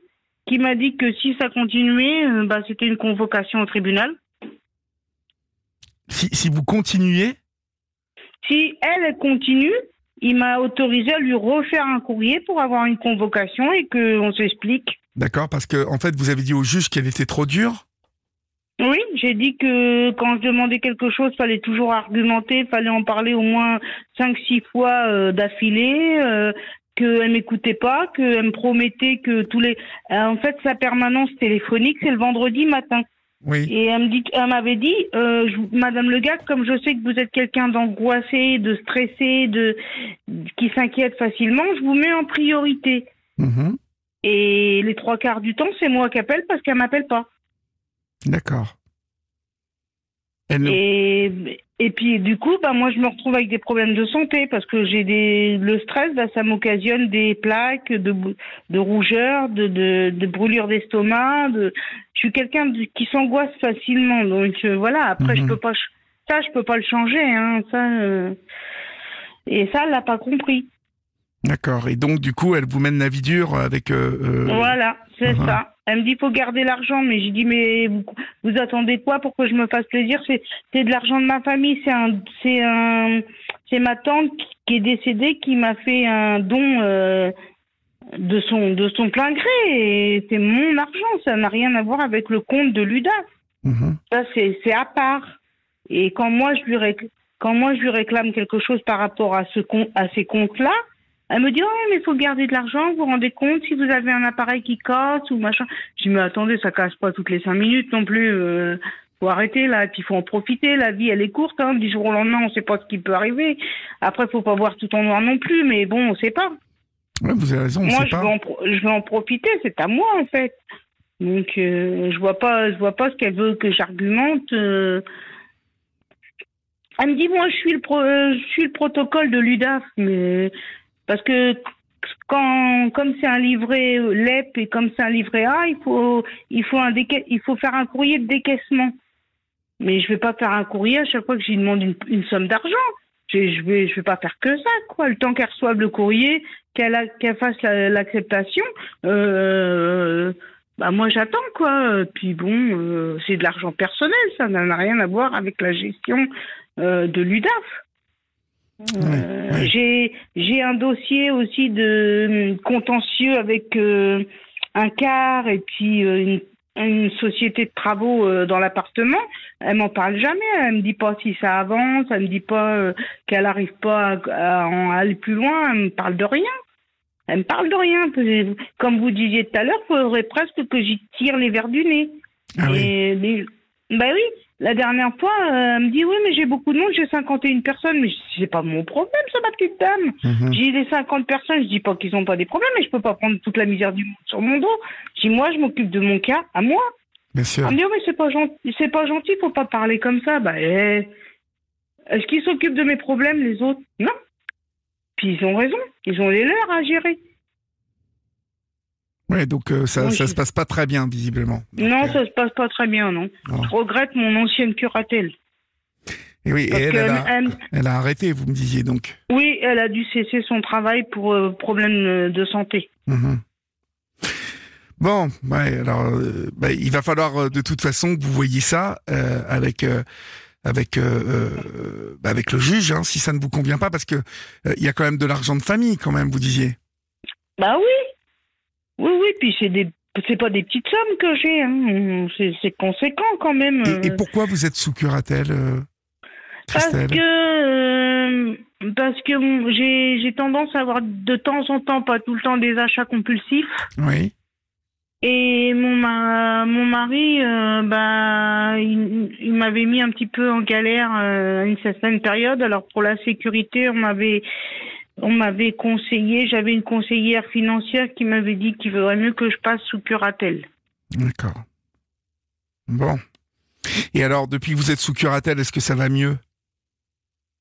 qui m'a dit que si ça continuait, euh, bah, c'était une convocation au tribunal. Si, si vous continuez, Si elle continue, il m'a autorisé à lui refaire un courrier pour avoir une convocation et qu'on s'explique. D'accord, parce que en fait vous avez dit au juge qu'elle était trop dure. Oui, j'ai dit que quand je demandais quelque chose, fallait toujours argumenter, fallait en parler au moins cinq, six fois euh, d'affilée, euh, qu'elle m'écoutait pas, qu'elle me promettait que tous les... Euh, en fait, sa permanence téléphonique, c'est le vendredi matin. Oui. Et elle me dit, elle m'avait dit, euh, je- Madame Le Gac, comme je sais que vous êtes quelqu'un d'angoissé, de stressé, de qui s'inquiète facilement, je vous mets en priorité. Mhm. Et les trois quarts du temps, c'est moi qui appelle parce qu'elle m'appelle pas. D'accord. Elle ne- Et, et puis du coup, bah, moi je me retrouve avec des problèmes de santé parce que j'ai des le stress, bah, ça m'occasionne des plaques, de, de rougeur, de, de, de brûlure d'estomac. De... Je suis quelqu'un qui s'angoisse facilement, donc euh, voilà. Après, je Mhm. peux pas, ça je peux pas le changer, hein, ça. euh. Et ça, elle l'a pas compris. D'accord. Et donc, du coup, elle vous mène la vie dure avec. euh, euh, Voilà, c'est ça. Elle me dit faut garder l'argent, mais j'ai dit mais vous, vous attendez quoi pour que je me fasse plaisir? C'est c'est de l'argent de ma famille, c'est un c'est un c'est ma tante qui- est décédée qui m'a fait un don euh, de son de son plein gré et c'est mon argent, ça n'a rien à voir avec le compte de l'UDAF. mhm. Ça c'est c'est à part. Et quand moi je lui réclame quand moi je lui réclame quelque chose par rapport à ce compte à ces comptes-là, elle me dit oh mais il faut garder de l'argent, vous vous rendez compte si vous avez un appareil qui casse ou machin. Je dis mais attendez, ça casse pas toutes les cinq minutes non plus. Euh, faut arrêter là, puis il faut en profiter. La vie elle est courte, hein. du jour au lendemain on sait pas ce qui peut arriver. Après faut pas voir tout en noir non plus, mais bon on sait pas. Ouais, vous avez raison, on Moi, sait je pas. veux, en je veux en profiter, c'est à moi en fait. Donc, euh, je vois pas, je vois pas ce qu'elle veut que j'argumente. euh. Elle me dit, moi, je suis le, pro- euh, je suis le protocole de l'UDAF, mais parce que quand, comme c'est un livret LEP et comme c'est un livret A, il faut, il faut un il faut faire un courrier de décaissement. Mais je vais pas faire un courrier à chaque fois que lui demande une, somme d'argent. Je, je vais, je vais pas faire que ça, quoi. Le temps qu'elle reçoive le courrier, qu'elle fasse la- l'acceptation, euh, bah moi j'attends quoi. Puis bon, euh, c'est de l'argent personnel, ça n'a rien à voir avec la gestion euh, de l'UDAF. Euh, ouais. J'ai j'ai un dossier aussi de euh, contentieux avec euh, un quart et puis euh, une, une société de travaux dans l'appartement. Elle m'en parle jamais. Elle me dit pas si ça avance. Elle me dit pas qu'elle arrive pas à, aller plus loin. Elle me parle de rien. Elle me parle de rien. Comme vous disiez tout à l'heure, il faudrait presque que j'y tire les verres du nez. Ah oui. Et les- Ben oui, la dernière fois, euh, elle me dit oui, mais j'ai beaucoup de monde, j'ai 51 personnes, mais c'est pas mon problème, ça, ma petite dame. Mhm. J'ai les 50 personnes, je dis pas qu'ils ont pas des problèmes, mais je peux pas prendre toute la misère du monde sur mon dos. Je dis moi, je m'occupe de mon cas à moi. Bien sûr. Elle me dit oh, mais c'est pas gentil, c'est pas gentil, faut pas parler comme ça. Bah, eh, est-ce qu'ils s'occupent de mes problèmes les autres? Non. Puis ils ont raison, ils ont les leurs à gérer. Ouais, donc euh, ça, je- se passe pas très bien, visiblement. Donc, non, euh, ça se passe pas très bien, non. Non. Je regrette mon ancienne curatelle. et oui, et Parce elle, a, elle- elle a arrêté, vous me disiez donc. Oui, elle a dû cesser son travail pour euh, problème de santé. Mhm. Bon, ouais, alors euh, bah, il va falloir euh, de toute façon que vous voyez ça euh, avec avec bah, avec le juge, hein, si ça ne vous convient pas, parce que il y a quand même de l'argent de famille, quand même, vous disiez. Bah oui. Oui, oui, puis c'est des c'est pas des petites sommes que j'ai, hein. c'est c'est conséquent quand même. Et, et pourquoi vous êtes sous curatelle, euh, Parce que euh, parce que j'ai j'ai tendance à avoir de temps en temps, pas tout le temps, des achats compulsifs. Oui. Et mon ma- mon mari, euh, bah, il, il m'avait mis un petit peu en galère à une certaine période. Alors pour la sécurité, on m'avait on m'avait conseillé, j'avais une conseillère financière qui m'avait dit qu'il vaudrait mieux que je passe sous curatelle. D'accord. Bon. Et alors, depuis que vous êtes sous curatelle, est-ce que ça va mieux?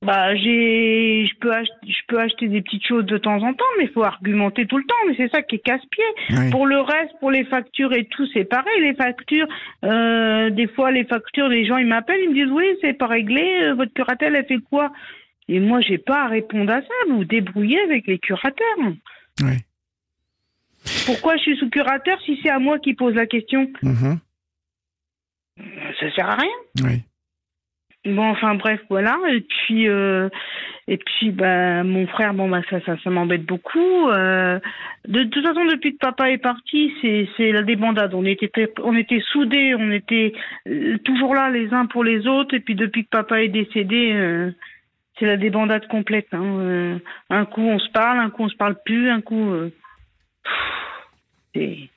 Bah, j'ai, je peux, ach- je peux acheter des petites choses de temps en temps, mais il faut argumenter tout le temps. Mais c'est ça qui est casse-pied. Oui. Pour le reste, pour les factures et tout, c'est pareil. Les factures, euh, des fois, les factures, les gens, ils m'appellent, ils me disent, oui, c'est pas réglé, euh, votre curatelle, elle fait quoi? Et moi, j'ai pas à répondre à ça. Vous vous débrouillez avec les curateurs. Oui. Pourquoi je suis sous curateur si c'est à moi qui pose la question? Mhm. Ça sert à rien. Oui. Bon, enfin bref, voilà. Et puis, euh, et puis, bah, mon frère, bon, bah, ça, ça, ça m'embête beaucoup. Euh, de, toute façon, depuis que papa est parti, c'est, c'est la débandade. On était, on était soudés, on était euh, toujours là les uns pour les autres. Et puis, depuis que papa est décédé, euh, c'est la débandade complète. Hein. Euh, un coup, on se parle, un coup, on se parle plus, un coup. euh, c'est-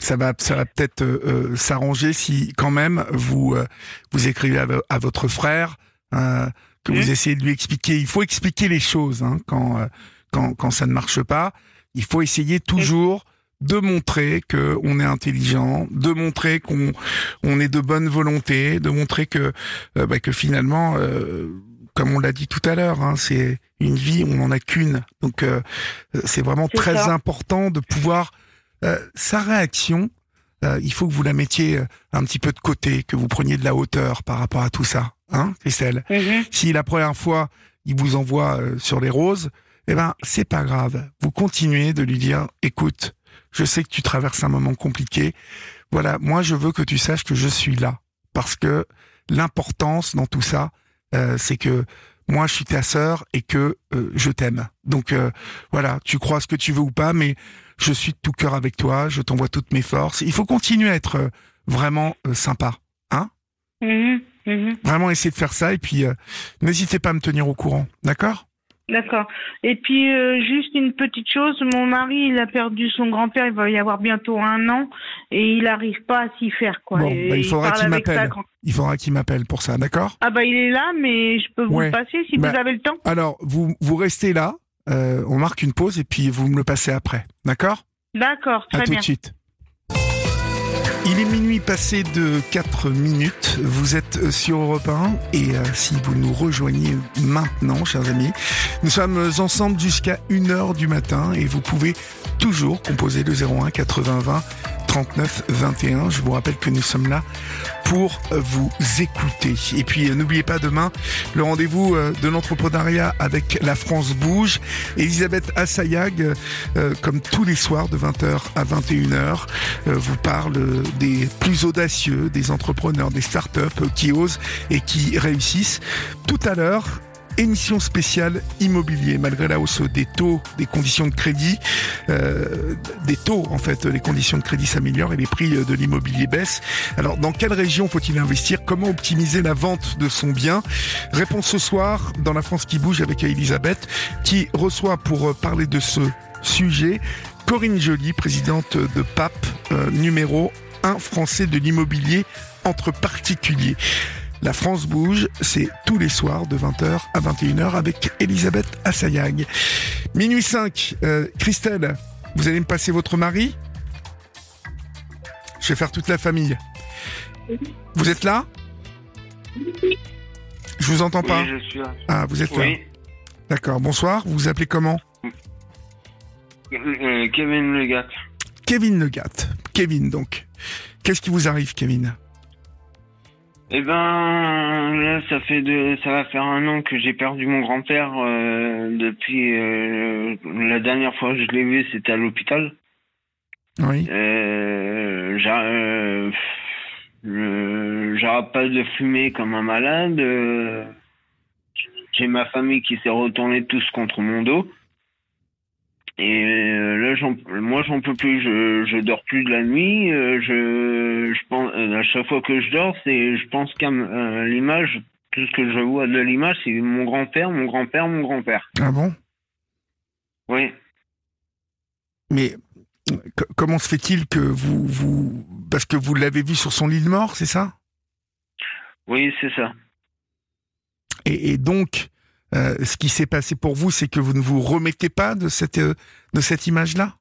ça va, ça va peut-être euh, s'arranger si quand même vous euh, vous écrivez à, vo- à votre frère, euh, que vous Mhm. essayez de lui expliquer. Il faut expliquer les choses hein, quand, quand quand ça ne marche pas. Il faut essayer toujours de montrer que on est intelligent, de montrer qu'on on est de bonne volonté, de montrer que bah, que finalement, comme on l'a dit tout à l'heure, hein, c'est une vie, on n'en a qu'une. Donc euh, c'est vraiment très ça. important de pouvoir euh, sa réaction. euh, il faut que vous la mettiez euh, un petit peu de côté, que vous preniez de la hauteur par rapport à tout ça, hein, Christelle. Mhm. Si la première fois il vous envoie euh, sur les roses, eh ben c'est pas grave. Vous continuez de lui dire, écoute, je sais que tu traverses un moment compliqué. Voilà, moi je veux que tu saches que je suis là parce que l'importance dans tout ça, euh, c'est que moi je suis ta sœur et que euh, je t'aime. Donc euh, voilà, tu crois ce que tu veux ou pas, mais je suis de tout cœur avec toi. Je t'envoie toutes mes forces. Il faut continuer à être vraiment sympa. Mhm. Mhm. Vraiment essayer de faire ça et puis euh, n'hésitez pas à me tenir au courant, d'accord? D'accord. Et puis euh, juste une petite chose, mon mari il a perdu son grand-père, il va y avoir bientôt un an et il n'arrive pas à s'y faire quoi. Bon, bah, il faudra qu'il m'appelle. Il faudra qu'il m'appelle pour ça, d'accord? Ah bah il est là, mais je peux vous Ouais. le passer si Bah, vous avez le temps. Alors vous vous restez là, euh, on marque une pause et puis vous me le passez après, d'accord? D'accord, À très tout bien. de suite. Il est minuit passé de 4 minutes. Vous êtes sur Europe 1 et euh, si vous nous rejoignez maintenant, chers amis, nous sommes ensemble jusqu'à 1h du matin et vous pouvez toujours composer le 01 80 20 39 21. Je vous rappelle que nous sommes là pour euh, vous écouter. Et puis euh, n'oubliez pas demain le rendez-vous euh, de l'entrepreneuriat avec la France bouge. Elisabeth Assayag, comme tous les soirs de 20h à 21h, euh, vous parle des plus audacieux, des entrepreneurs, des startups qui osent et qui réussissent. Tout à l'heure, émission spéciale immobilier, malgré la hausse des taux, des conditions de crédit, euh, des taux en fait, les conditions de crédit s'améliorent et les prix de l'immobilier baissent. Alors dans quelle région faut-il investir? Comment optimiser la vente de son bien? Réponse ce soir dans la France qui bouge avec Elisabeth qui reçoit pour euh, parler de ce sujet Corinne Joly, présidente de PAP, euh, numéro 1 français de l'immobilier entre particuliers. La France bouge, c'est tous les soirs de 20h à 21h avec Elisabeth Assayag. Minuit 5, euh, Christelle, vous allez me passer votre mari? Je vais faire toute la famille. Vous êtes là? Je vous entends pas. Oui, je suis là. Ah, vous êtes là. Oui. D'accord. Bonsoir. Vous vous appelez comment? Euh, Kevin Le Gars. Kevin Le Gatt. Kevin, donc. Qu'est-ce qui vous arrive, Kevin? Eh ben, là, ça fait de, ça va faire un an que j'ai perdu mon grand-père. euh, depuis euh, la dernière fois que je l'ai vu, c'était à l'hôpital. Oui. Euh, euh, j'arrête pas de fumer comme un malade. j'ai ma famille qui s'est retournée tous contre mon dos. Et euh, là, moi, j'en peux plus. Je, je dors plus de la nuit. euh, je, je pense, euh, à chaque fois que je dors, c'est, je pense qu'à l'image. Tout ce que je vois de l'image, c'est mon grand-père, mon grand-père, mon grand-père. Ah bon? Oui. Mais comment se fait-il que vous, vous... Parce que vous l'avez vu sur son lit de mort, c'est ça? Oui, c'est ça. et, et donc, euh, ce qui s'est passé pour vous, c'est que vous ne vous remettez pas de cette, euh, de cette image-là?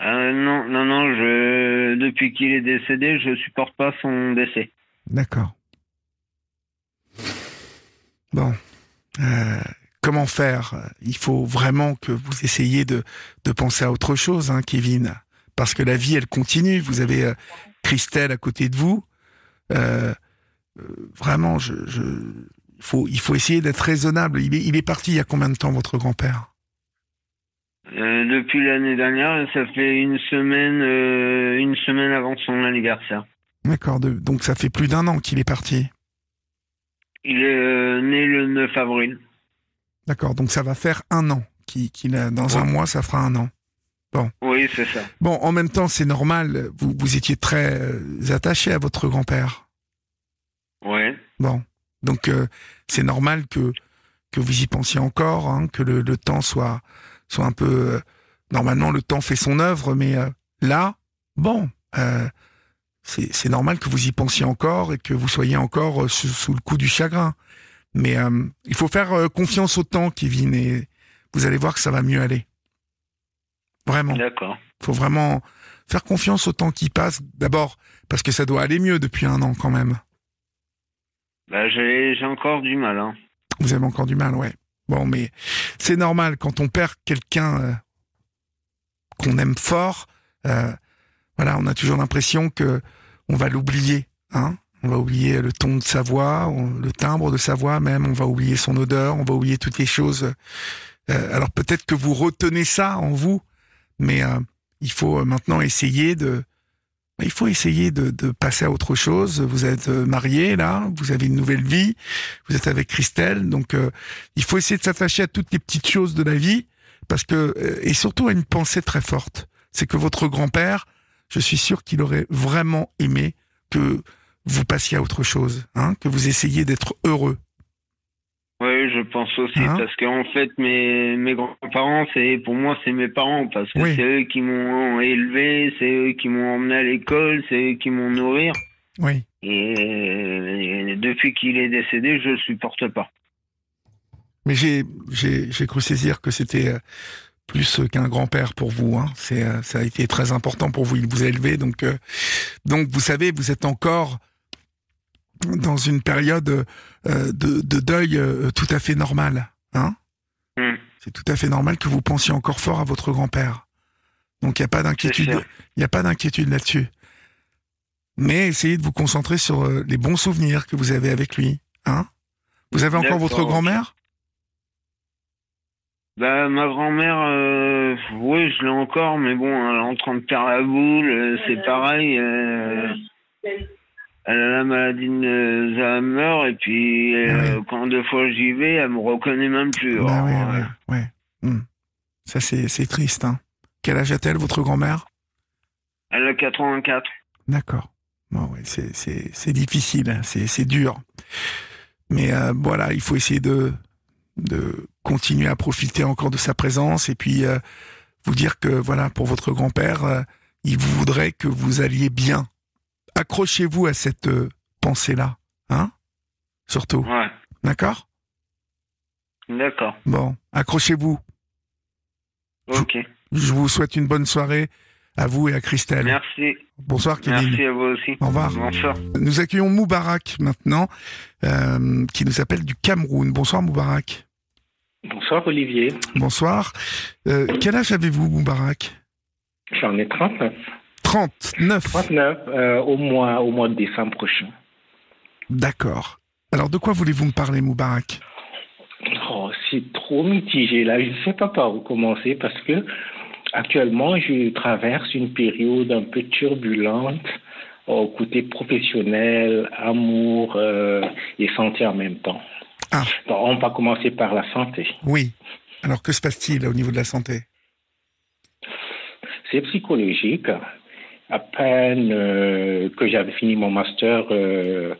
Euh, non, non, non, je, depuis qu'il est décédé, je supporte pas son décès. D'accord. Bon. Comment faire? Il faut vraiment que vous essayiez de, de penser à autre chose, hein, Kevin. Parce que la vie, elle continue. Vous avez Christelle à côté de vous. Vraiment, je, faut, il faut essayer d'être raisonnable. Il est, il est parti il y a combien de temps, votre grand-père? Euh, depuis l'année dernière, ça fait une semaine, euh, une semaine avant son anniversaire. D'accord. Donc ça fait plus d'un an qu'il est parti? Il est euh, né le 9 avril. D'accord. Donc ça va faire un an. Qu'il qu'il a, dans un mois, ça fera un an. Oui, c'est ça. Bon, en même temps, c'est normal. Vous, vous étiez très attaché à votre grand-père. Ouais. Bon, donc euh, c'est normal que que vous y pensiez encore, hein, que le, le temps soit soit un peu. euh, normalement, le temps fait son œuvre, mais euh, là, bon, euh, c'est c'est normal que vous y pensiez encore et que vous soyez encore euh, sous, sous le coup du chagrin. Mais euh, il faut faire confiance au temps, Kevin, et vous allez voir que ça va mieux aller. Vraiment. D'accord. Il faut vraiment faire confiance au temps qui passe. D'abord, parce que ça doit aller mieux depuis un an quand même. Bah, j'ai encore du mal. Hein. Vous avez encore du mal, ouais. Bon, mais c'est normal quand on perd quelqu'un euh, qu'on aime fort. euh, voilà, on a toujours l'impression que on va l'oublier. Hein on va oublier le ton de sa voix, le timbre de sa voix même. On va oublier son odeur. On va oublier toutes les choses. Euh, alors peut-être que vous retenez ça en vous, mais euh, il faut euh, maintenant essayer de. Il faut essayer de, passer à autre chose. Vous êtes euh, marié là, vous avez une nouvelle vie, vous êtes avec Christelle, donc euh, il faut essayer de s'attacher à toutes les petites choses de la vie, parce que euh, et surtout à une pensée très forte, c'est que votre grand-père, je suis sûr qu'il aurait vraiment aimé que vous passiez à autre chose, hein, que vous essayiez d'être heureux. Oui, je pense aussi Hein parce qu'en fait mes mes grands-parents c'est pour moi c'est mes parents parce que Oui. c'est eux qui m'ont élevé, c'est eux qui m'ont emmené à l'école, c'est eux qui m'ont nourri Oui, et, et depuis qu'il est décédé, je le supporte pas. mais j'ai j'ai j'ai cru saisir que c'était euh, plus qu'un grand-père pour vous. Hein. C'est euh, ça a été très important pour vous. Il vous a élevé, donc euh, donc vous savez, vous êtes encore dans une période euh, de, de deuil euh, tout à fait normale. Hein Hmm. C'est tout à fait normal que vous pensiez encore fort à votre grand-père. Donc il n'y a pas d'inquiétude, il n'y a pas d'inquiétude là-dessus. Mais essayez de vous concentrer sur euh, les bons souvenirs que vous avez avec lui. Hein vous avez encore votre grand-mère? Bah ma grand-mère, euh, oui je l'ai encore, mais bon elle est en train de perdre la boule, euh, c'est pareil. euh, elle a la maladie de Alzheimer et puis euh, quand deux fois j'y vais, elle me reconnaît même plus. Bah Alors, ouais, euh, ouais, ouais. Hmm. Ça c'est c'est triste. Hein. Quel âge a-t-elle votre grand-mère? Elle a 84. D'accord. Bon, ouais, c'est difficile, hein, c'est c'est dur. Mais euh, voilà, il faut essayer de de continuer à profiter encore de sa présence et puis euh, vous dire que voilà pour votre grand-père, euh, il voudrait que vous alliez bien. Accrochez-vous à cette euh, pensée-là, hein Surtout, Ouais, d'accord? D'accord. Bon, accrochez-vous. Ok. Je vous souhaite une bonne soirée à vous et à Christelle. Merci. Bonsoir Kevin. Merci à vous aussi. Au revoir. Bonsoir. Nous accueillons Moubarak maintenant, euh, qui nous appelle du Cameroun. Bonsoir Moubarak. Bonsoir Olivier, Bonsoir. Euh, quel âge avez-vous Moubarak? J'en ai 39. 39. 39 euh, au, mois, au mois de décembre prochain. D'accord. Alors de quoi voulez-vous me parler Moubarak? Oh, c'est trop mitigé là, je ne sais pas par où commencer parce que actuellement je traverse une période un peu turbulente au côté professionnel, amour euh, et santé en même temps. Ah. Bon, on va commencer par la santé. Oui. Alors que se passe-t-il au niveau de la santé? C'est psychologique. À peine euh, que j'avais fini mon master, euh,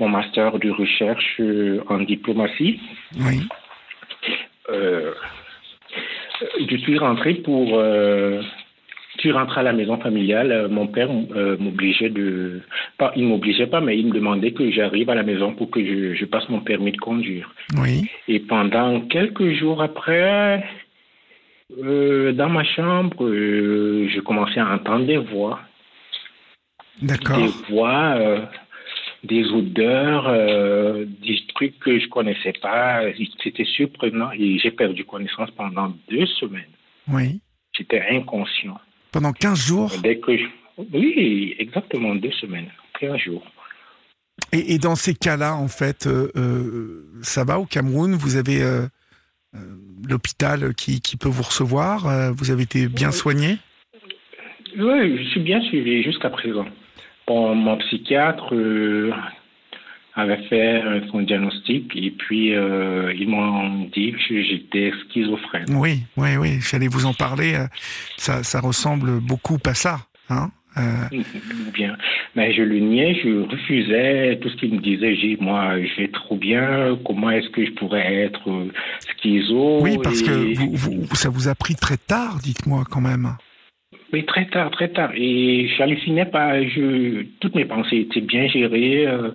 mon master de recherche euh, en diplomatie, Oui. euh, je suis rentré pour. Je suis rentré à la maison familiale. Mon père m'obligeait de. Pas, il m'obligeait pas, mais il me demandait que j'arrive à la maison pour que je, je passe mon permis de conduire. Oui. Et pendant quelques jours après, euh, dans ma chambre, euh, je commençais à entendre des voix. D'accord. Des voix, euh, des odeurs, euh, des trucs que je connaissais pas. C'était surprenant et j'ai perdu connaissance pendant deux semaines. Oui. J'étais inconscient. Pendant 15 jours? Dès que je... Oui, exactement deux semaines, 15 jours. et, et dans ces cas-là, en fait, ça va au Cameroun? Vous avez l'hôpital qui, qui peut vous recevoir euh, Vous avez été bien soigné? Oui, je suis bien suivi jusqu'à présent. Bon, mon psychiatre euh, avait fait euh, son diagnostic et puis euh, ils m'ont dit que j'étais schizophrène. Oui, oui, oui, j'allais vous en parler. euh, Ça, ça ressemble beaucoup à ça. Hein? Euh, Bien. Mais je le niais, je refusais tout ce qu'il me disait. J'ai dit, moi, je vais trop bien. Comment est-ce que je pourrais être euh, schizo oui, parce Et- que vous, vous- ça vous a pris très tard, dites-moi quand même. Oui, très tard, très tard. Et j'hallucinais pas. Je, toutes mes pensées étaient bien gérées. euh,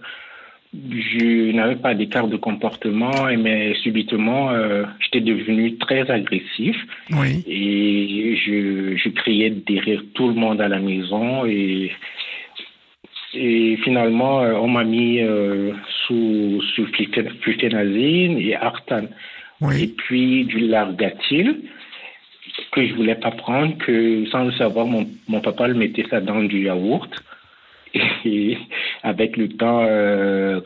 je n'avais pas d'écart de comportement, et mais subitement, euh, j'étais devenu très agressif. Oui. Et je, je criais derrière tout le monde à la maison. Et, et finalement, euh, on m'a mis euh, sous, sous fluténazine et Artan. Et Oui. puis du Largatil que je voulais pas prendre, que sans le savoir, mon, mon papa le mettait ça dans du yaourt. Et avec le temps, euh,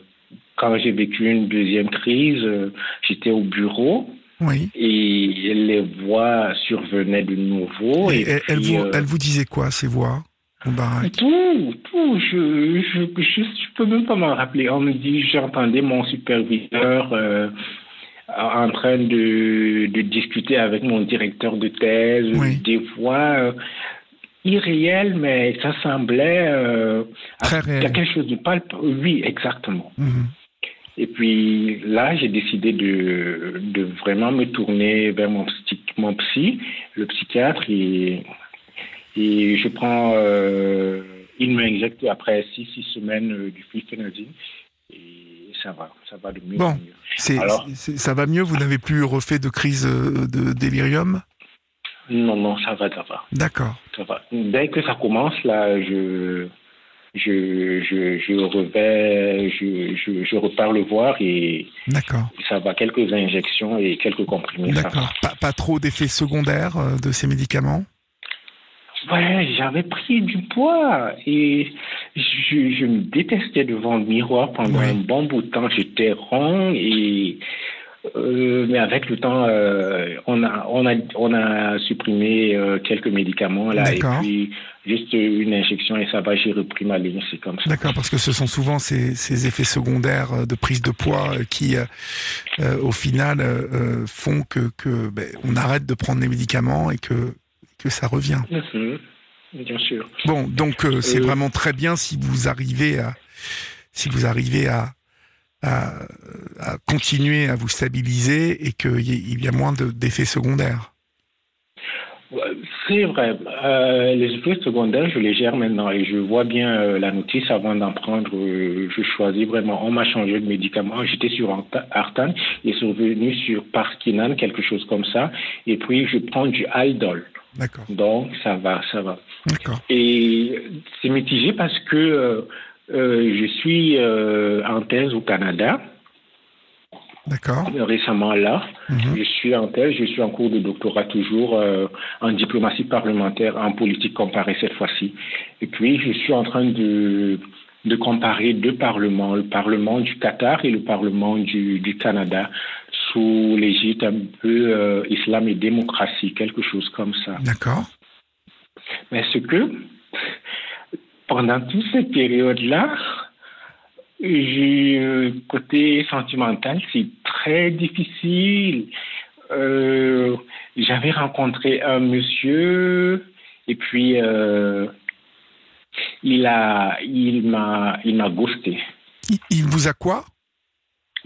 quand j'ai vécu une deuxième crise, euh, j'étais au bureau Oui. et les voix survenaient de nouveau. Et Et, elle, vous, euh, elle vous disait quoi, ces voix tout, tout, je, je, je, je peux même pas m'en rappeler. On me dit, j'entendais mon superviseur euh, en train de, de discuter avec mon directeur de thèse, Oui. des voix irréelles, mais ça semblait euh, Très il y a réel. quelque chose de palpable. Oui, exactement. Mhm. Et puis là, j'ai décidé de, de vraiment me tourner vers mon psy, mon psy le psychiatre, et, et je prends, euh, il m'injecte après six, six semaines euh, du fluphénazine, et ça va, ça va de mieux Bon. en mieux. Alors ça va mieux? Vous n'avez plus refait de crise euh, de délirium Non, non, ça va, ça va, D'accord. Dès que ça commence, là, je, je, je, je revais, je, je, je repars le voir et ça va, quelques injections et quelques comprimés. D'accord. Pas, pas trop d'effets secondaires euh, de ces médicaments? Ouais, j'avais pris du poids et je, je me détestais devant le miroir pendant un bon bout de temps. J'étais rond et euh, mais avec le temps, euh, on a on a on a supprimé euh, quelques médicaments là et D'accord. puis juste une injection et ça va. J'ai repris ma ligne, c'est comme ça. D'accord, parce que ce sont souvent ces, ces effets secondaires de prise de poids qui, au final, font que, que ben, on arrête de prendre les médicaments et que, que ça revient. Bien sûr. Bon, donc c'est vraiment très bien si vous arrivez à, si vous arrivez à, à, à continuer à vous stabiliser et qu'il y, a moins de- d'effets secondaires. C'est vrai. Euh, les effets secondaires, je les gère maintenant et je vois bien euh, la notice avant d'en prendre. euh, je choisis vraiment. On m'a changé de médicament. J'étais sur Arta- Artan et survenu sur Parkinan, quelque chose comme ça. Et puis, je prends du Aldol. D'accord, Donc, ça va, ça va. d'accord. Et c'est mitigé parce que je suis euh, en thèse au Canada D'accord. récemment là. Mhm. Je suis en thèse, je suis en cours de doctorat toujours euh, en diplomatie parlementaire, en politique comparée cette fois-ci. Et puis, je suis en train de, de comparer deux parlements, le Parlement du Qatar et le Parlement du, du Canada, sous l'égide un peu euh, islam et démocratie, quelque chose comme ça. D'accord. Mais ce que, pendant toute cette période-là, j'ai côté sentimental, c'est très difficile. Euh, J'avais rencontré un monsieur et puis euh, il a, il m'a, il m'a ghosté. Il, vous a quoi?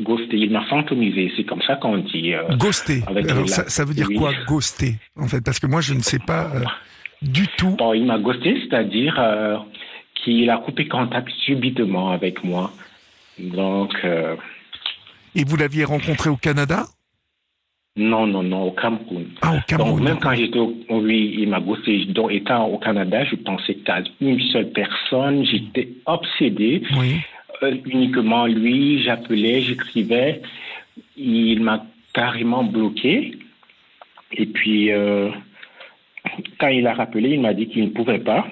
Ghosté, il m'a fantomisé, c'est comme ça qu'on dit. euh, Ghosté. Alors ça, ça veut dire quoi, ghoster En fait, parce que moi, je ne sais pas du tout. Bon, il m'a ghosté, c'est-à-dire qu'il a coupé contact subitement avec moi. Donc, euh, Et vous l'aviez rencontré au Canada? non, non, non, au Cameroun. Ah, au Donc, Cameroun. même quand j'étais au oui, il m'a ghosté. Donc, étant au Canada, je pensais qu'à une seule personne, j'étais obsédé. Oui. Euh, uniquement lui, j'appelais, j'écrivais. Il m'a carrément bloqué. Et puis, euh, quand il a rappelé, il m'a dit qu'il ne pouvait pas,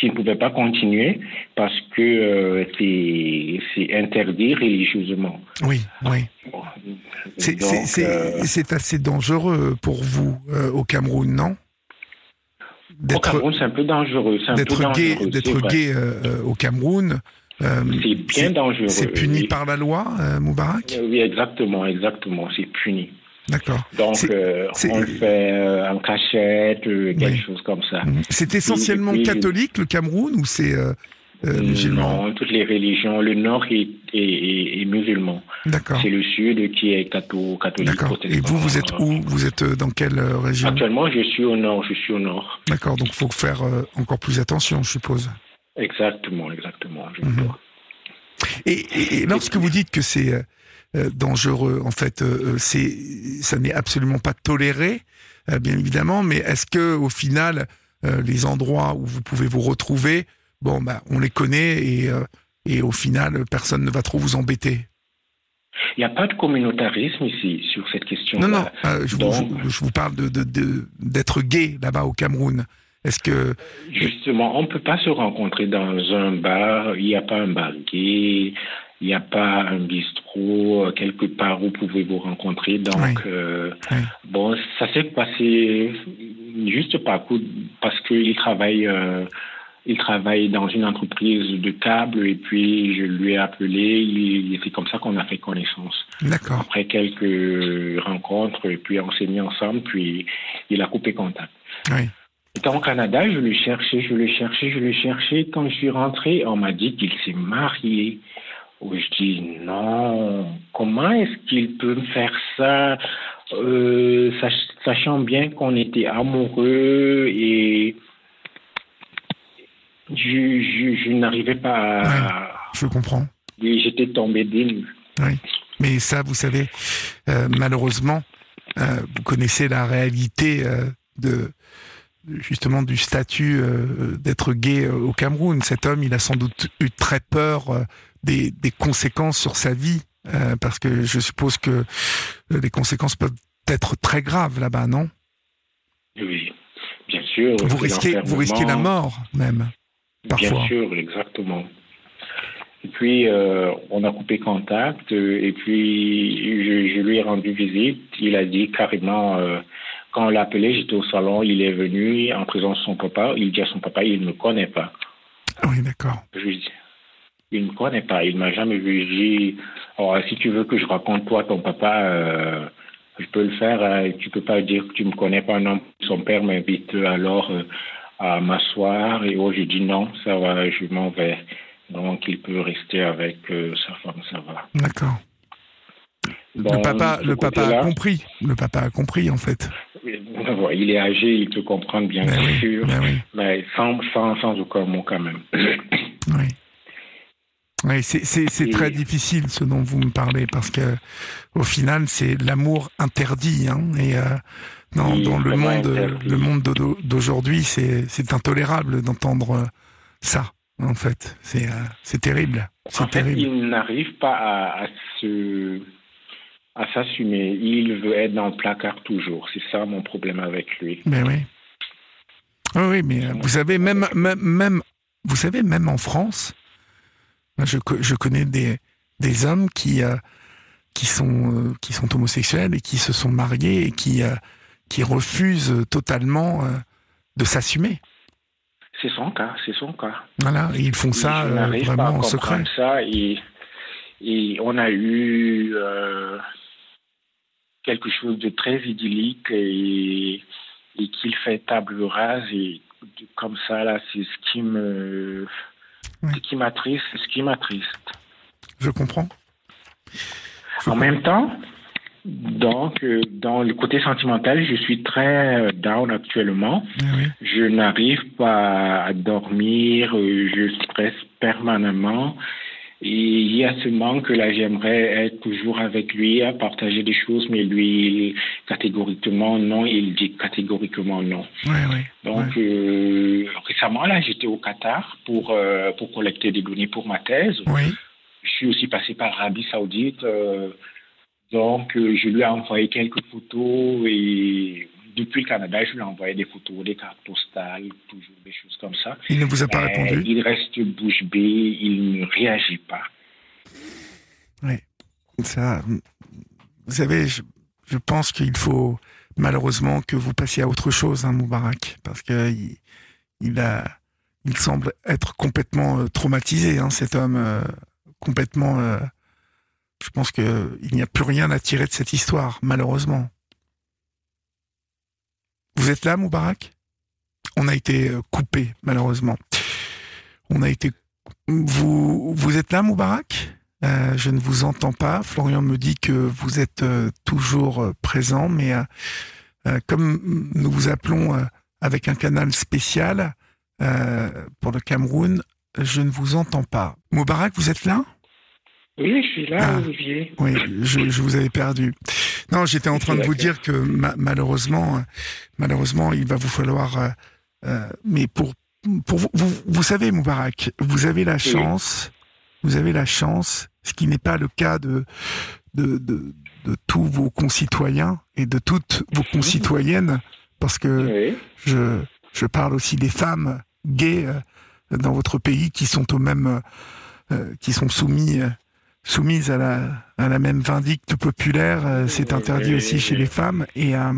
qu'il ne pouvait pas continuer parce que euh, c'est interdit religieusement. Oui, oui. C'est euh, assez dangereux pour vous euh, au Cameroun, non? Au Cameroun, c'est un peu dangereux. D'être gay, d'être gay euh, euh, au Cameroun. C'est bien dangereux. C'est puni oui. par la loi, Moubarak? Oui, exactement, exactement. C'est puni. D'accord. Donc, C'est- euh, on le fait euh, en cachette, euh, quelque Oui. chose comme ça. Mhm. C'est essentiellement catholique le Cameroun ou c'est euh, euh, musulman? Non, toutes les religions. Le nord est, est, est, musulman. D'accord. C'est le sud qui est catho- catholique. D'accord. Et vous, vous êtes où? Vous êtes dans quelle région? Actuellement, je suis au nord. Je suis au nord. D'accord, donc il faut faire encore plus attention, je suppose. Exactement, exactement. je Mhm. Et, et- et lorsque vous dites que c'est dangereux, en fait, euh, euh, c'est ça n'est absolument pas toléré, euh, bien évidemment, mais est-ce que au final, euh, les endroits où vous pouvez vous retrouver, bon, bah, on les connaît et, euh, et au final, personne ne va trop vous embêter? Il n'y a pas de communautarisme ici sur cette question. Non, non, euh, je, vous, Donc- je- je vous parle de de- de- d'être gay là-bas au Cameroun. Est-ce que Justement, on ne peut pas se rencontrer dans un bar. Il n'y a pas un bar gay. Il n'y a pas un bistrot euh, quelque part où vous pouvez vous rencontrer. Donc, Oui. euh, Oui. bon, ça s'est passé juste par coup parce qu'il travaille, euh, il travaille dans une entreprise de câbles et puis je lui ai appelé. C'est comme ça qu'on a fait connaissance. D'accord, Après quelques rencontres, et puis on s'est mis ensemble, puis il a coupé contact. oui, Étant au Canada, je le cherchais, je le cherchais, je le cherchais. Quand je suis rentré, on m'a dit qu'il s'est marié. Oh, je dis non, comment est-ce qu'il peut me faire ça, euh, sach- sachant bien qu'on était amoureux et je, je, je n'arrivais pas à... je comprends. et J'étais tombé des nues. Mais ça, vous savez, euh, malheureusement, euh, vous connaissez la réalité de justement du statut euh, d'être gay euh, au Cameroun. Cet homme, il a sans doute eu très peur euh, des, des conséquences sur sa vie, parce que je suppose que les conséquences peuvent être très graves là-bas, non? Oui, bien sûr. Vous risquez, vous risquez la mort même. Parfois. Bien sûr, exactement. Et puis, euh, on a coupé contact, et puis je, je lui ai rendu visite. Il a dit carrément, euh, quand on l'a appelé, j'étais au salon, il est venu en présence de son papa. Il dit à son papa, il ne me connaît pas. Oui, d'accord. Je lui dis, il ne me connaît pas, il m'a jamais vu. Je dis, oh, si tu veux que je raconte toi, ton papa, euh, je peux le faire. hein. Tu peux pas dire que tu me connais pas. Non, son père m'invite alors euh, à m'asseoir et oh, je dis non, ça va, je m'en vais. Donc, il peut rester avec euh, sa femme, ça va. D'accord. Le papa, le papa a compris. Le papa a compris en fait. Il est âgé, il peut comprendre bien oui, sûr, mais oui. mais sans, sans, sans aucun mot quand même. Oui. Oui, c'est, Et- très difficile ce dont vous me parlez parce que au final c'est l'amour interdit hein, et euh, dans, Oui, dans le monde interdit. le monde d'au- d'aujourd'hui c'est, intolérable d'entendre euh, ça en fait c'est euh, terrible c'est En fait, terrible il n'arrive pas à, à se à s'assumer. Il veut être dans le placard toujours. C'est ça mon problème avec lui. mais oui oui oui mais euh, vous savez même même même vous savez même en France je je connais des des hommes qui euh, qui sont euh, qui sont homosexuels et qui se sont mariés et qui euh, qui refusent totalement de s'assumer. C'est son cas, c'est son cas. Voilà, et ils font ça n'arrive pas à vraiment en secret. ça et, et on a eu quelque chose de très idyllique et, et qu'il fait table rase et comme ça là, c'est ce qui me Oui. ce qui m'attriste, ce qui m'attriste. Je comprends. En même temps, donc, euh, dans le côté sentimental, je suis très euh, down actuellement. Oui. Je n'arrive pas à dormir, euh, je stresse permanemment. Et il y a ce manque que là, j'aimerais être toujours avec lui, à partager des choses, mais lui, catégoriquement non, il dit catégoriquement non. Oui, oui. Donc, euh, récemment, là, j'étais au Qatar pour, euh, pour collecter des données pour ma thèse. Oui. Je suis aussi passé par l'Arabie Saoudite. euh, donc, je lui ai envoyé quelques photos et depuis le Canada, je lui ai envoyé des photos, des cartes postales, toujours des choses comme ça. Il ne vous a pas répondu. Il reste bouche bée, il ne réagit pas. Ça, vous savez, je, je pense qu'il faut malheureusement que vous passiez à autre chose, hein, Moubarak, parce que il, il a, il semble être complètement euh, traumatisé, hein, cet homme, euh, complètement. euh, je pense que il n'y a plus rien à tirer de cette histoire, malheureusement. Vous êtes là, Moubarak? On a été euh, coupé, malheureusement. On a été vous, vous êtes là, Moubarak? Euh, Je ne vous entends pas. Florian me dit que vous êtes euh, toujours présent, mais comme nous vous appelons avec un canal spécial pour le Cameroun, je ne vous entends pas. Moubarak, vous êtes là? Oui, je suis là, Ah. Olivier. Oui, je, je vous avais perdu. Non, j'étais en train de vous dire que ma- malheureusement, euh, malheureusement, il va vous falloir. euh, euh, mais pour pour vous, vous, vous savez, Moubarak, vous avez la chance, vous avez la chance, ce qui n'est pas le cas de de, de de tous vos concitoyens et de toutes vos concitoyennes, parce que Oui. je, je parle aussi des femmes gays euh, dans votre pays qui sont au même, euh, euh, qui sont soumis, soumises à la, à la même vindicte populaire. euh, C'est interdit aussi chez les femmes. Et euh,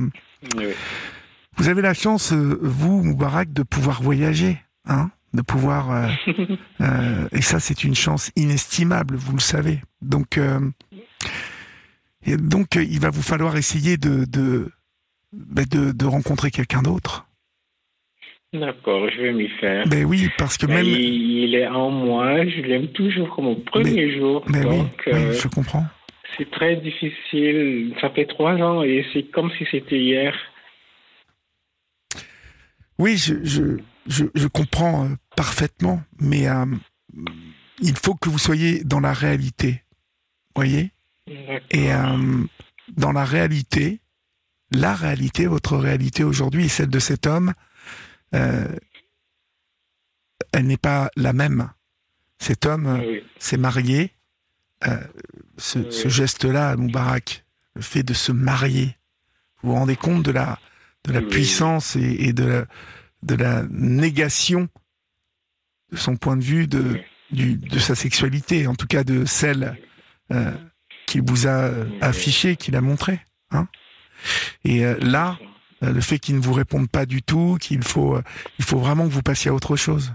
vous avez la chance, euh, vous, Moubarak, de pouvoir voyager, hein, de pouvoir. euh, euh, et ça, c'est une chance inestimable, vous le savez. Donc, euh, et donc, il va vous falloir essayer de de, ben, de, de rencontrer quelqu'un d'autre. D'accord, je vais m'y faire. Ben oui, parce que Mais même. il, il est en moi, je l'aime toujours comme au premier jour. Mais oui, donc, oui, euh, je comprends. c'est très difficile. Ça fait trois ans et c'est comme si c'était hier. Oui, je, je, je, je comprends euh, parfaitement, mais euh, il faut que vous soyez dans la réalité. Voyez? Et euh, dans la réalité, la réalité, votre réalité aujourd'hui et celle de cet homme, euh, elle n'est pas la même. Cet homme Oui. s'est marié. Euh, ce, Oui. ce geste-là, Moubarak, le fait de se marier, vous vous rendez compte de la, de la Oui. puissance et, et de, la, de la négation de son point de vue de, du, de sa sexualité, en tout cas de celle euh, qu'il vous a affichée, qu'il a montrée. Hein et euh, là, le fait qu'il ne vous réponde pas du tout, qu'il faut, euh, il faut vraiment que vous passiez à autre chose.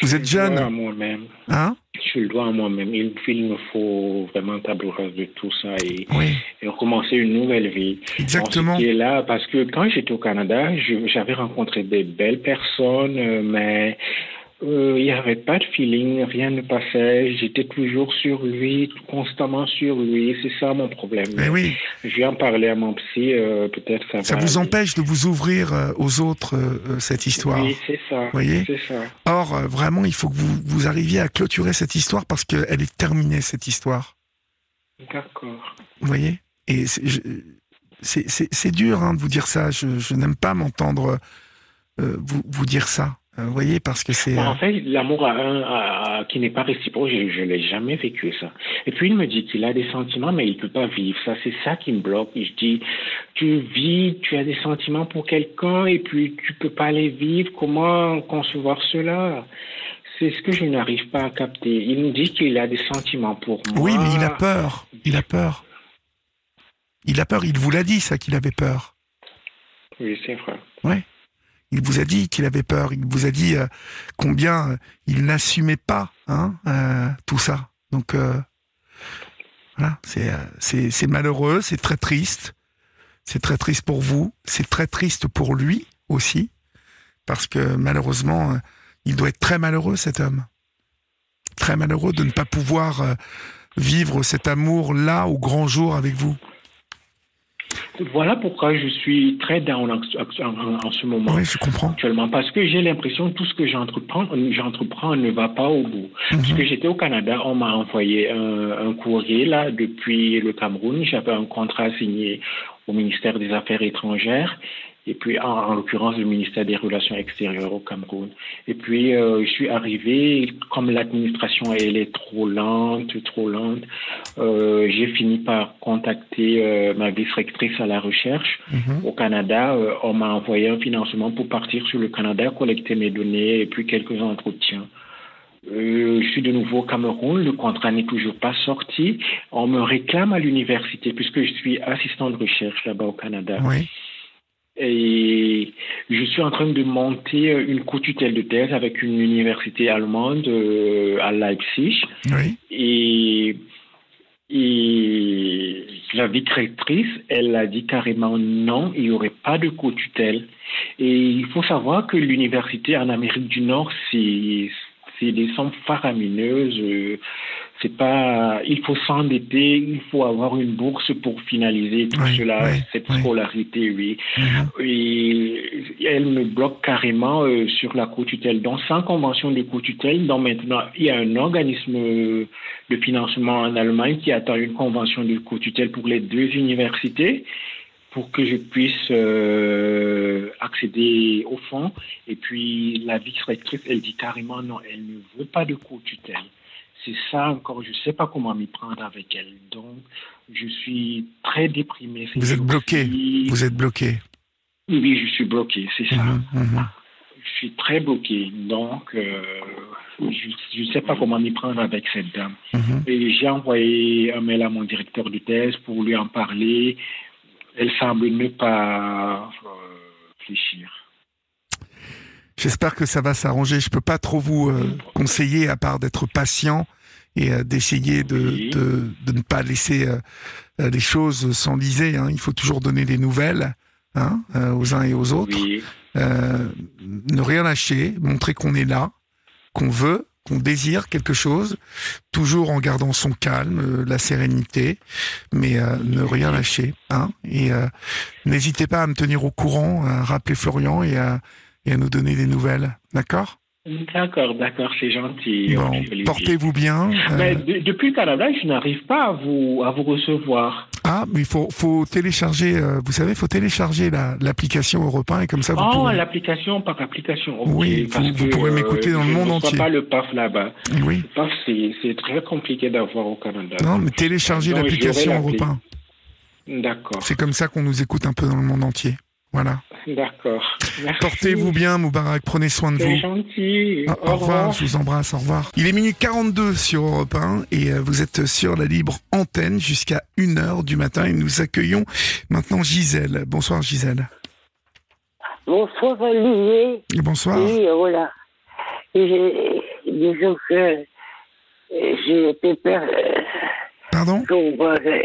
Vous Je êtes le jeune. dois à moi-même. Hein? Je le dois à moi-même. Il, il me faut vraiment table rase de tout ça et, Oui, et recommencer une nouvelle vie. exactement. Dit là parce que quand j'étais au Canada, je- j'avais rencontré des belles personnes, euh, euh, il n'y avait pas de feeling, rien ne passait. J'étais toujours sur lui, constamment sur lui. C'est ça mon problème. Mais oui, Je vais en parler à mon psy, euh, peut-être ça, ça va. vous aller. empêche de vous ouvrir euh, aux autres, euh, cette histoire. Oui, c'est ça. Voyez C'est ça. Or, vraiment, il faut que vous, vous arriviez à clôturer cette histoire parce qu'elle est terminée, cette histoire. D'accord. Vous voyez Et c'est- dur hein, de vous dire ça. Je, je n'aime pas m'entendre vous, vous dire ça. Vous voyez Parce que c'est... Euh, en fait, l'amour à un à- à- qui n'est pas réciproque, je ne l'ai jamais vécu ça. Et puis il me dit qu'il a des sentiments, mais il ne peut pas vivre. Ça, c'est ça qui me bloque. Et je dis, tu vis, tu as des sentiments pour quelqu'un, et puis tu peux pas les vivre. Comment concevoir cela? C'est ce que je n'arrive pas à capter. Il me dit qu'il a des sentiments pour moi. Oui, mais il a peur. Il a peur. Il a peur. Il vous l'a dit, ça, qu'il avait peur. Oui, c'est vrai. Il vous a dit qu'il avait peur. Il vous a dit euh, combien euh, il n'assumait pas hein, euh, tout ça. Donc, voilà, c'est malheureux, c'est très triste. C'est très triste pour vous. C'est très triste pour lui aussi. Parce que malheureusement, il doit être très malheureux, cet homme. Très malheureux de ne pas pouvoir vivre cet amour-là au grand jour avec vous. Voilà pourquoi je suis très down en, en- en ce moment. Oui, je comprends. actuellement parce que j'ai l'impression que tout ce que j'entreprends, j'entreprends ne va pas au bout. Parce que j'étais au Canada, on m'a envoyé un, un courrier là depuis le Cameroun. J'avais un contrat signé au ministère des Affaires étrangères et puis en, en l'occurrence le ministère des Relations extérieures au Cameroun. Et puis euh, je suis arrivé, comme l'administration elle est trop lente, trop lente, euh, j'ai fini par contacter euh, ma vice-rectrice à la recherche Mhm. au Canada, on m'a envoyé un financement pour partir sur le Canada, collecter mes données et puis quelques entretiens. Euh, je suis de nouveau au Cameroun, le contrat n'est toujours pas sorti. On me réclame à l'université puisque je suis assistant de recherche là-bas au Canada. Oui. Et je suis en train de monter une co-tutelle de thèse avec une université allemande euh, à Leipzig. Oui. Et, et la vice-rectrice, elle a dit carrément non, il n'y aurait pas de co-tutelle. Et il faut savoir que l'université en Amérique du Nord, c'est c'est des sommes faramineuses. euh, c'est pas, il faut s'endetter, il faut avoir une bourse pour finaliser tout Oui, cela, oui, cette oui. scolarité, oui. Mhm. Et elle me bloque carrément euh, sur la co-tutelle. Donc, sans convention de co-tutelle, donc maintenant, il y a un organisme de financement en Allemagne qui attend une convention de co-tutelle pour les deux universités pour que je puisse euh, accéder au fonds. Et puis, la vice-rectrice, elle dit carrément non, elle ne veut pas de co-tutelle. C'est ça encore, je ne sais pas comment m'y prendre avec elle. Donc, je suis très déprimé. Vous êtes bloqué. Vous êtes bloqué. oui, je suis bloqué, c'est ça. Mhm, mhm. Je suis très bloqué. Donc, euh, je ne sais pas comment m'y prendre avec cette dame. Mhm. Et j'ai envoyé un mail à mon directeur de thèse pour lui en parler. Elle semble ne pas euh, réfléchir. J'espère que ça va s'arranger. Je peux pas trop vous euh, conseiller à part d'être patient et euh, d'essayer de, Oui. de, de ne pas laisser euh, les choses s'enliser. Hein. Il faut toujours donner des nouvelles hein, aux uns et aux autres. Oui, ne rien lâcher, montrer qu'on est là, qu'on veut, qu'on désire quelque chose, toujours en gardant son calme, euh, la sérénité, mais euh, ne rien lâcher. Hein, et euh, n'hésitez pas à me tenir au courant, à rappeler Florian et à, et à nous donner des nouvelles. D'accord? D'accord, d'accord, c'est gentil. Bon, portez-vous bien. Mais de- depuis le Canada, je n'arrive pas à vous, à vous recevoir. Ah, mais il faut, faut télécharger, euh, vous savez, il faut télécharger la- l'application Europe 1 et comme ça vous Oh, pourrez... l'application par application. ok, Oui, vous- pourrez m'écouter dans le monde entier. pas le PAF là-bas. Oui. Le PAF, c'est très compliqué d'avoir au Canada. Non, mais téléchargez Donc, l'application Europe l'appli. 1. D'accord, C'est comme ça qu'on nous écoute un peu dans le monde entier. Voilà. d'accord. Merci. Portez-vous bien, Moubarak. Prenez soin de C'est vous. gentil. Au, au revoir, je vous embrasse, au revoir. Il est minuit 42 sur Europe 1 et euh, vous êtes sur la libre antenne jusqu'à 1h du matin et nous accueillons maintenant Gisèle. Bonsoir Gisèle. Bonsoir Olivier. Et bonsoir. Oui, voilà. Et j'ai- disons que euh, j'ai été per... Pardon donc, euh,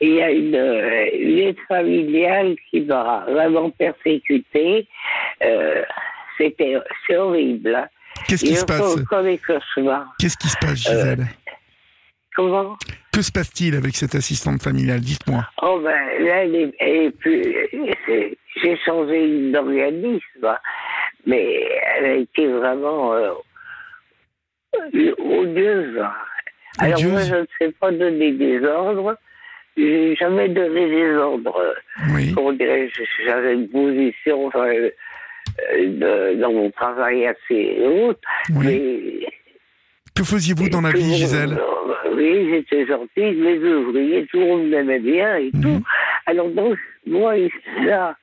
Il y a une, euh, une aide familiale qui m'a vraiment persécutée. Euh, C'était c'est horrible. Qu'est-ce qui se passe. Qu'est-ce qui se passe Gisèle Comment Que se passe-t-il avec cette assistante familiale Dites-moi. Oh ben là, elle est, elle est plus. J'ai changé d'organisme, mais elle a été vraiment euh, odieuse. Alors moi, je ne sais pas donner des ordres. J'ai jamais donné des ordres. Oui. Comment dirais-je J'avais une position enfin, euh, de- dans mon travail assez haute, Oui. mais Que faisiez-vous dans la vie, Gisèle? Oui, j'étais gentille, les ouvriers, tout le monde m'aimait bien et Mhm. tout. Alors donc, moi, là,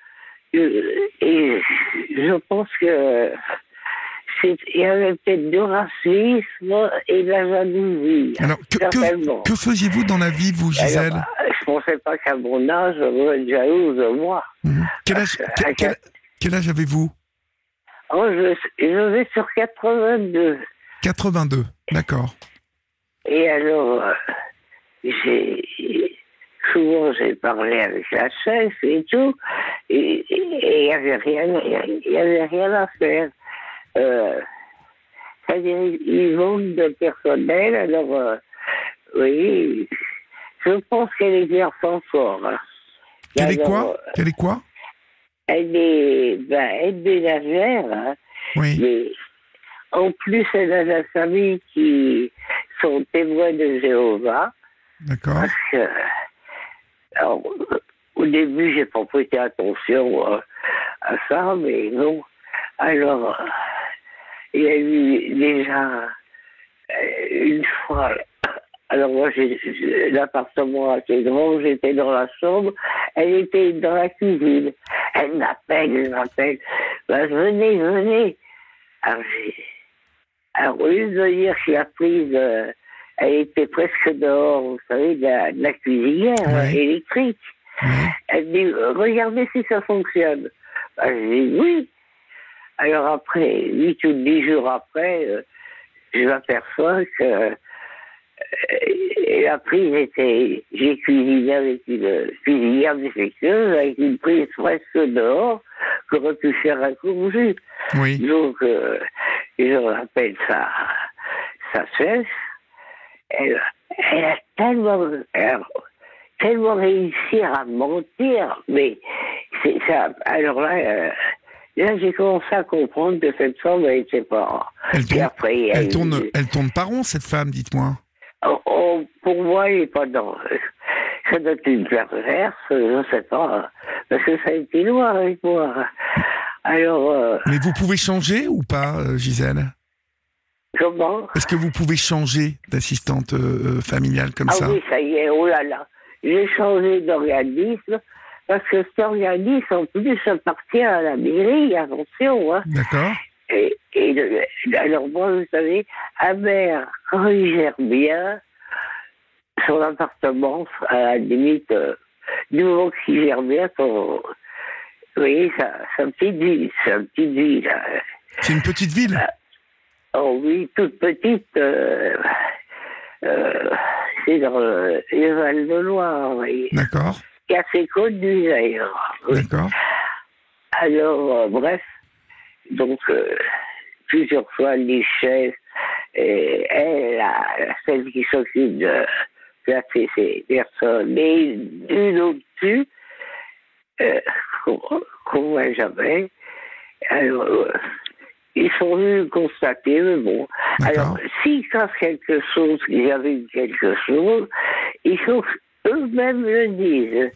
euh, et je pense que il y avait peut-être du racisme et de la jalousie. Alors, que, que, faisiez-vous dans la vie, vous, Gisèle Alors, je pensais pas qu'à mon âge, on pourrait être jalouse de moi. Mhm. quel, âge, euh, quel, quel- quel âge avez-vous Oh, je, je vais sur 82. 82. D'accord. Et alors, euh, j'ai souvent j'ai parlé avec la chef et tout, et il n'y avait rien, il y avait rien à faire. Euh, C'est-à-dire, il manque de personnel, alors euh, oui, je pense qu'elle exerce encore. hein. Quel est quoi? Euh, est quoi? Elle est ben, aide ménagère, hein. Oui. Mais en plus, elle a la famille qui sont témoins de Jéhovah. D'accord. Parce que, alors, au début, j'ai pas prêté attention euh, à ça, mais non. Alors, il y a eu déjà euh, une fois. Alors, moi, j'ai- j'ai- l'appartement était grand, j'étais dans la chambre, elle était dans la cuisine. Elle m'appelle, elle m'appelle. Ben, venez, venez. Alors, j'ai- alors, au lieu de dire que la prise, euh, elle était presque dehors, vous savez, de la, de la cuisinière Ouais. électrique. Elle dit, regardez si ça fonctionne. Ben, je dis oui. Alors après, huit ou dix jours après, euh, je m'aperçois que euh, la prise était, j'ai cuisiné avec une cuisinière défectueuse, avec une prise presque dehors, qu'aurait pu faire un court jus. Oui. Donc, euh, je rappelle sa, sa chef, elle, elle a tellement, elle a tellement réussi à mentir, mais c'est ça. Alors là, euh, là j'ai commencé à comprendre que cette femme, elle était pas. Elle tourne, après, elle eu- tourne, elle tourne pas rond cette femme, dites-moi. Oh, oh, pour moi, il n'est pas dans. Ça doit être une perverse, je ne sais pas. Parce que ça a été loin avec moi. Alors, euh, Mais vous pouvez changer ou pas, euh, Gisèle? comment? Est-ce que vous pouvez changer d'assistante euh, familiale comme Ah ça? oui, ça y est, oh là là. J'ai changé d'organisme parce que cet organisme, en plus, appartient à la mairie, attention. Hein. D'accord Et, et le- alors moi, vous savez, un maire, quand il gère bien son appartement, à la limite, euh, du moment qu'il gère bien son... Vous voyez, sa, petite ville, sa petite ville. euh, C'est une petite ville? Oh oui, toute petite. euh, euh, c'est dans le, le Val de Loire, vous voyez. D'accord Qui assez connu d'ailleurs. Oui. D'accord Alors, euh, bref, donc, euh, plusieurs fois, les chefs, et elle, celle qui s'occupe de placer ces personnes, et une au-dessus, euh, qu'on voit jamais. Alors, euh, ils sont venus constater, mais bon. Alors, s'ils savent quelque chose, qu'il y avait eu quelque chose, il faut qu'eux-mêmes le disent.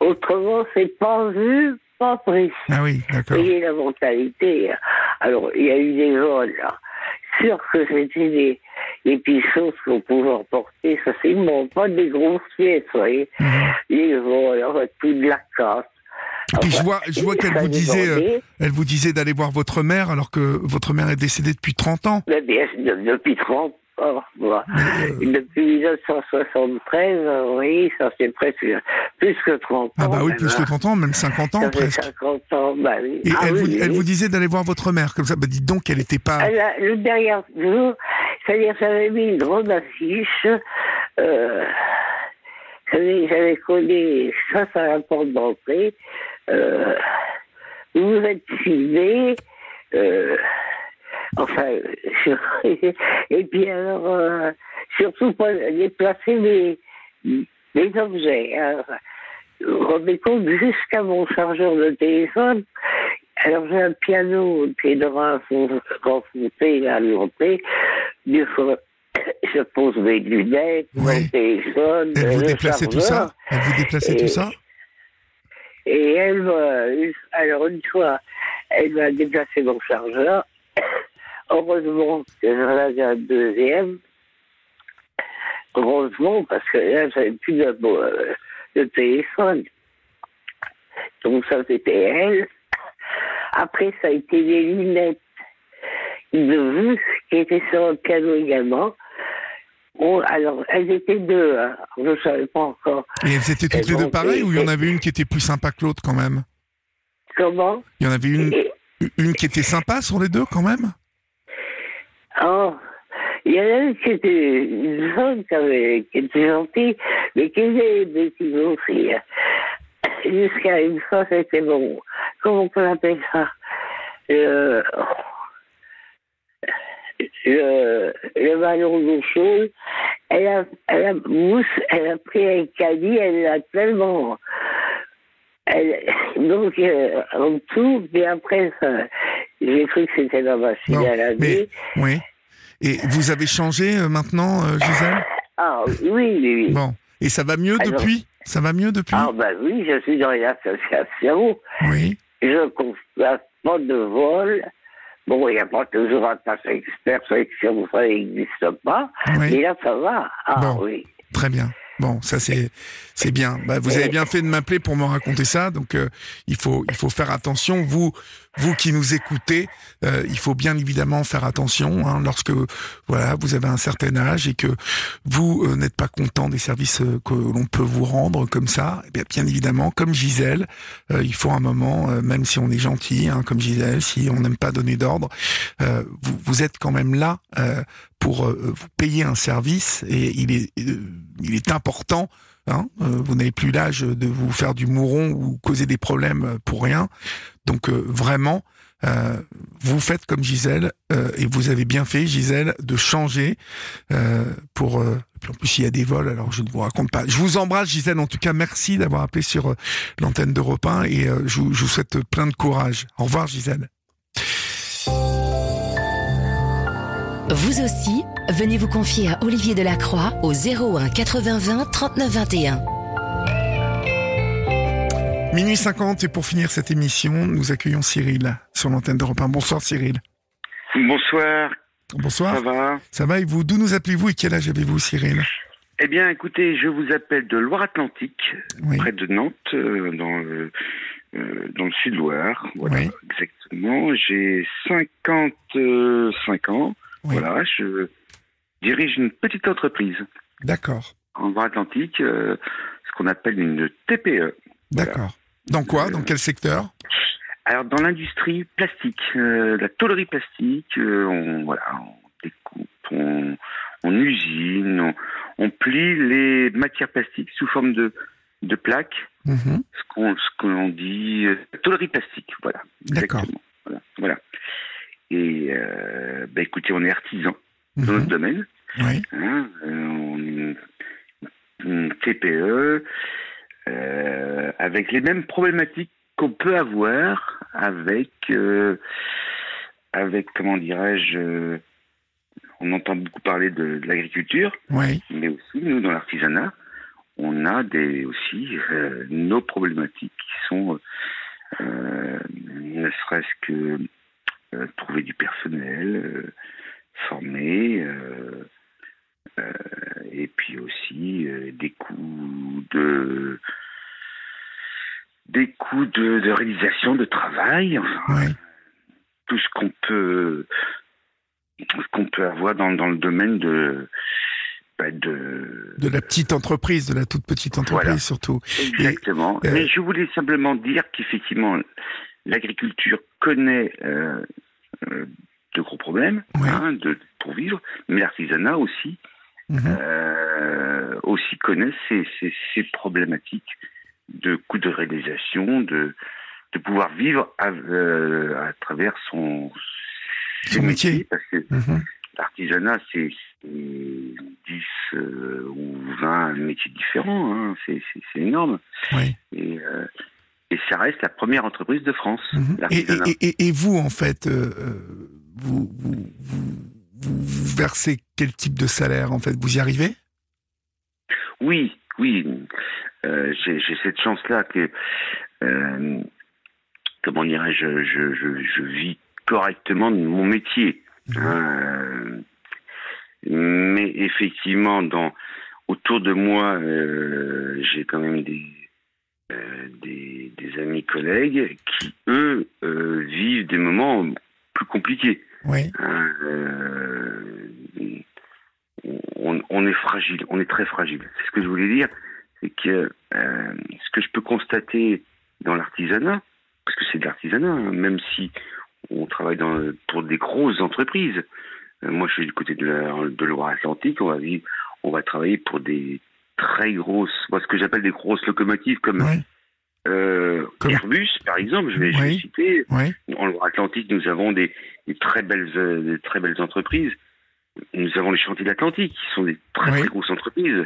Autrement, c'est pas vu, pas pris. Ah oui, d'accord. voyez la mentalité. Alors, il y a eu des vols, là. Sûr que c'était des, des petites choses qu'on pouvait emporter, ça c'est bon, pas des grosses pièces, vous voyez. Mhm. Les vols, enfin, tout de la casse. Et puis je vois, je vois qu'elle vous disait, euh, elle vous disait d'aller voir votre mère alors que votre mère est décédée depuis 30 ans. Mais bien, de- depuis 30 Depuis 1973, euh, oui, ça fait presque plus que 30 ans. Ah bah oui, plus que hein. 30 ans, même 50 ans Ça presque. 50 ans, bah oui. Et Ah elle, oui, vous, oui, elle oui. vous disait d'aller voir votre mère comme ça. Bah dites donc, elle n'était pas. Elle a- le dernier jour, c'est-à-dire j'avais mis une grande affiche, euh, j'avais j'avais collé ça à la porte d'entrée, euh, vous êtes filmé, euh, enfin, et puis alors, euh, surtout pas déplacer mes, mes objets. vous rendez compte, jusqu'à mon chargeur de téléphone, alors j'ai un piano qui est devant un fond renfoncé à l'entrée. Fois, je pose mes lunettes, mon téléphone, Elle vous déplaçait tout ça Elle vous déplaçait Et- tout ça Et elle une- alors une fois, elle m'a déplacé mon chargeur. Heureusement que j'en avais un deuxième. Heureusement, parce que là, j'avais plus de, euh, de téléphone. Donc ça, c'était elle. Après, ça a été des lunettes de vue qui étaient sur le piano également. Bon, alors, elles étaient deux, hein. je ne savais pas encore. Et elles étaient toutes Et les deux pareilles ou il y en avait une qui était plus sympa que l'autre quand même? Comment? Il y en avait une, Et- une qui était sympa sur les deux quand même? Oh, il y en a une qui était une femme qui, était gentille, mais qui était des bêtises aussi. Jusqu'à une fois, c'était bon. Comment on appeler ça? Le, le, le ballon d'eau chaude. Elle a, elle mousse, elle a pris un caddie, elle l'a tellement. Elle, donc, euh, en dessous, puis après, ça, j'ai cru que c'était la machine Non, à laver. mais- Oui. Et vous avez changé euh, maintenant, euh, Gisèle? Ah oui, oui, oui. Bon. Et ça va mieux Alors- depuis? Ça va mieux depuis? Ah ben oui, je suis dans une association. Oui. Je constate pas de vol. Bon, il n'y a pas toujours un tas expert, ça ça n'existe pas. Oui. Mais là, ça va. Ah Bon. oui. Très bien. Bon, ça c'est c'est bien. Bah, vous avez bien fait de m'appeler pour me raconter ça. Donc euh, il faut il faut faire attention. Vous vous qui nous écoutez, euh, il faut bien évidemment faire attention hein, lorsque voilà vous avez un certain âge et que vous euh, n'êtes pas content des services euh, que l'on peut vous rendre comme ça. Eh bien, évidemment, comme Gisèle, euh, il faut un moment, euh, même si on est gentil, hein, comme Gisèle, si on n'aime pas donner d'ordre, euh, vous, vous êtes quand même là pour vous payer un service et il est il est important. Hein, euh, vous n'avez plus l'âge de vous faire du mouron ou causer des problèmes euh, pour rien. Donc euh, vraiment, vous faites comme Gisèle, et vous avez bien fait, Gisèle, de changer euh, pour... puis en plus, il y a des vols, alors je ne vous raconte pas. Je vous embrasse, Gisèle. En tout cas, merci d'avoir appelé sur l'antenne d'Europe 1 et je vous souhaite plein de courage. Au revoir, Gisèle. Vous aussi, venez vous confier à Olivier Delacroix au 01 80 20 39 21. Minuit 50, et pour finir cette émission, nous accueillons Cyril sur l'antenne d'Europe 1. Bonsoir, Cyril. Bonsoir, Bonsoir. ça va Ça va et vous? D'où nous appelez-vous et quel âge avez-vous, Cyril? Eh bien, écoutez, je vous appelle de Loire-Atlantique, Oui. près de Nantes, euh, dans, le, euh, dans le sud-Loire. Voilà, Oui. exactement. J'ai 55 ans. Oui. Voilà, je dirige une petite entreprise D'accord. en Loire-Atlantique, euh, ce qu'on appelle une TPE. D'accord. Dans quoi? Euh, Dans quel secteur? Alors, dans l'industrie plastique, euh, la tôlerie plastique, euh, on, voilà, on découpe, on, on usine, on, on plie les matières plastiques sous forme de, de plaques, Mhm. ce qu'on qu'on dit tôlerie plastique, voilà. D'accord. Voilà. Et euh, bah, écoutez, on est artisan dans Mhm. notre domaine. Oui. Hein, euh, on est une, TPE euh, avec les mêmes problématiques qu'on peut avoir avec, euh, avec comment dirais-je, euh, on entend beaucoup parler de, de l'agriculture, Oui. mais aussi nous dans l'artisanat, on a des aussi euh, nos problématiques qui sont euh, ne serait-ce que trouver du personnel, euh, former, euh, euh, et puis aussi euh, des coûts de des coûts de, de réalisation de travail, enfin, tout ce qu'on peut ce qu'on peut avoir dans, dans le domaine de bah, de De la petite entreprise, de la toute petite entreprise Voilà. surtout. Exactement. euh, Mais je voulais simplement dire qu'effectivement, l'agriculture connaît euh, de gros problèmes Ouais. hein, de, pour vivre, mais l'artisanat aussi, Mhm. euh, aussi connaît ces, ces, ces problématiques de coûts de réalisation, de, de pouvoir vivre à, euh, à travers son, Son métier. Parce que Mhm. L'artisanat, c'est c'est 10 euh, ou 20 métiers différents, hein. c'est énorme. Oui. Et, et ça reste la première entreprise de France, Mhm. Et, vous, en fait, euh, euh, vous, vous, vous, versez quel type de salaire, en fait? Vous y arrivez? Oui, oui, euh, j'ai cette chance-là que, euh, comment dirais-je, je, je, je vis correctement de mon métier. hein, euh, mais effectivement, dans, autour de moi, j'ai quand même des, des, des amis collègues qui, eux, euh, vivent des moments plus compliqués. Oui. Euh, on, on est fragile, on est très fragile. C'est ce que je voulais dire, c'est que euh, ce que je peux constater dans l'artisanat, parce que c'est de l'artisanat, hein, même si on travaille dans, pour des grosses entreprises. Euh, moi, je suis du côté de, la, de Loire-Atlantique, on va vivre, on va travailler pour des très grosses, moi, ce que j'appelle des grosses locomotives comme Oui. euh, Comme- Airbus, par exemple. Je vais, je vais Oui. citer. Oui. En Loire-Atlantique, nous avons des, des très belles, euh, des très belles entreprises. Nous avons les chantiers d'Atlantique, qui sont des très, très grosses entreprises.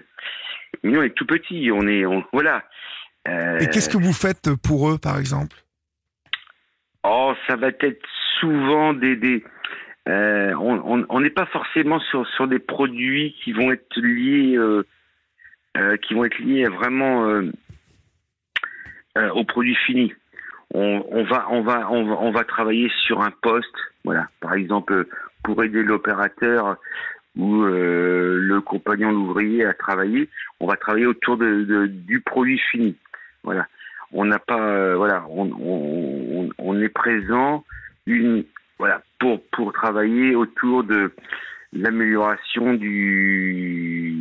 Mais nous, on est tout petits, on est, on- voilà. Euh, Et qu'est-ce que vous faites pour eux, par exemple? Oh, ça va être souvent des, des euh, on n'est pas forcément sur sur des produits qui vont être liés, euh, euh, qui vont être liés vraiment euh, euh, aux produits finis. On, va on va on va on va travailler sur un poste, voilà. Par exemple, pour aider l'opérateur ou euh, le compagnon l'ouvrier à travailler, on va travailler autour de, du produit fini. Voilà. On n'a pas, euh, voilà, on, on- on est présent une, voilà, pour pour travailler autour de l'amélioration du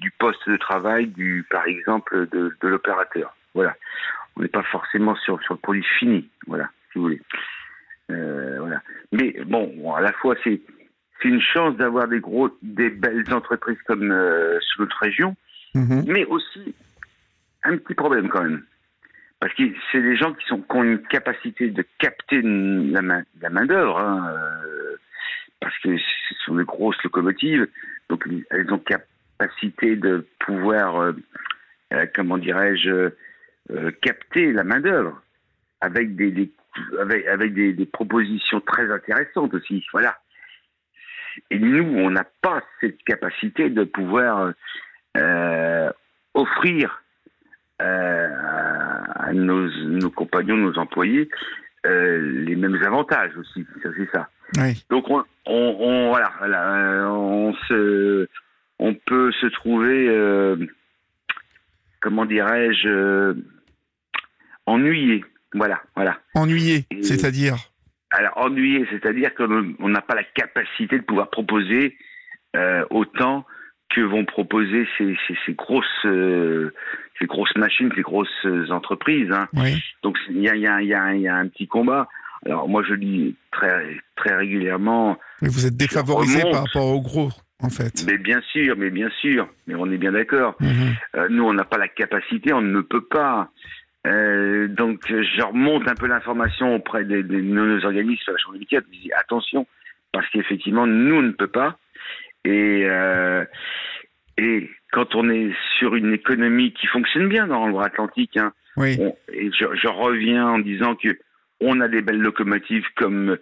du poste de travail du, par exemple, de, de l'opérateur. Voilà. On n'est pas forcément sur sur le produit fini. Voilà, si vous voulez. Euh, voilà. Mais bon, à la fois c'est c'est une chance d'avoir des gros, des belles entreprises comme euh, sur notre région, Mhm. mais aussi un petit problème quand même. parce que c'est des gens qui, sont, qui ont une capacité de capter la main, la main d'œuvre, hein, euh, parce que ce sont des grosses locomotives, donc elles ont capacité de pouvoir, euh, euh, comment dirais-je, capter la main d'œuvre avec des, avec, des, propositions très intéressantes aussi. Voilà. Et nous, on n'a pas cette capacité de pouvoir euh, offrir euh, à nos, nos, compagnons, nos employés, euh, les mêmes avantages aussi. C'est ça. Oui. Donc on, on, on voilà, voilà, on se, on peut se trouver, euh, comment dirais-je, ennuyé. Voilà, voilà. Ennuyé, c'est-à-dire Alors ennuyé, c'est-à-dire qu'on n'a pas la capacité de pouvoir proposer euh, autant que vont proposer ces, ces, ces grosses euh, ces grosses machines, ces grosses entreprises. Hein. Oui. Donc il y a, y, a, y, a, y a un petit combat. Alors moi je dis très très régulièrement. Mais vous êtes défavorisé par rapport aux gros, en fait. Mais bien sûr, mais bien sûr, mais on est bien d'accord. Mhm. Euh, nous on n'a pas la capacité, on ne peut pas. Euh, donc je remonte un peu l'information auprès de nos organismes à la Chambre des métiers. Je dis attention parce qu'effectivement nous on ne peut pas. Et euh, et quand on est sur une économie qui fonctionne bien dans le Atlantique, hein, Oui. on- et je, je reviens en disant que on a des belles locomotives comme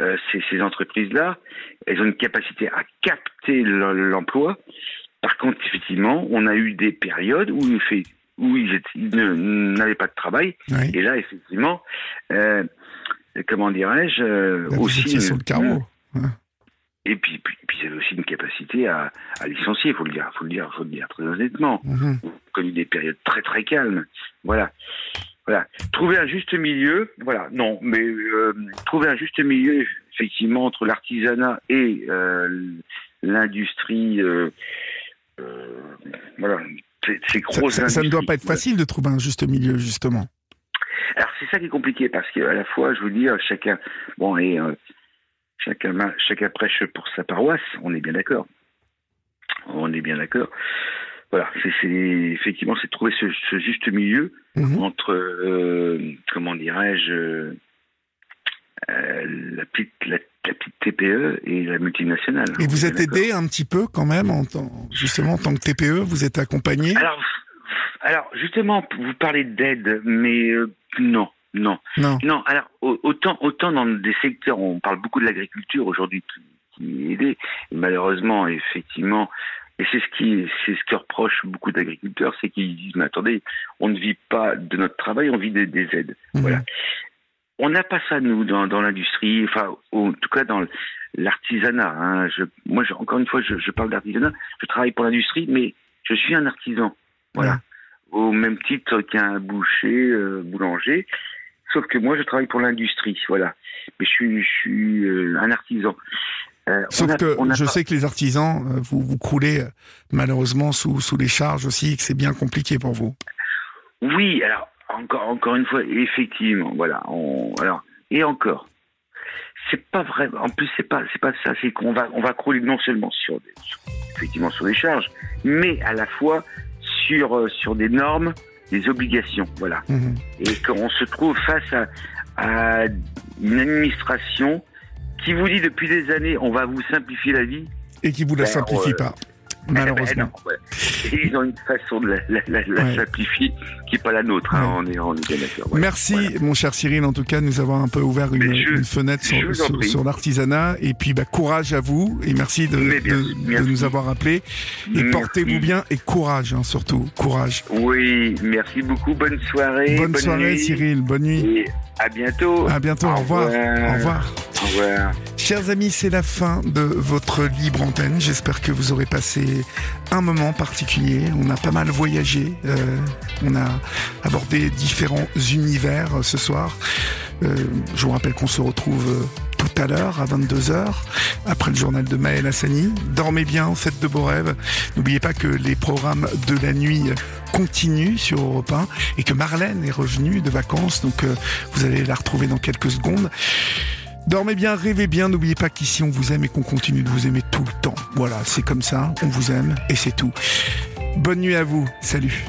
euh, ces, ces entreprises-là. Elles ont une capacité à capter le- l'emploi. Par contre, effectivement, on a eu des périodes où, il fait- où ils, n'avaient pas de travail. Oui. Et là, effectivement, euh, comment dirais-je, euh, aussi sur le carreau. et puis, puis, puis, ils avaient aussi une capacité à, à licencier, faut le dire, faut le dire, faut le dire très honnêtement. Mhm. On a connu des périodes très très calmes. Voilà, voilà. Trouver un juste milieu, voilà. Non, mais euh, trouver un juste milieu effectivement entre l'artisanat et euh, l'industrie. euh, euh, voilà, ces, Ça, grosses ça- ça ne doit pas être facile de trouver un juste milieu, justement. Alors c'est ça qui est compliqué parce qu'à la fois, je veux dire, chacun, bon, et chacun, chacun prêche pour sa paroisse. On est bien d'accord. On est bien d'accord. Voilà, c'est effectivement, c'est trouver ce, ce juste milieu Mhm. entre, euh, comment dirais-je, euh, la petite, la, la petite TPE et la multinationale. Et vous êtes aidé un petit peu quand même, en tant, justement, en tant que TPE, vous êtes accompagné? Alors, alors justement, vous parlez d'aide, mais euh, non, non. Non. Non, alors au- autant, autant dans des secteurs, on parle beaucoup de l'agriculture aujourd'hui qui, qui est aidée, et malheureusement, effectivement, et c'est ce qui, c'est ce que reprochent beaucoup d'agriculteurs, c'est qu'ils disent mais attendez, on ne vit pas de notre travail, on vit des, des aides. Mhm. Voilà. On n'a pas ça nous dans, dans l'industrie, enfin en tout cas dans l'artisanat. Hein. Je, moi, je- encore une fois, je, je parle d'artisanat. Je travaille pour l'industrie, mais je suis un artisan. Voilà. Au même titre qu'un boucher, euh, boulanger. Sauf que moi, je travaille pour l'industrie. Voilà. Mais je suis, je suis euh, un artisan. Euh, Sauf a- que je pas- sais que les artisans, euh, vous, vous croulez euh, malheureusement sous, sous les charges aussi, et que c'est bien compliqué pour vous. Oui, alors encore encore une fois, effectivement, voilà. On, alors et encore, c'est pas vrai. En plus, c'est pas c'est pas ça. C'est qu'on va on va crouler non seulement sur, des, sur- effectivement sur des charges, mais à la fois sur euh, sur des normes, des obligations. Voilà. Mhm. Et qu'on se trouve face à, à une administration qui vous dit depuis des années, on va vous simplifier la vie. Et qui vous la Ben, simplifie euh, pas, Ben, malheureusement. non, voilà. Et ils ont une façon de la, la- la- la Ouais. simplifier qui n'est pas la nôtre. hein, on, est, on est bien d'accord. voilà. Merci, Voilà. mon cher Cyril, en tout cas, de nous avoir un peu ouvert une, Mais je- une fenêtre sur, l'artisanat. Et puis, bah, courage à vous et merci de, bien nous avoir appelés. Et portez-vous bien et courage, hein, surtout. Courage. Oui, merci beaucoup. Bonne soirée. Bonne, soirée, nuit, Cyril. Bonne nuit. Et à bientôt. À bientôt. Au revoir. Au revoir. Au revoir. Chers amis, c'est la fin de votre libre antenne. J'espère que vous aurez passé un moment particulier. On a pas mal voyagé. euh, on a abordé différents univers euh, ce soir. Euh, je vous rappelle qu'on se retrouve tout à l'heure à 22h après le journal de Maël Hassani. Dormez bien, faites de beaux rêves. N'oubliez pas que les programmes de la nuit continuent sur Europe 1 et que Marlène est revenue de vacances. Donc vous allez la retrouver dans quelques secondes. Dormez bien, rêvez bien, n'oubliez pas qu'ici on vous aime et qu'on continue de vous aimer tout le temps. Voilà, c'est comme ça, on vous aime et c'est tout. Bonne nuit à vous, salut.